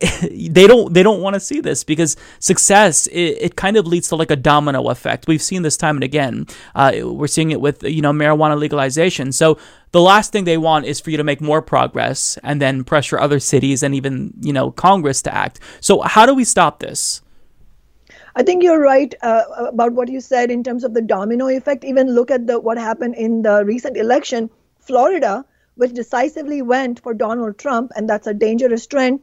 A: they don't they don't want to see this because success it, it, kind of leads to like a domino effect. We've seen this time and again. Uh, we're seeing it with you know marijuana legalization. So the last thing they want is for you to make more progress and then pressure other cities and even you know Congress to act. So how do we stop this?
W: I think you're right uh, about what you said in terms of the domino effect. Even look at the what happened in the recent election, Florida, which decisively went for Donald Trump, and that's a dangerous trend.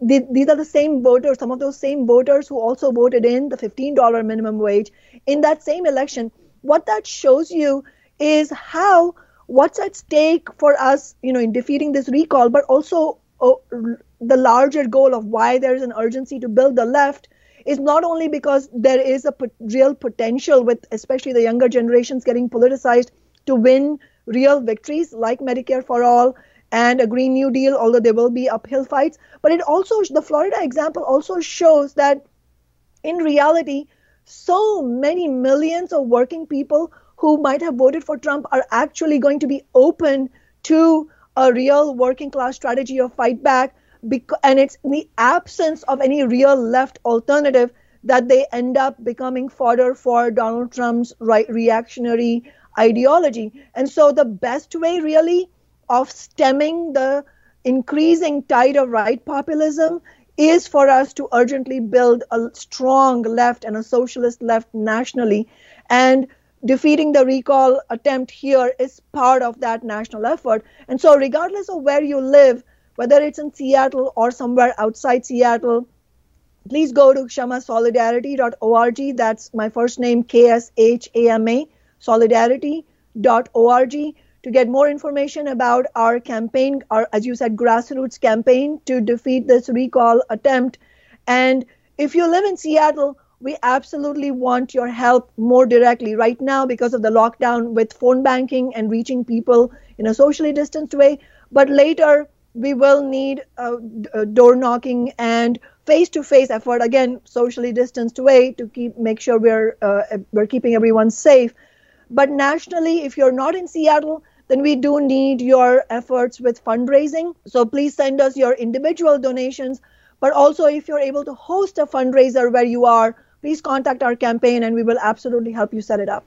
W: The, these are the same voters, some of those same voters who also voted in the $15 minimum wage in that same election. What that shows you is how what's at stake for us, you know, in defeating this recall, but also oh, the larger goal of why there's an urgency to build the left is not only because there is a real potential with especially the younger generations getting politicized to win real victories like Medicare for all and a Green New Deal, although there will be uphill fights. But it also, the Florida example also shows that in reality, so many millions of working people who might have voted for Trump are actually going to be open to a real working class strategy of fight back and it's the absence of any real left alternative that they end up becoming fodder for Donald Trump's right reactionary ideology. And so the best way really of stemming the increasing tide of right populism is for us to urgently build a strong left and a socialist left nationally. And defeating the recall attempt here is part of that national effort. And so, regardless of where you live, whether it's in Seattle or somewhere outside Seattle, please go to kshamasolidarity.org. That's my first name, K S H A M A, solidarity.org, to get more information about our campaign, our, as you said, grassroots campaign to defeat this recall attempt. And if you live in Seattle, we absolutely want your help more directly right now because of the lockdown with phone banking and reaching people in a socially distanced way. But later, we will need uh, door knocking and face-to-face effort. Again socially distanced way to keep make sure we're uh, we're keeping everyone safe. But nationally if you're not in seattle then we do need your efforts with fundraising. So please send us your individual donations. But also if you're able to host a fundraiser where you are please contact our campaign and we will absolutely help you set it up.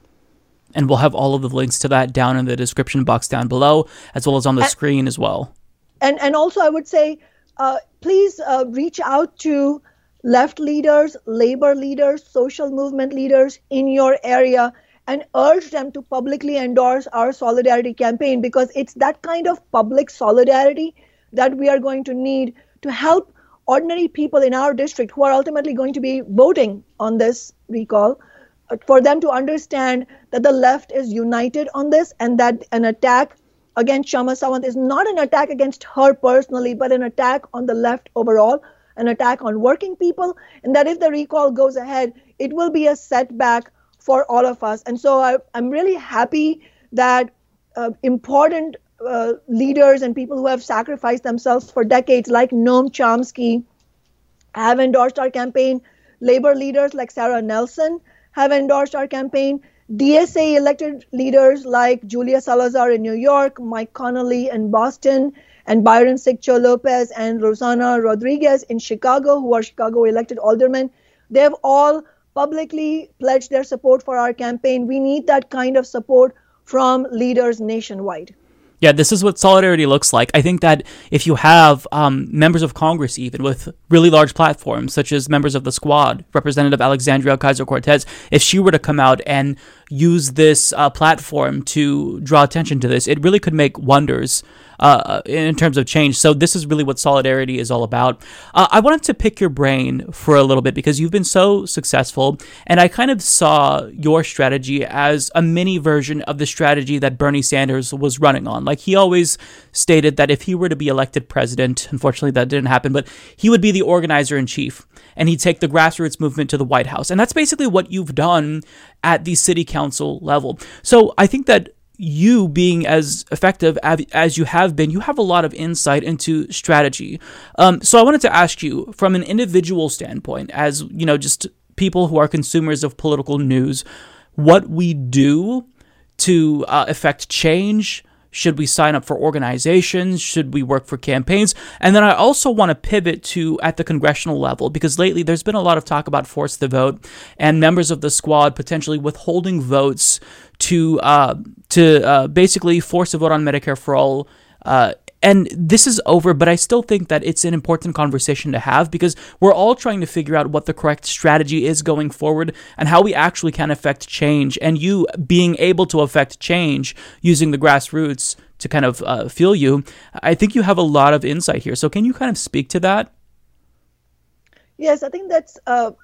A: And we'll have all of the links to that down in the description box down below as well as on the and, screen as well
W: and and also i would say uh, please uh, reach out to left leaders, labor leaders, social movement leaders in your area and urge them to publicly endorse our solidarity campaign because it's that kind of public solidarity that we are going to need to help ordinary people in our district who are ultimately going to be voting on this recall uh, for them to understand that the left is united on this and that an attack against Kshama Sawant is not an attack against her personally, but an attack on the left overall, an attack on working people, and that if the recall goes ahead, it will be a setback for all of us. And so I, am really happy that uh, important uh, leaders and people who have sacrificed themselves for decades, like Noam Chomsky, have endorsed our campaign. Labor leaders like Sarah Nelson have endorsed our campaign. DSA elected leaders like Julia Salazar in New York, Mike Connolly in Boston, and Byron Sigcho Lopez and Rossana Rodriguez in Chicago, who are Chicago elected aldermen, they've all publicly pledged their support for our campaign. We need that kind of support from leaders nationwide.
A: Yeah, this is what solidarity looks like. I think that if you have um, members of Congress, even with really large platforms, such as members of the Squad, Representative Alexandria Ocasio Cortez, if she were to come out and use this uh, platform to draw attention to this, it really could make wonders uh, in terms of change. So this is really what solidarity is all about. Uh, I wanted to pick your brain for a little bit because you've been so successful, and I kind of saw your strategy as a mini version of the strategy that Bernie Sanders was running on. Like he always stated that if he were to be elected president, unfortunately that didn't happen, but he would be the organizer in chief and he'd take the grassroots movement to the White House. And that's basically what you've done at the city council level. So I think that you being as effective as you have been, you have a lot of insight into strategy. Um, so I wanted to ask you, from an individual standpoint, as you know, just people who are consumers of political news, what we do to uh, affect change. Should we sign up for organizations? Should we work for campaigns? And then I also want to pivot to at the congressional level because lately there's been a lot of talk about force the vote and members of the squad potentially withholding votes to uh, to uh, basically force a vote on Medicare for all. Uh, and this is over, but I still think that it's an important conversation to have because we're all trying to figure out what the correct strategy is going forward and how we actually can affect change. And you being able to affect change using the grassroots to kind of uh, feel you, I think you have a lot of insight here. So, can you kind of speak to that?
W: Yes, I think that's a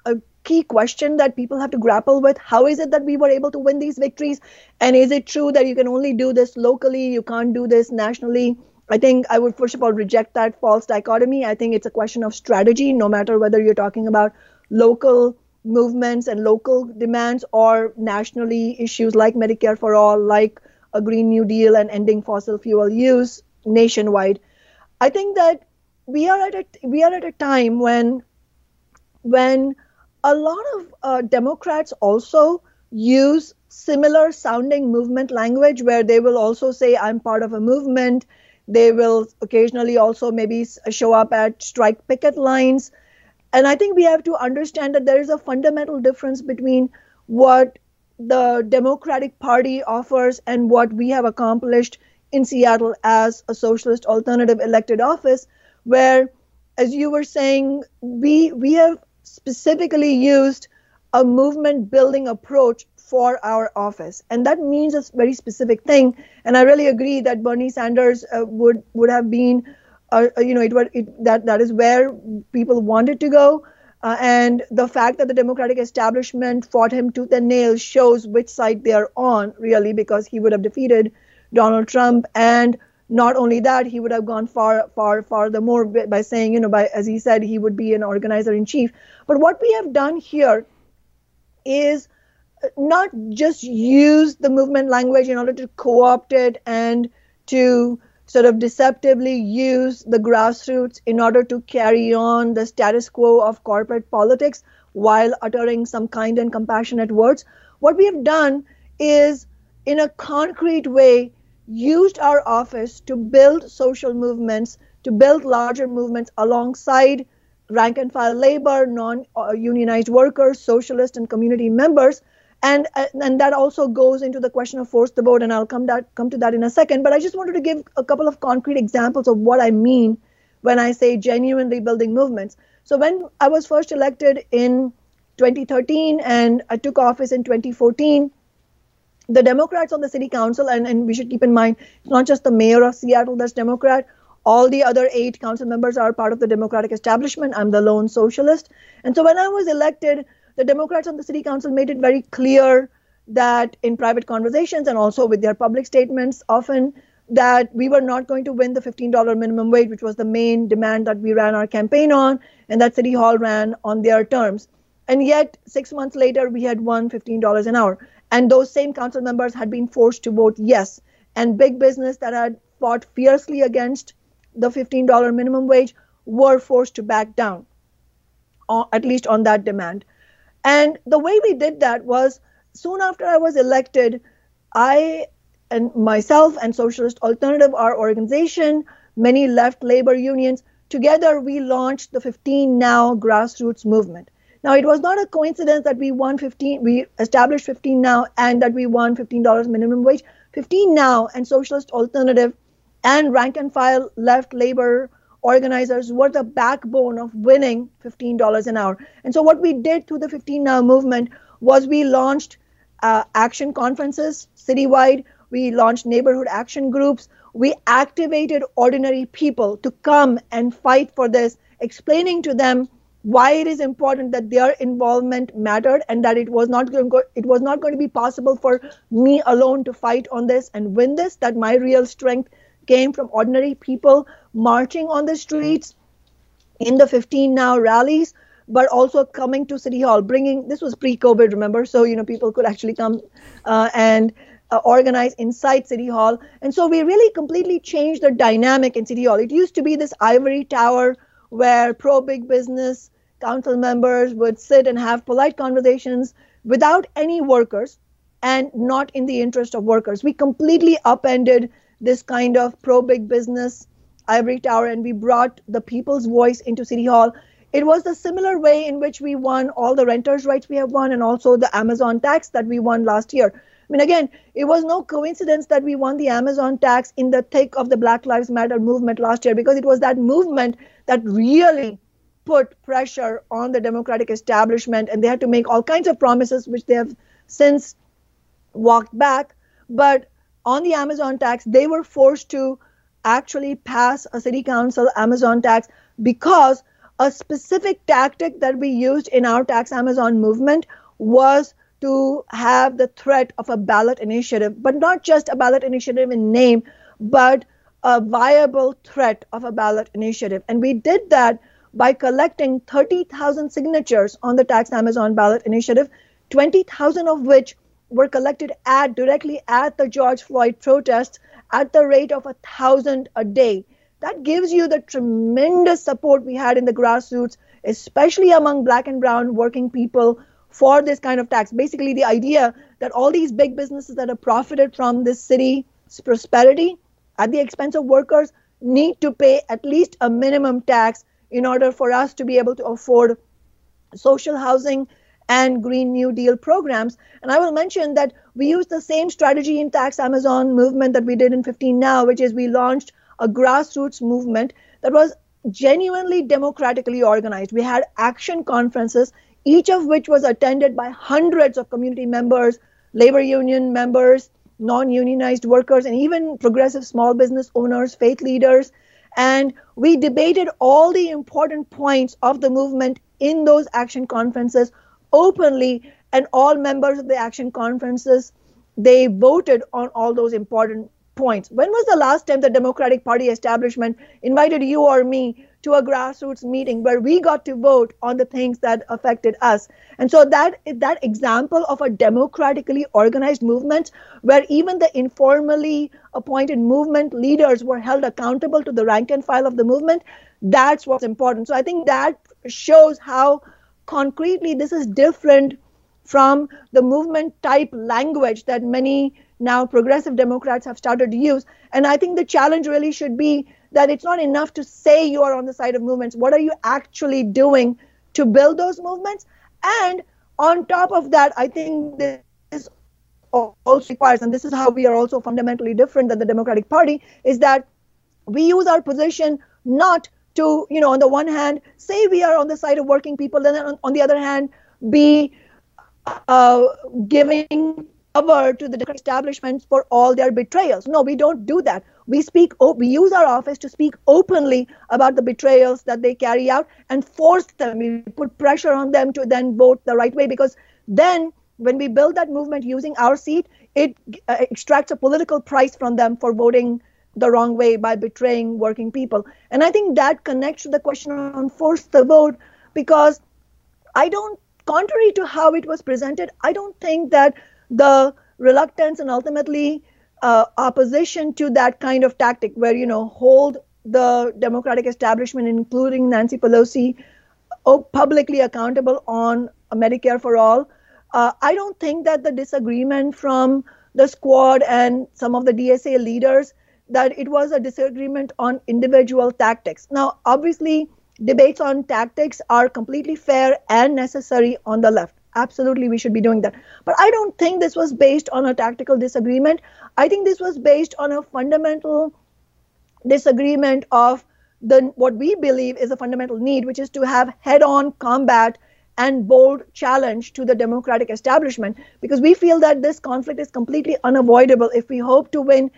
W: key question that people have to grapple with. How is it that we were able to win these victories? And is it true that you can only do this locally? You can't do this nationally? I think I would first of all reject that false dichotomy. I think it's a question of strategy, no matter whether you're talking about local movements and local demands or nationally issues like Medicare for all, like a Green New Deal and ending fossil fuel use nationwide. I think that we are at a we are at a time when when a lot of uh, Democrats also use similar sounding movement language where they will also say, I'm part of a movement. They will occasionally also maybe uh, show up at strike picket lines. And I think we have to understand that there is a fundamental difference between what the Democratic Party offers and what we have accomplished in Seattle as a socialist alternative elected office, where, as you were saying, we we have specifically used a movement building approach for our office. And that means a very specific thing. And i really agree that bernie sanders uh, would would have been uh, uh you know it, it that that is where people wanted to go. Uh, and the fact that the democratic establishment fought him tooth and nail shows which side they are on really because he would have defeated donald trump. And not only that he would have gone far far farther more by saying you know by as he said he would be an organizer in chief. But what we have done here is not just use the movement language in order to co-opt it and to sort of deceptively use the grassroots in order to carry on the status quo of corporate politics while uttering some kind and compassionate words. What we have done is, in a concrete way, used our office to build social movements, to build larger movements alongside rank and file labor, non unionized workers, socialist, and community members and uh, and that also goes into the question of force the vote and i'll come that come to that in a second. But i just wanted to give a couple of concrete examples of what i mean when i say genuinely building movements. So when i was first elected in 2013 and i took office in 2014 the democrats on the city council and, and we should keep in mind it's not just the mayor of seattle that's democrat. All the other eight council members are part of the democratic establishment. I'm the lone socialist. And so when i was elected the Democrats on the city council made it very clear that in private conversations and also with their public statements often that we were not going to win the $15 minimum wage, which was the main demand that we ran our campaign on, and that City Hall ran on their terms. And yet, six months later, we had won $15 an hour. And those same council members had been forced to vote yes. And big business that had fought fiercely against the $15 minimum wage were forced to back down, uh, at least on that demand. And the way we did that was soon after I was elected, I and myself and Socialist Alternative, our organization, many left labor unions, together we launched the 15 Now grassroots movement. Now, it was not a coincidence that we won 15, we established 15 Now and that we won $15 minimum wage. 15 Now and Socialist Alternative and rank and file left labor organizers were the backbone of winning $15 an hour. And so, what we did through the 15 Now movement was we launched uh, action conferences citywide, we launched neighborhood action groups, we activated ordinary people to come and fight for this, explaining to them why it is important that their involvement mattered and that it was not going it was not going to be possible for me alone to fight on this and win this that my real strength came from ordinary people marching on the streets in the 15 now rallies but also coming to city hall bringing this was pre-covid remember? So you know people could actually come uh, and uh, organize inside city hall. And so we really completely changed the dynamic in city hall. It used to be this ivory tower where pro big business council members would sit and have polite conversations without any workers and not in the interest of workers. We completely upended this kind of pro big business ivory tower and we brought the people's voice into city hall. It was the similar way in which we won all the renters rights we have won and also the amazon tax that we won last year. I mean again it was no coincidence that we won the amazon tax in the thick of the black lives matter movement last year because it was that movement that really put pressure on the democratic establishment and they had to make all kinds of promises which they have since walked back. But on the amazon tax they were forced to actually pass a city council Amazon tax because a specific tactic that we used in our tax Amazon movement was to have the threat of a ballot initiative, but not just a ballot initiative in name, but a viable threat of a ballot initiative. And we did that by collecting 30,000 signatures on the tax Amazon ballot initiative, 20,000 of which were collected at directly at the George Floyd protests at the rate of a thousand a day. That gives you the tremendous support we had in the grassroots, especially among black and brown working people for this kind of tax. Basically, the idea that all these big businesses that have profited from this city's prosperity at the expense of workers need to pay at least a minimum tax in order for us to be able to afford social housing and Green New Deal programs. And I will mention that we used the same strategy in Tax Amazon movement that we did in 15 Now, which is we launched a grassroots movement that was genuinely democratically organized. We had action conferences, each of which was attended by hundreds of community members, labor union members, non unionized workers, and even progressive small business owners, faith leaders. And we debated all the important points of the movement in those action conferences openly, and all members of the action conferences they voted on all those important points. When was the last time the Democratic Party establishment invited you or me to a grassroots meeting where we got to vote on the things that affected us? And so that that example of a democratically organized movement where even the informally appointed movement leaders were held accountable to the rank and file of the movement, that's what's important. So I think that shows how concretely this is different from the movement type language that many now progressive Democrats have started to use. And I think the challenge really should be that it's not enough to say you are on the side of movements. What are you actually doing to build those movements? And on top of that, I think this also requires, and this is how we are also fundamentally different than the Democratic Party, is that we use our position not to, you know, on the one hand, say we are on the side of working people, and then on, on the other hand, be uh, giving cover to the establishments for all their betrayals. No, we don't do that. We speak. we use our office to speak openly about the betrayals that they carry out and force them. We put pressure on them to then vote the right way because then, when we build that movement using our seat, it uh, extracts a political price from them for voting the wrong way by betraying working people. And I think that connects to the question on force the vote because I don't, contrary to how it was presented, I don't think that the reluctance and ultimately uh, opposition to that kind of tactic where you know hold the democratic establishment including nancy pelosi publicly accountable on medicare for all uh, i don't think that the disagreement from the squad and some of the dsa leaders that it was a disagreement on individual tactics. Now obviously debates on tactics are completely fair and necessary on the left. Absolutely we should be doing that. But i don't think this was based on a tactical disagreement. I think this was based on a fundamental disagreement of the what we believe is a fundamental need which is to have head on combat and bold challenge to the democratic establishment because we feel that this conflict is completely unavoidable if we hope to win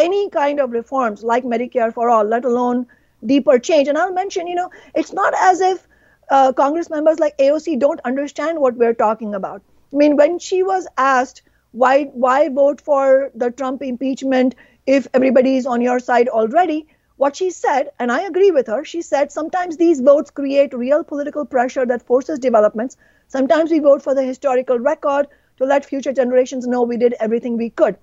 W: any kind of reforms like medicare for all let alone deeper change and i'll mention you know it's not as if uh, Congress members like AOC don't understand what we're talking about. I mean, when she was asked why why vote for the Trump impeachment if everybody is on your side already, what she said, and I agree with her, she said sometimes these votes create real political pressure that forces developments. Sometimes we vote for the historical record to let future generations know we did everything we could.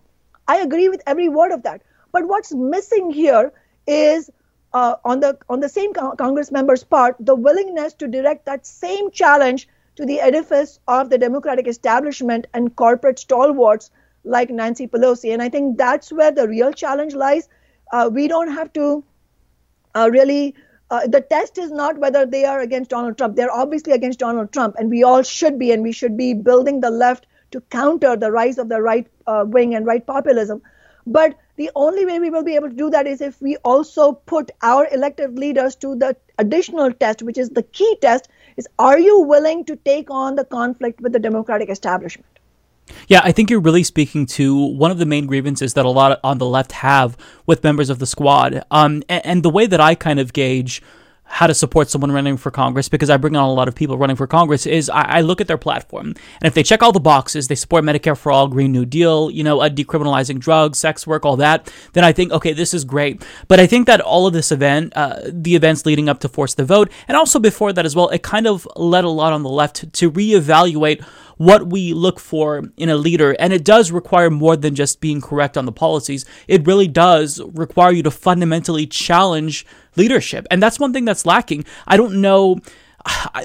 W: I agree with every word of that. But what's missing here is uh, on the on the same con- Congress member's part the willingness to direct that same challenge to the edifice of the Democratic establishment and corporate stalwarts like Nancy Pelosi. And I think that's where the real challenge lies. Uh, we don't have to uh, really. Uh, the test is not whether they are against Donald Trump. They're obviously against Donald Trump, and we all should be, and we should be building the left to counter the rise of the right uh, wing and right populism. But the only way we will be able to do that is if we also put our elected leaders to the additional test, which is the key test, is are you willing to take on the conflict with the Democratic establishment?
A: Yeah, I think you're really speaking to one of the main grievances that a lot on the left have with members of the squad. Um, and, and the way that I kind of gauge how to support someone running for Congress because I bring on a lot of people running for Congress is I, I, look at their platform and if they check all the boxes, they support Medicare for all, Green New Deal, you know, decriminalizing drugs, sex work, all that, then I think okay, this is great. But I think that all of this event, uh, the events leading up to force the vote, and also before that as well, it kind of led a lot on the left to reevaluate what we look for in a leader. And it does require more than just being correct on the policies. It really does require you to fundamentally challenge leadership. And that's one thing that's lacking. I don't know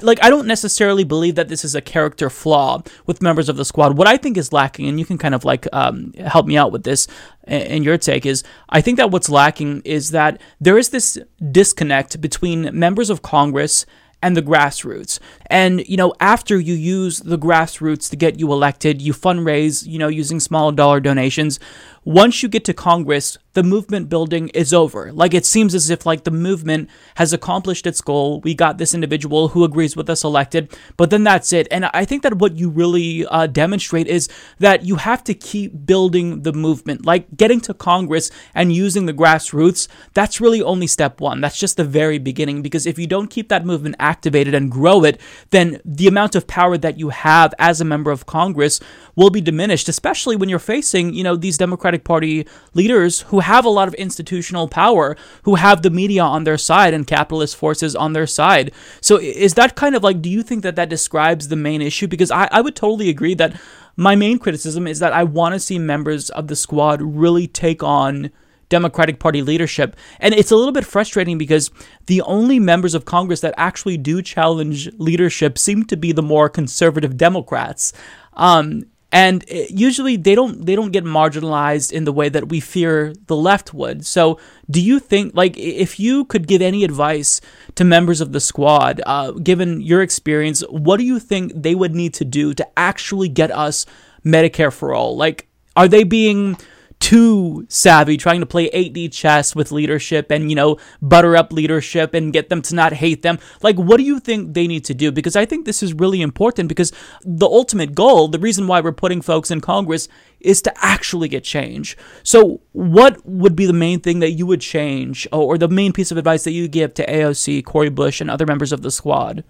A: like I don't necessarily believe that this is a character flaw with members of the squad. What I think is lacking, and you can kind of like um, help me out with this in your take is, I think that what's lacking is that there is this disconnect between members of Congress and the grassroots. And, you know, after you use the grassroots to get you elected, you fundraise, you know, using small dollar donations. Once you get to Congress, the movement building is over. Like it seems as if like the movement has accomplished its goal. We got this individual who agrees with us elected, but then that's it. And I think that what you really uh, demonstrate is that you have to keep building the movement. Like getting to Congress and using the grassroots, that's really only step one. That's just the very beginning. Because if you don't keep that movement activated and grow it, then the amount of power that you have as a member of Congress will be diminished, especially when you're facing, you know, these Democratic Party leaders who have a lot of institutional power, who have the media on their side and capitalist forces on their side. So is that kind of like, do you think that that describes the main issue? Because I, I would totally agree that my main criticism is that I want to see members of the squad really take on Democratic Party leadership. And it's a little bit frustrating because the only members of Congress that actually do challenge leadership seem to be the more conservative Democrats. Um, and usually they don't they don't get marginalized in the way that we fear the left would. So, do you think like if you could give any advice to members of the squad, uh, given your experience, what do you think they would need to do to actually get us Medicare for all? Like, are they being too savvy trying to play 8D chess with leadership and, you know, butter up leadership and get them to not hate them. Like, what do you think they need to do? Because I think this is really important because the ultimate goal, the reason why we're putting folks in Congress is to actually get change. So, what would be the main thing that you would change or the main piece of advice that you give to AOC, Cori Bush, and other members of the squad?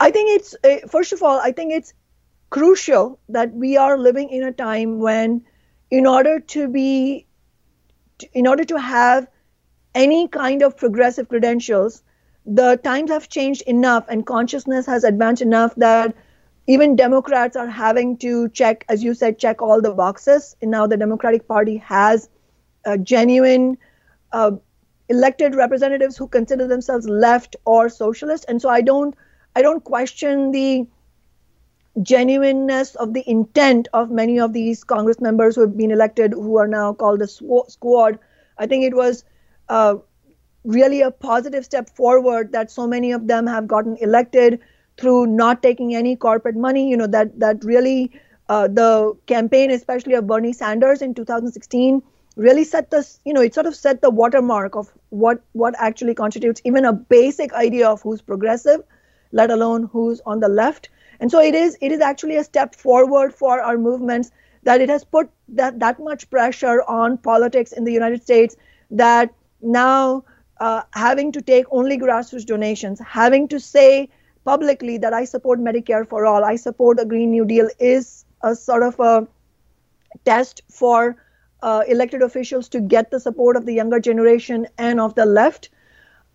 W: I think it's, uh, first of all, I think it's crucial that we are living in a time when in order to be in order to have any kind of progressive credentials the times have changed enough and consciousness has advanced enough that even democrats are having to check as you said check all the boxes. And now the democratic party has genuine uh, elected representatives who consider themselves left or socialist. And so i don't i don't question the genuineness of the intent of many of these Congress members who have been elected, who are now called the squad. I think it was uh, really a positive step forward that so many of them have gotten elected through not taking any corporate money. You know that that really uh, the campaign, especially of Bernie Sanders in 2016, really set this. You know, it sort of set the watermark of what what actually constitutes even a basic idea of who's progressive, let alone who's on the left. And so it is it is actually a step forward for our movements that it has put that that much pressure on politics in the United States that now uh, having to take only grassroots donations, having to say publicly that I support Medicare for all, I support the Green New Deal is a sort of a test for uh, elected officials to get the support of the younger generation and of the left.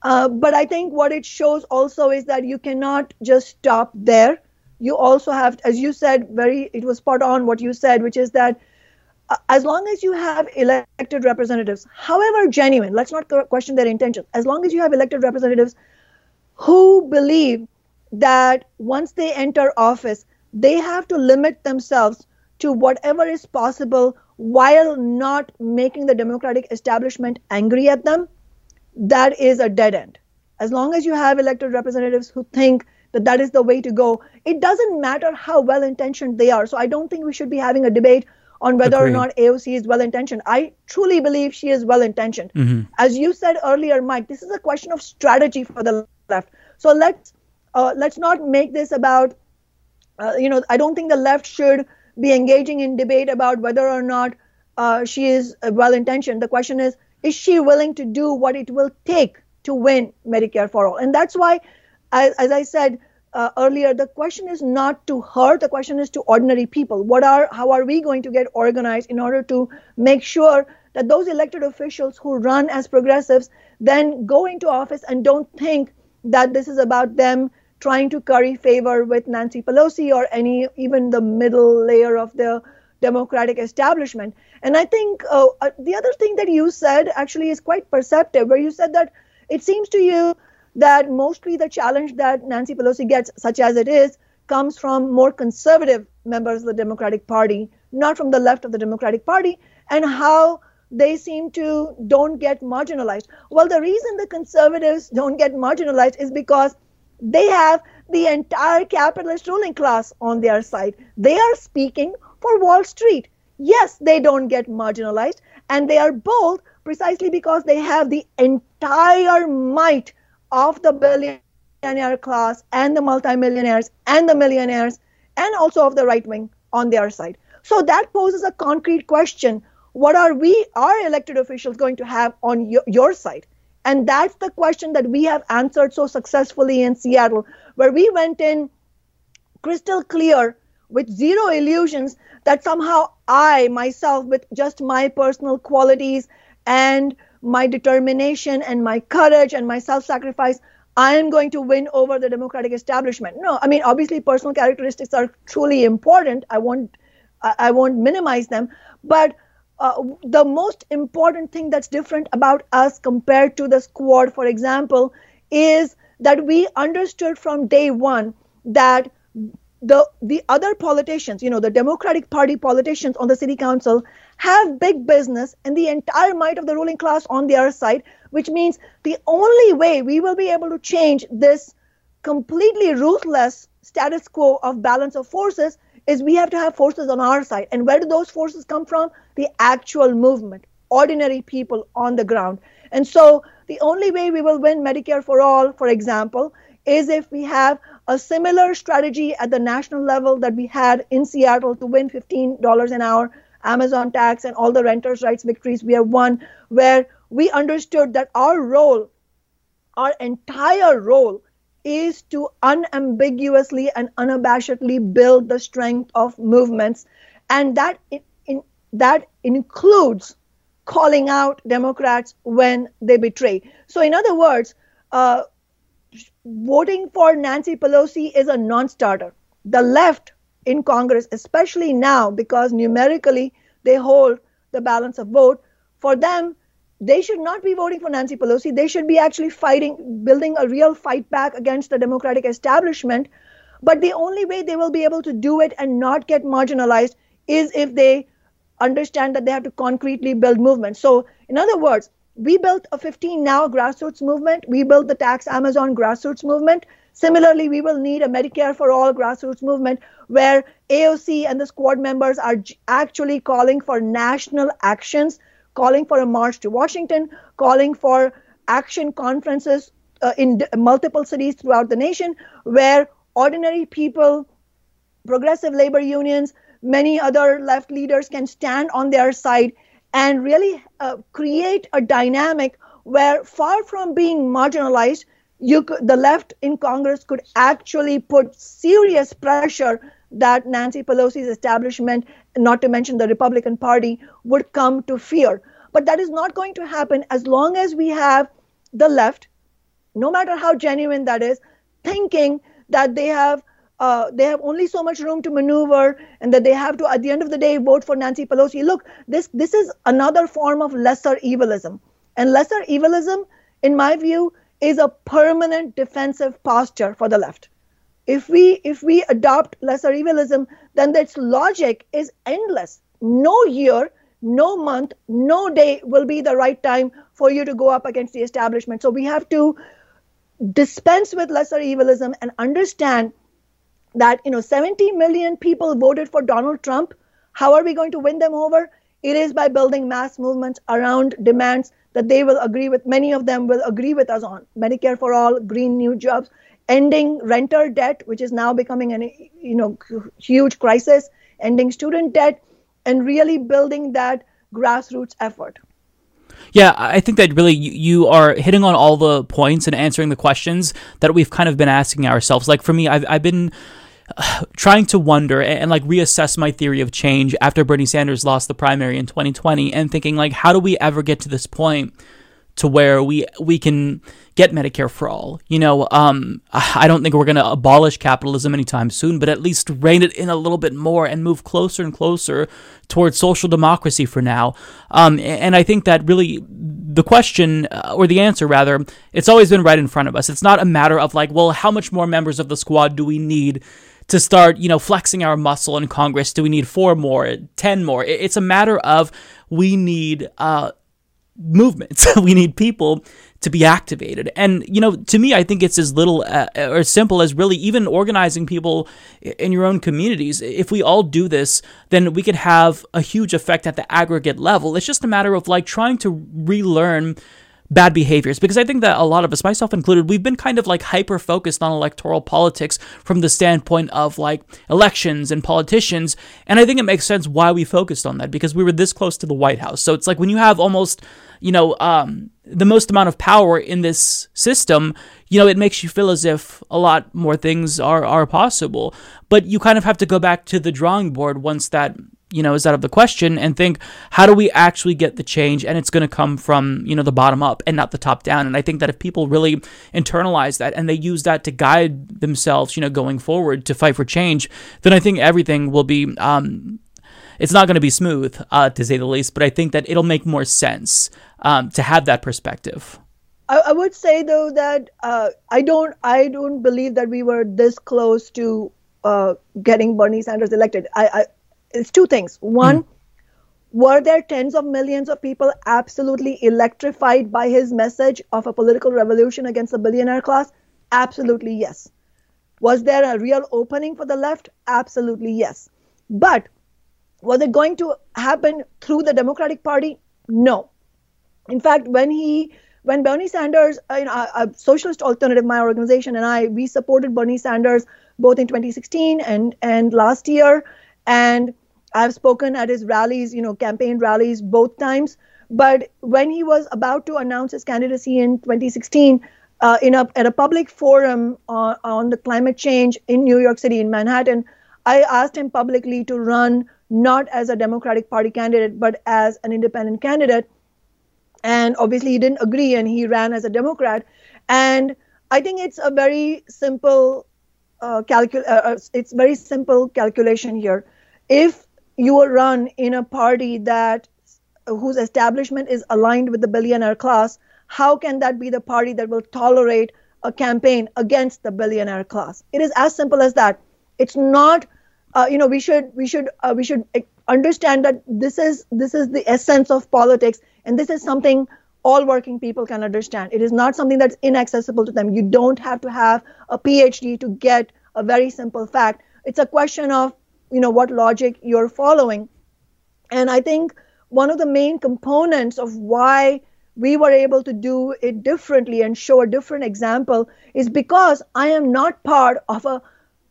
W: Uh, but I think what it shows also is that you cannot just stop there you also have, as you said, very, it was spot on what you said, which is that uh, as long as you have elected representatives, however genuine, let's not question their intention, as long as you have elected representatives who believe that once they enter office, they have to limit themselves to whatever is possible while not making the Democratic establishment angry at them, that is a dead end. As long as you have elected representatives who think that that is the way to go. It doesn't matter how well intentioned they are. So I don't think we should be having a debate on whether Agreed. or not AOC is well intentioned. I truly believe she is well intentioned. Mm-hmm. As you said earlier, Mike, this is a question of strategy for the left. So let's uh, let's not make this about uh, you know I don't think the left should be engaging in debate about whether or not uh, she is well intentioned. The question is is she willing to do what it will take to win Medicare for all? And that's why as, as I said uh, earlier, the question is not to her. The question is to ordinary people. What are how are we going to get organized in order to make sure that those elected officials who run as progressives then go into office and don't think that this is about them trying to curry favor with Nancy Pelosi or any even the middle layer of the Democratic establishment. And I think uh, uh, the other thing that you said actually is quite perceptive, where you said that it seems to you that mostly the challenge that Nancy Pelosi gets, such as it is, comes from more conservative members of the Democratic Party, not from the left of the Democratic Party, and how they seem to don't get marginalized. Well, the reason the conservatives don't get marginalized is because they have the entire capitalist ruling class on their side. They are speaking for Wall Street. Yes, they don't get marginalized, and they are bold precisely because they have the entire might of the billionaire class and the multimillionaires and the millionaires and also of the right wing on their side. So that poses a concrete question. What are we, our elected officials, going to have on your, your side? And that's the question that we have answered so successfully in Seattle, where we went in crystal clear with zero illusions that somehow I, myself, with just my personal qualities and my determination and my courage and my self sacrifice, I am going to win over the Democratic establishment. No, I mean, obviously, personal characteristics are truly important. I won't, I won't minimize them. But uh, the most important thing that's different about us compared to the squad, for example, is that we understood from day one that the the other politicians, you know, the Democratic Party politicians on the city council have big business and the entire might of the ruling class on their side, which means the only way we will be able to change this completely ruthless status quo of balance of forces is we have to have forces on our side. And where do those forces come from? The actual movement, ordinary people on the ground. And so the only way we will win Medicare for all, for example, is if we have a similar strategy at the national level that we had in Seattle to win $15 an hour, Amazon tax, and all the renters' rights victories we have won, where we understood that our role, our entire role, is to unambiguously and unabashedly build the strength of movements, and that in, in, that includes calling out Democrats when they betray. So, in other words, uh, voting for Nancy Pelosi is a non-starter. The left in Congress, especially now, because numerically they hold the balance of vote, for them they should not be voting for Nancy Pelosi. They should be actually fighting, building a real fight back against the Democratic establishment. But the only way they will be able to do it and not get marginalized is if they understand that they have to concretely build movement. So, in other words, we built a 15 now grassroots movement. We built the Tax Amazon grassroots movement. Similarly, we will need a Medicare for all grassroots movement where AOC and the squad members are actually calling for national actions calling for a march to Washington, calling for action conferences uh, in d- multiple cities throughout the nation where ordinary people, progressive labor unions, many other left leaders can stand on their side and really uh, create a dynamic where, far from being marginalized, you could, the left in Congress could actually put serious pressure that Nancy Pelosi's establishment, not to mention the Republican Party, would come to fear. But that is not going to happen as long as we have the left, no matter how genuine that is, thinking that they have uh, they have only so much room to maneuver and that they have to at the end of the day vote for Nancy Pelosi. Look, this this is another form of lesser evilism. And lesser evilism, in my view, is a permanent defensive posture for the left. If we if we adopt lesser evilism then its logic is endless. No year no month no day will be the right time for you to go up against the establishment. So we have to dispense with lesser evilism and understand that you know 70 million people voted for Donald Trump. How are we going to win them over it is by building mass movements around demands that they will agree with many of them will agree with us on medicare for all green new jobs ending renter debt, which is now becoming an you know huge crisis, ending student debt, and really building that grassroots effort.
A: Yeah, I think that really you are hitting on all the points and answering the questions that we've kind of been asking ourselves. Like for me, I've, I've been trying to wonder and, and, like reassess my theory of change after Bernie Sanders lost the primary in 2020 and thinking like how do we ever get to this point to where we we can get Medicare for all. You know, um, I don't think we're going to abolish capitalism anytime soon, but at least rein it in a little bit more and move closer and closer towards social democracy for now. Um, and I think that really the question, uh, or the answer rather, it's always been right in front of us. It's not a matter of like, well, how much more members of the squad do we need? To start, you know, flexing our muscle in Congress? Do we need four more, ten more? It's a matter of we need uh, movements. we need people to be activated. And, you know, to me, I think it's as little uh, or as simple as really even organizing people in your own communities. If we all do this, then we could have a huge effect at the aggregate level. It's just a matter of like trying to relearn bad behaviors because I think that a lot of us, myself included, we've been kind of like hyper focused on electoral politics from the standpoint of like elections and politicians. And I think it makes sense why we focused on that because we were this close to the White House. So it's like when you have almost, you know, um, the most amount of power in this system, you know, it makes you feel as if a lot more things are, are possible. But you kind of have to go back to the drawing board once that you know is out of the question and think how do we actually get the change? And it's going to come from you know the bottom up and not the top down. And i think that if people really internalize that and they use that to guide themselves you know going forward to fight for change then i think everything will be um, it's not going to be smooth uh, to say the least. But i think that it'll make more sense um, to have that perspective.
W: I, I would say though that uh, i don't i don't believe that we were this close to uh, getting bernie sanders elected. I, I it's two things. One, mm. were there tens of millions of people absolutely electrified by his message of a political revolution against the billionaire class? Absolutely yes. Was there a real opening for the left? Absolutely yes. But was it going to happen through the Democratic Party? No. In fact, when he when Bernie Sanders, uh, you know, a, a, socialist alternative, my organization and I, we supported Bernie Sanders both in 2016 and and last year, and I've spoken at his rallies, you know, campaign rallies both times. But when he was about to announce his candidacy in 2016, uh, in a, at a public forum on, on the climate change in New York City, in Manhattan, I asked him publicly to run not as a Democratic Party candidate, but as an independent candidate. And obviously, he didn't agree and he ran as a Democrat. And I think it's a very simple uh, calcul- uh, uh it's very simple calculation here. If you run in a party that whose establishment is aligned with the billionaire class, how can that be the party that will tolerate a campaign against the billionaire class? It is as simple as that. It's not, uh, you know, we should we should uh, we should understand that this is this is the essence of politics, and this is something all working people can understand. It is not something that's inaccessible to them. You don't have to have a PhD to get a very simple fact. It's a question of you know what logic you're following. And i think one of the main components of why we were able to do it differently and show a different example is because i am not part of a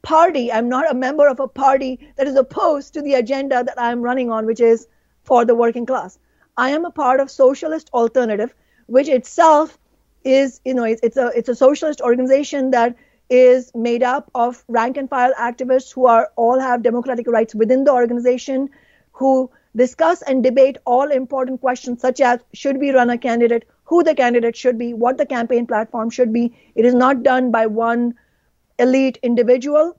W: party. I'm not a member of a party that is opposed to the agenda that i'm running on which is for the working class. I am a part of socialist alternative which itself is you know it's, it's a it's a socialist organization that is made up of rank and file activists who are all have democratic rights within the organization who discuss and debate all important questions such as should we run a candidate who the candidate should be what the campaign platform should be. It is not done by one elite individual.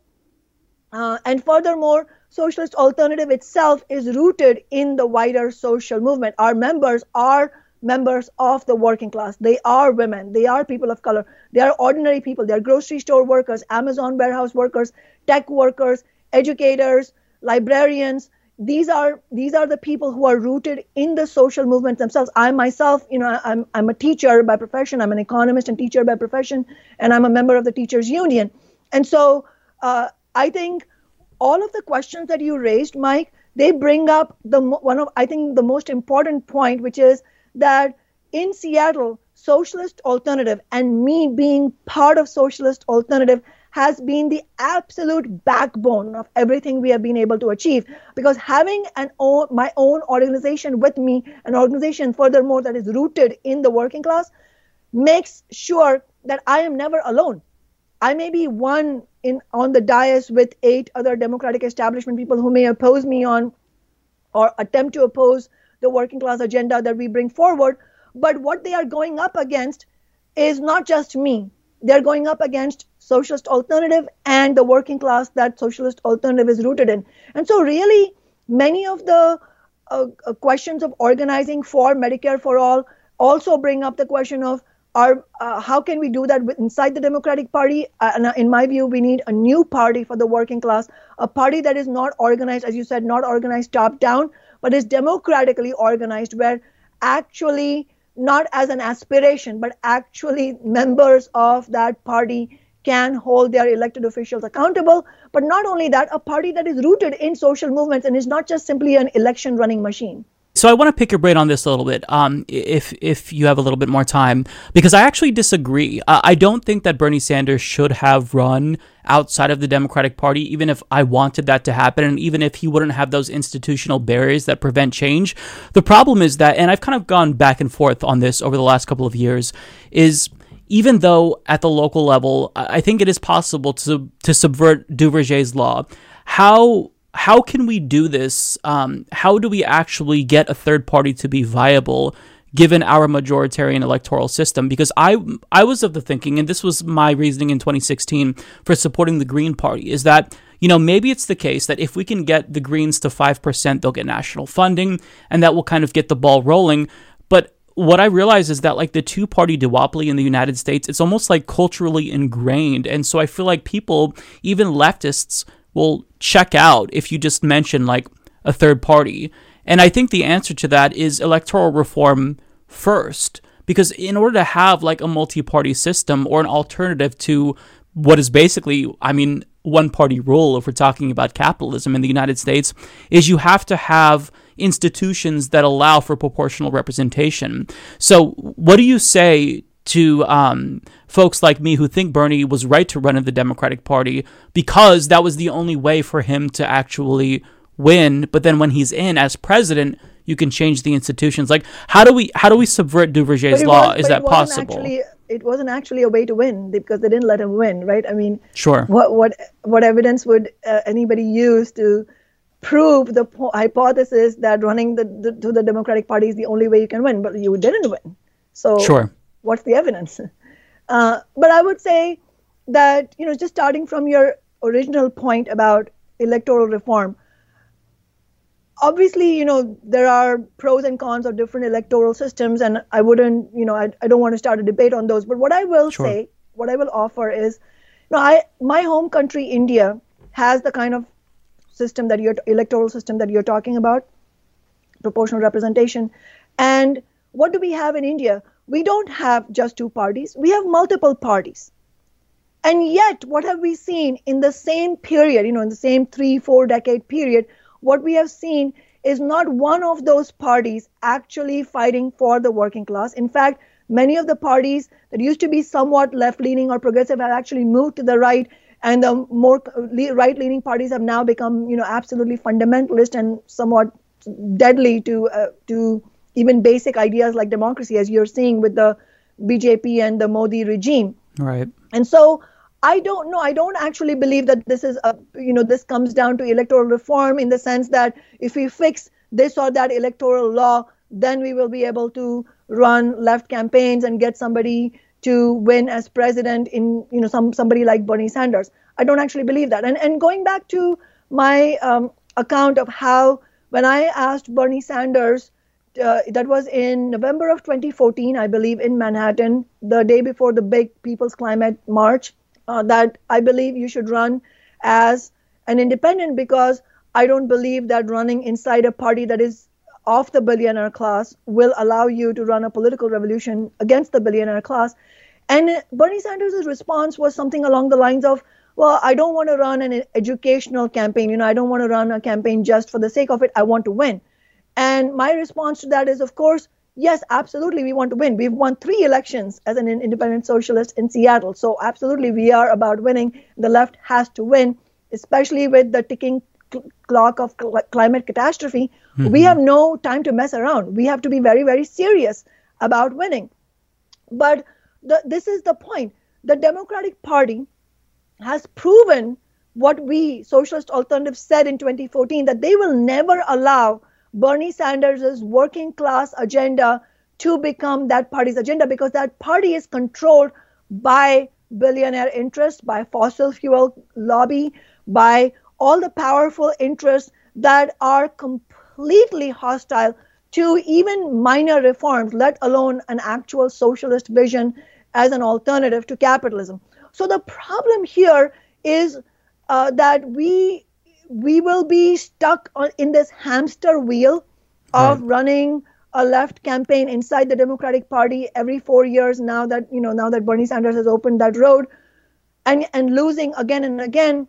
W: Uh, and furthermore socialist alternative itself is rooted in the wider social movement. Our members are members of the working class. They are women. They are people of color. They are ordinary people. They are grocery store workers, Amazon warehouse workers, tech workers, educators, librarians. These are these are the people who are rooted in the social movement themselves. I myself, you know, I'm I'm a teacher by profession. I'm an economist and teacher by profession, and I'm a member of the teachers union. And so uh, I think all of the questions that you raised, Mike, they bring up the one of I think the most important point, which is that in Seattle, socialist alternative and me being part of socialist alternative has been the absolute backbone of everything we have been able to achieve. Because having an own my own organization with me an organization furthermore that is rooted in the working class makes sure that i am never alone. I may be one in on the dais with eight other democratic establishment people who may oppose me on or attempt to oppose the working class agenda that we bring forward. But what they are going up against is not just me. They're going up against socialist alternative and the working class that socialist alternative is rooted in. And so, really, many of the uh, uh questions of organizing for Medicare for all also bring up the question of are, uh, how can we do that inside the Democratic Party? Uh, uh, in my view, we need a new party for the working class, a party that is not organized, as you said, not organized top down, but is democratically organized, where actually not as an aspiration, but actually members of that party can hold their elected officials accountable. But not only that, a party that is rooted in social movements and is not just simply an election running machine.
A: So I want to pick your brain on this a little bit, um, if if you have a little bit more time, because I actually disagree. Uh, I don't think that Bernie Sanders should have run outside of the Democratic Party, even if I wanted that to happen, and even if he wouldn't have those institutional barriers that prevent change. The problem is that, and I've kind of gone back and forth on this over the last couple of years, is even though at the local level, I think it is possible to to subvert Duverger's law. How how can we do this? Um, how do we actually get a third party to be viable? given our majoritarian electoral system because I I was of the thinking and this was my reasoning in 2016 for supporting the Green Party is that you know maybe it's the case that if we can get the Greens to 5% they'll get national funding and that will kind of get the ball rolling but what I realize is that like the two party duopoly in the United States it's almost like culturally ingrained and so I feel like people even leftists will check out if you just mention like a third party. And I think the answer to that is electoral reform first. Because in order to have like a multi party system or an alternative to what is basically, I mean, one party rule, if we're talking about capitalism in the United States, is you have to have institutions that allow for proportional representation. So, what do you say to um, folks like me who think Bernie was right to run in the Democratic Party because that was the only way for him to actually win. But then when he's in as president, you can change the institutions. Like how do we how do we subvert Duverger's law?
W: Was,
A: Is that possible?
W: Actually, it wasn't actually a way to win because they didn't let him win, right? I mean,
A: sure.
W: What what what evidence would uh, anybody use to prove the po- hypothesis that running the, the, to the Democratic Party is the only way you can win? But you didn't win. So
A: sure
W: what's the evidence? Uh, but I would say that, you know, just starting from your original point about electoral reform, obviously, you know, there are pros and cons of different electoral systems, and I wouldn't, you know, I, I don't want to start a debate on those. But what I will sure. say, what I will offer is, you know, I my home country, India, has the kind of system that you're electoral system that you're talking about, proportional representation, and what do we have in India? We don't have just two parties, we have multiple parties. And yet, what have we seen in the same period, you know, in the same three, four decade period? What we have seen is not one of those parties actually fighting for the working class. In fact, many of the parties that used to be somewhat left leaning or progressive have actually moved to the right and the more right leaning parties have now become you know absolutely fundamentalist and somewhat deadly to uh, to even basic ideas like democracy, as you're seeing with the BJP and the Modi regime.
A: Right.
W: And so I don't know. I don't actually believe that this is a, you know, this comes down to electoral reform in the sense that if we fix this or that electoral law, then we will be able to run left campaigns and get somebody to win as president in, you know, some somebody like Bernie Sanders. I don't actually believe that. And and going back to my um, account of how when I asked Bernie Sanders uh, that was in November of 2014, I believe, in Manhattan, the day before the big People's Climate March, uh, that I believe you should run as an independent because I don't believe that running inside a party that is of the billionaire class will allow you to run a political revolution against the billionaire class. And Bernie Sanders' response was something along the lines of, well, I don't want to run an educational campaign. You know, I don't want to run a campaign just for the sake of it. I want to win. And my response to that is, of course, yes, absolutely, we want to win. We've won three elections as an independent socialist in Seattle. So, absolutely, we are about winning. The left has to win, especially with the ticking clock of cl- climate catastrophe. Mm-hmm. We have no time to mess around. We have to be very, very serious about winning. But the, this is the point. The Democratic Party has proven what we, Socialist Alternatives, said in 2014 that they will never allow Bernie Sanders' working class agenda to become that party's agenda because that party is controlled by billionaire interests, by fossil fuel lobby, by all the powerful interests that are completely hostile to even minor reforms, let alone an actual socialist vision as an alternative to capitalism. So the problem here is uh, that we we will be stuck on, in this hamster wheel of right. running a left campaign inside the Democratic Party every four years now that you know now that Bernie Sanders has opened that road, and and losing again and again.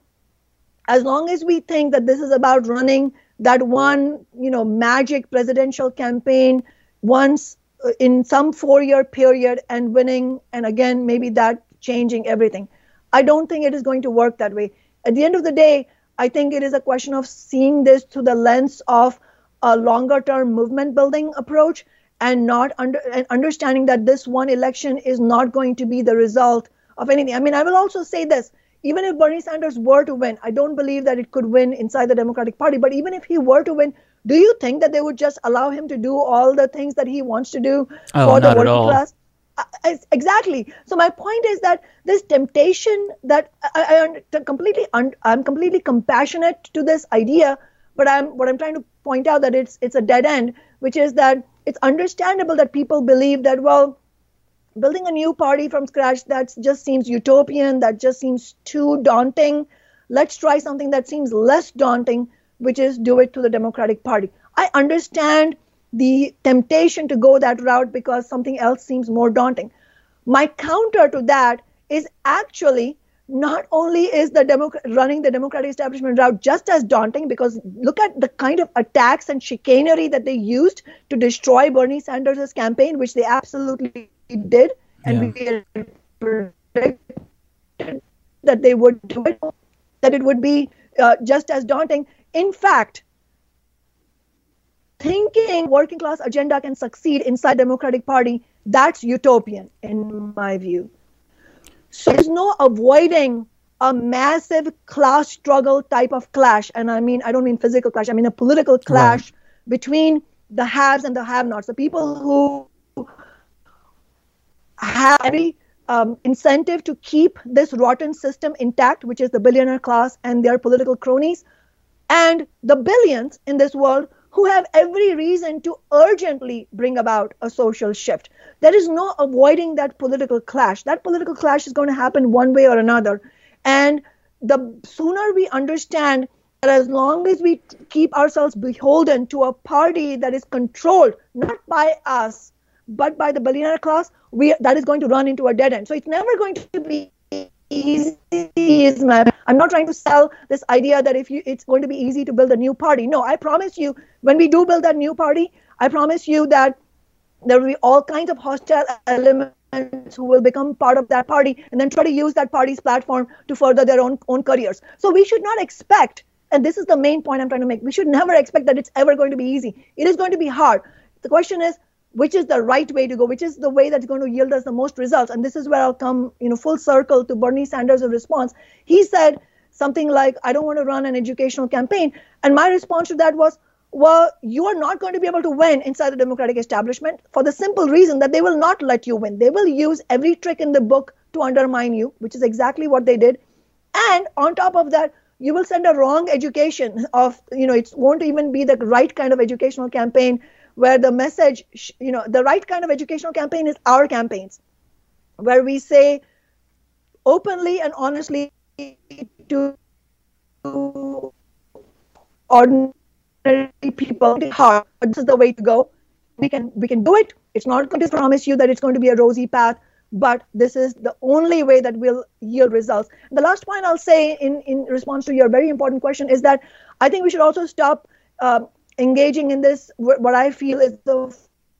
W: As long as we think that this is about running that one you know magic presidential campaign once uh, in some four-year period and winning, and again maybe that changing everything, I don't think it is going to work that way. At the end of the day, I think it is a question of seeing this through the lens of a longer term movement building approach and not under and understanding that this one election is not going to be the result of anything. I mean, I will also say this. Even if Bernie Sanders were to win, I don't believe that it could win inside the Democratic Party. But even if he were to win, do you think that they would just allow him to do all the things that he wants to do
A: oh,
W: for the
A: working
W: class? Exactly. So my point is that this temptation that I, I completely i'm completely compassionate to this idea but i'm what i'm trying to point out that it's it's a dead end which is that it's understandable that people believe that well building a new party from scratch that just seems utopian that just seems too daunting. Let's try something that seems less daunting which is do it to the democratic party. I understand the temptation to go that route because something else seems more daunting. My counter to that is actually not only is the Demo- running the Democratic establishment route just as daunting because look at the kind of attacks and chicanery that they used to destroy Bernie Sanders' campaign, which they absolutely did, and yeah. we predicted that they would do it, that it would be uh, just as daunting. In fact, thinking working class agenda can succeed inside democratic party that's utopian in my view so there's no avoiding a massive class struggle type of clash and i mean i don't mean physical clash i mean a political clash right. between the haves and the have nots the people who have every um, incentive to keep this rotten system intact which is the billionaire class and their political cronies and the billions in this world who have every reason to urgently bring about a social shift. There is no avoiding that political clash. That political clash is going to happen one way or another. And the sooner we understand that as long as we keep ourselves beholden to a party that is controlled not by us, but by the billionaire class, we, that is going to run into a dead end. So it's never going to be easy is my i'm not trying to sell this idea that if you it's going to be easy to build a new party. No i promise you when we do build that new party i promise you that there will be all kinds of hostile elements who will become part of that party and then try to use that party's platform to further their own own careers. So we should not expect and this is the main point i'm trying to make we should never expect that it's ever going to be easy. It is going to be hard. The question is which is the right way to go, which is the way that's going to yield us the most results. And this is where I'll come, you know, full circle to Bernie Sanders' response. He said something like, I don't want to run an educational campaign. And my response to that was, well, you are not going to be able to win inside the Democratic establishment for the simple reason that they will not let you win. They will use every trick in the book to undermine you, which is exactly what they did. And on top of that, you will send a wrong education of, you know, it won't even be the right kind of educational campaign where the message, you know, the right kind of educational campaign is our campaigns, where we say openly and honestly to ordinary people, this is the way to go. We can we can do it. It's not going to promise you that it's going to be a rosy path, but this is the only way that will yield results. The last point I'll say in, in response to your very important question is that I think we should also stop uh, engaging in this, what I feel is the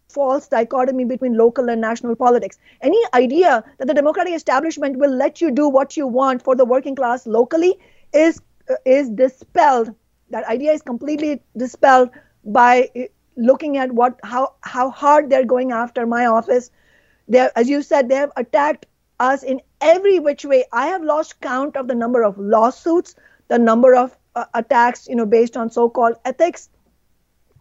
W: false dichotomy between local and national politics. Any idea that the democratic establishment will let you do what you want for the working class locally is uh, is dispelled. That idea is completely dispelled by uh, looking at what how how hard they're going after my office. They, as you said, they have attacked us in every which way. I have lost count of the number of lawsuits, the number of uh, attacks, you know, based on so-called ethics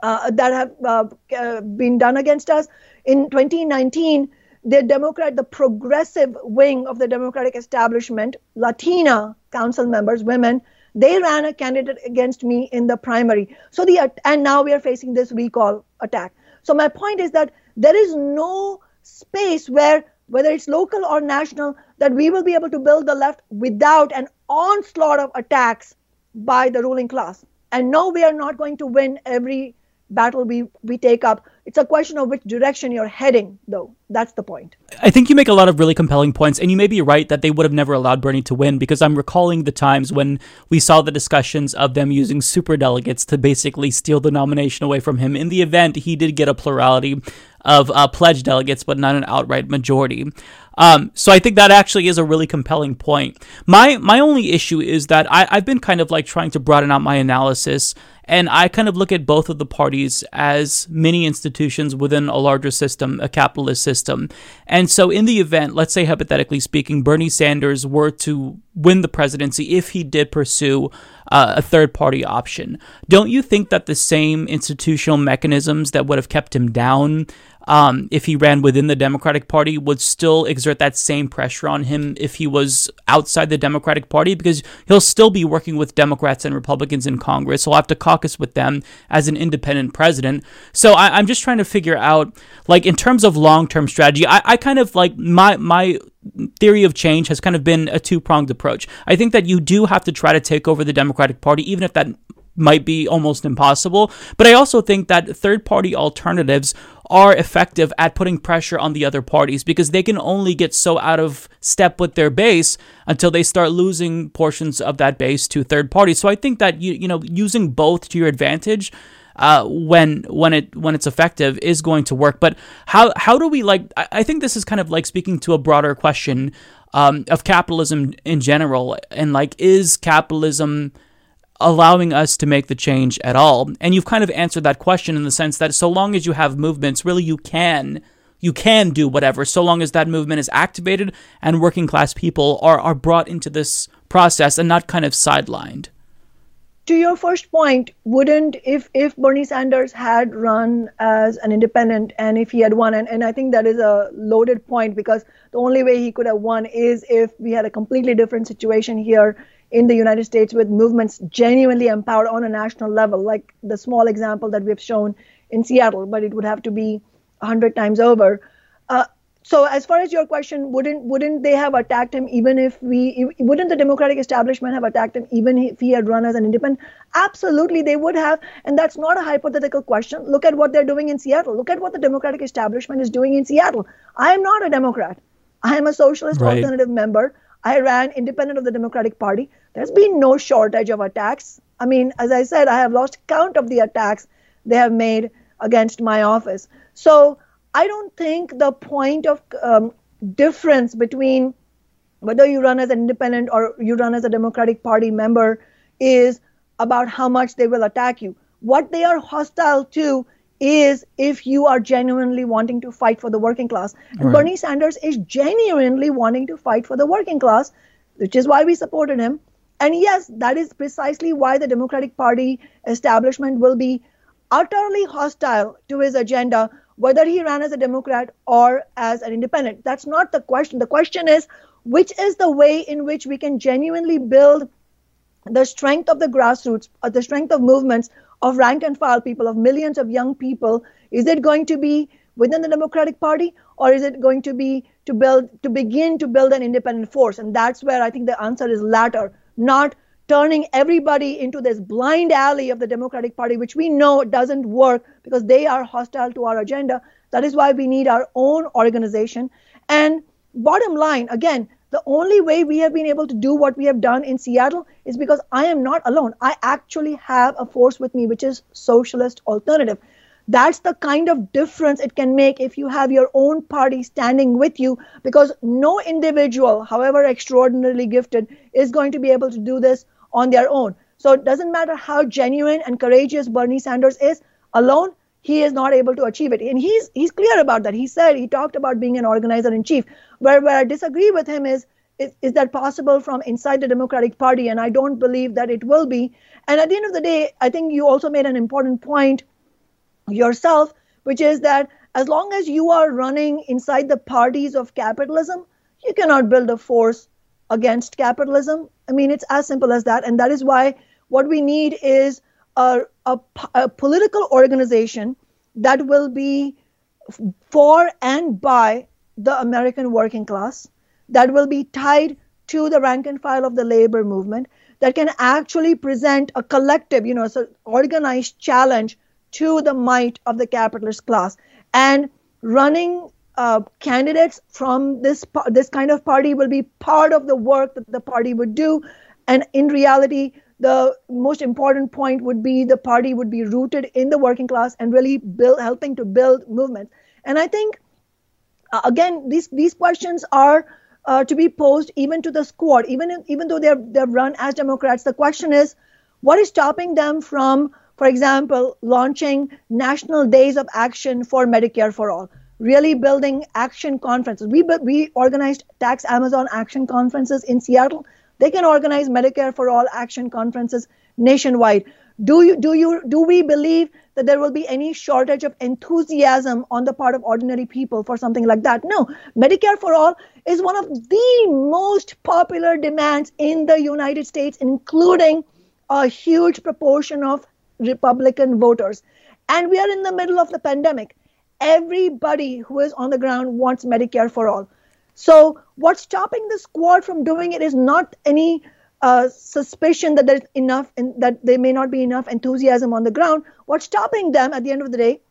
W: uh, that have uh, uh, been done against us. In 2019, the Democrat, the progressive wing of the Democratic establishment, Latina council members, women, they ran a candidate against me in the primary. So the and now we are facing this recall attack. So my point is that there is no space where whether it's local or national that we will be able to build the left without an onslaught of attacks by the ruling class. And no, we are not going to win every battle we, we take up. It's a question of which direction you're heading, though. That's the point.
A: I think you make a lot of really compelling points, and you may be right that they would have never allowed Bernie to win because I'm recalling the times when we saw the discussions of them using super delegates to basically steal the nomination away from him. In the event, he did get a plurality of uh, pledged delegates, but not an outright majority. Um, so I think that actually is a really compelling point. My my only issue is that I, I've been kind of like trying to broaden out my analysis and I kind of look at both of the parties as mini institutions within a larger system, a capitalist system. And so, in the event, let's say hypothetically speaking, Bernie Sanders were to win the presidency if he did pursue uh, a third party option, don't you think that the same institutional mechanisms that would have kept him down um, if he ran within the Democratic Party, would still exert that same pressure on him if he was outside the Democratic Party because he'll still be working with Democrats and Republicans in Congress. He'll have to caucus with them as an independent president. So I, am just trying to figure out, like, in terms of long term strategy, I, I kind of like my, my, theory of change has kind of been a two pronged approach. I think that you do have to try to take over the Democratic Party, even if that might be almost impossible. But I also think that third party alternatives are effective at putting pressure on the other parties because they can only get so out of step with their base until they start losing portions of that base to third parties. So I think that you you know using both to your advantage uh, when when it when it's effective is going to work. But how how do we like? I think this is kind of like speaking to a broader question um, of capitalism in general, and like is capitalism allowing us to make the change at all? And you've kind of answered that question in the sense that so long as you have movements, really you can you can do whatever so long as that movement is activated and working class people are, are brought into this process and not kind of sidelined.
W: To your first point, wouldn't if if Bernie Sanders had run as an independent and if he had won, and, and I think that is a loaded point because the only way he could have won is if we had a completely different situation here in the United States with movements genuinely empowered on a national level, like the small example that we've shown in Seattle, but it would have to be hundred times over. Uh, so, as far as your question, wouldn't wouldn't they have attacked him even if we wouldn't the Democratic establishment have attacked him even if he had run as an independent? Absolutely, they would have, and that's not a hypothetical question. Look at what they're doing in Seattle. Look at what the Democratic establishment is doing in Seattle. I am not a Democrat. I am a socialist right. alternative member. I ran independent of the Democratic Party. There's been no shortage of attacks. I mean, as I said, I have lost count of the attacks they have made against my office. So I don't think the point of um, difference between whether you run as an independent or you run as a Democratic Party member is about how much they will attack you. What they are hostile to is if you are genuinely wanting to fight for the working class. And right. Bernie Sanders is genuinely wanting to fight for the working class, which is why we supported him. And yes, that is precisely why the Democratic Party establishment will be utterly hostile to his agenda, whether he ran as a Democrat or as an independent. That's not the question. The question is which is the way in which we can genuinely build the strength of the grassroots, uh, the strength of movements of rank and file people, of millions of young people? Is it going to be within the Democratic Party, or is it going to be to build to begin to build an independent force? And that's where I think the answer is latter, not turning everybody into this blind alley of the Democratic Party, which we know doesn't work because they are hostile to our agenda. That is why we need our own organization. And bottom line, again, the only way we have been able to do what we have done in Seattle is because I am not alone. I actually have a force with me, which is socialist alternative. That's the kind of difference it can make if you have your own party standing with you, because no individual, however extraordinarily gifted, is going to be able to do this on their own. So it doesn't matter how genuine and courageous Bernie Sanders is alone, he is not able to achieve it. And he's he's clear about that. He said he talked about being an organizer in chief. Where where I disagree with him is, is is that possible from inside the Democratic Party? And I don't believe that it will be. And at the end of the day, I think you also made an important point yourself, which is that as long as you are running inside the parties of capitalism, you cannot build a force against capitalism. I mean, it's as simple as that. And that is why what we need is a, a, a political organization that will be for and by the American working class, that will be tied to the rank and file of the labor movement, that can actually present a collective, you know, organized challenge to the might of the capitalist class. And running uh, candidates from this this kind of party will be part of the work that the party would do. And in reality, the most important point would be the party would be rooted in the working class and really build, helping to build movements. And I think, uh, again, these these questions are uh, to be posed even to the squad, even even though they're they're run as Democrats. The question is, what is stopping them from, for example, launching national days of action for Medicare for all? Really building action conferences. We we organized Tax Amazon action conferences in Seattle. They can organize Medicare for all action conferences nationwide. Do you do you do we believe that there will be any shortage of enthusiasm on the part of ordinary people for something like that? No. Medicare for all is one of the most popular demands in the United States, including a huge proportion of Republican voters. And we are in the middle of the pandemic. Everybody who is on the ground wants Medicare for all. So, what's stopping the squad from doing it is not any uh, suspicion that there's enough and that there may not be enough enthusiasm on the ground. What's stopping them at the end of the day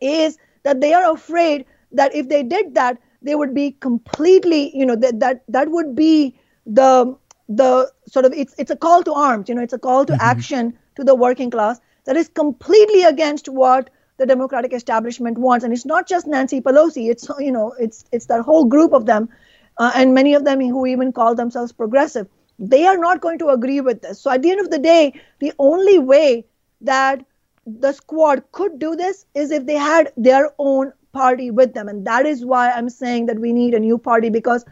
W: is that they are afraid that if they did that, they would be completely, you know, that that that would be the the sort of it's it's a call to arms you know it's a call to mm-hmm. action to the working class that is completely against what the democratic establishment wants. And it's not just nancy pelosi. It's you know it's it's that whole group of them uh, and many of them who even call themselves progressive. They are not going to agree with this. So at the end of the day the only way that the squad could do this is if they had their own party with them. And that is why i'm saying that we need a new party because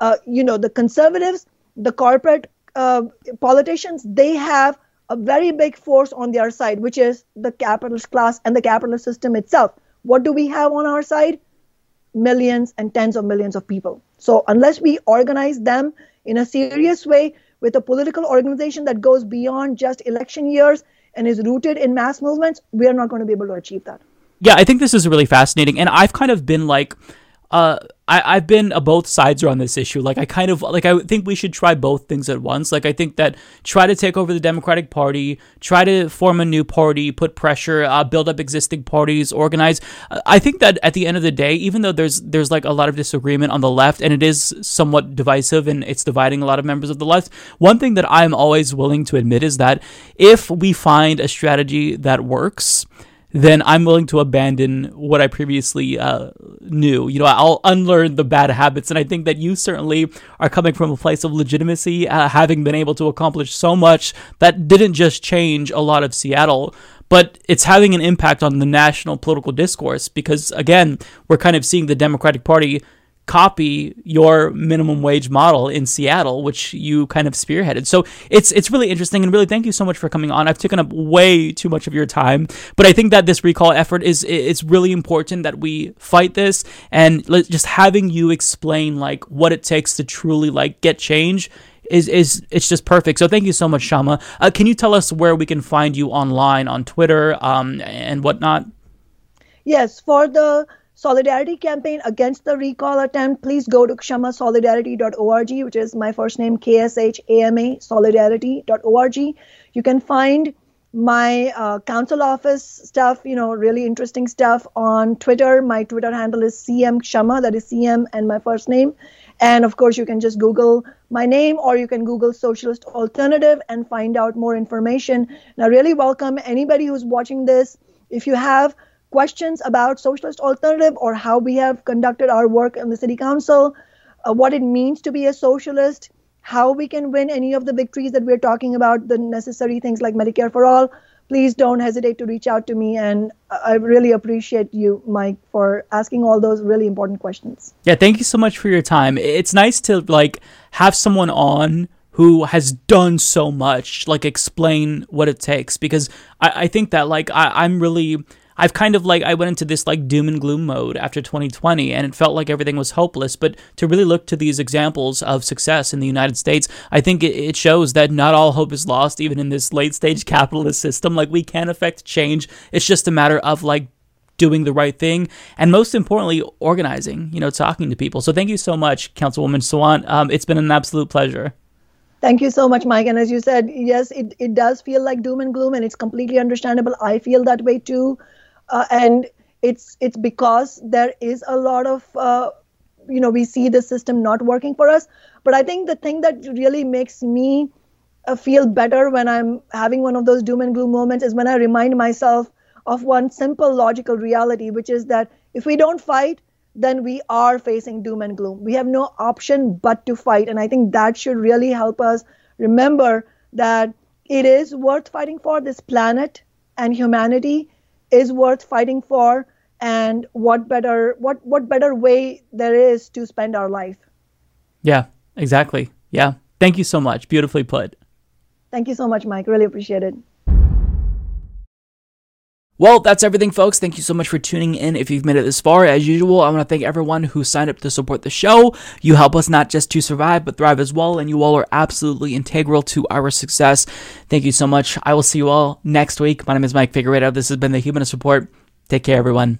W: uh, you know the conservatives the corporate uh, politicians, they have a very big force on their side, which is the capitalist class and the capitalist system itself. What do we have on our side? Millions and tens of millions of people. So, unless we organize them in a serious way with a political organization that goes beyond just election years and is rooted in mass movements, we are not going to be able to achieve that.
A: Yeah, I think this is really fascinating. And I've kind of been like, uh, I, I've been a both sides on this issue. Like I kind of like I think we should try both things at once. Like I think that try to take over the Democratic Party, try to form a new party, put pressure, uh, build up existing parties, organize. I think that at the end of the day, even though there's there's like a lot of disagreement on the left and it is somewhat divisive and it's dividing a lot of members of the left, one thing that I'm always willing to admit is that if we find a strategy that works then I'm willing to abandon what I previously uh, knew. You know, I'll unlearn the bad habits. And I think that you certainly are coming from a place of legitimacy, uh, having been able to accomplish so much that didn't just change a lot of Seattle, but it's having an impact on the national political discourse because, again, we're kind of seeing the Democratic Party copy your minimum wage model in Seattle, which you kind of spearheaded. So it's it's really interesting and really thank you so much for coming on. I've taken up way too much of your time, but I think that this recall effort is it's really important that we fight this and just having you explain like what it takes to truly like get change is is it's just perfect. So thank you so much, Kshama. Uh, can you tell us where we can find you online on Twitter um, and whatnot?
W: Yes, for the solidarity campaign against the recall attempt, please go to kshamasolidarity.org, which is my first name, K-S-H-A-M-A, solidarity.org. You can find my uh, council office stuff, you know, really interesting stuff on Twitter. My Twitter handle is CM Kshama, that is CM and my first name. And of course, you can just Google my name or you can Google Socialist Alternative and find out more information. And I really welcome anybody who's watching this. If you have questions about socialist alternative or how we have conducted our work in the city council, uh, what it means to be a socialist, how we can win any of the victories that we're talking about, the necessary things like Medicare for all, please don't hesitate to reach out to me. And I really appreciate you, Mike, for asking all those really important questions.
A: Yeah, thank you so much for your time. It's nice to like have someone on who has done so much, like explain what it takes because I, I think that like I, I'm really I've kind of like I went into this like doom and gloom mode after 2020 and it felt like everything was hopeless. But to really look to these examples of success in the United States, I think it, shows that not all hope is lost, even in this late stage capitalist system. Like we can affect change. It's just a matter of like doing the right thing, and most importantly, organizing, you know, talking to people. So thank you so much, Councilwoman Sawant. Um, it's been an absolute pleasure.
W: Thank you so much, Mike. And as you said, yes, it, it does feel like doom and gloom, and it's completely understandable. I feel that way too. Uh, and it's it's because there is a lot of uh, you know we see the system not working for us. But I think the thing that really makes me uh, feel better when I'm having one of those doom and gloom moments is when I remind myself of one simple logical reality, which is that if we don't fight, then we are facing doom and gloom. We have no option but to fight. And I think that should really help us remember that it is worth fighting for. This planet and humanity is worth fighting for. And what better what what better way there is to spend our life.
A: Yeah, exactly. Yeah. Thank you so much. Beautifully put.
W: Thank you so much, Mike. Really appreciate it.
A: Well, that's everything, folks. Thank you so much for tuning in. If you've made it this far, as usual, I want to thank everyone who signed up to support the show. You help us not just to survive, but thrive as well, and you all are absolutely integral to our success. Thank you so much. I will see you all next week. My name is Mike Figueredo. This has been the Humanist Report. Take care, everyone.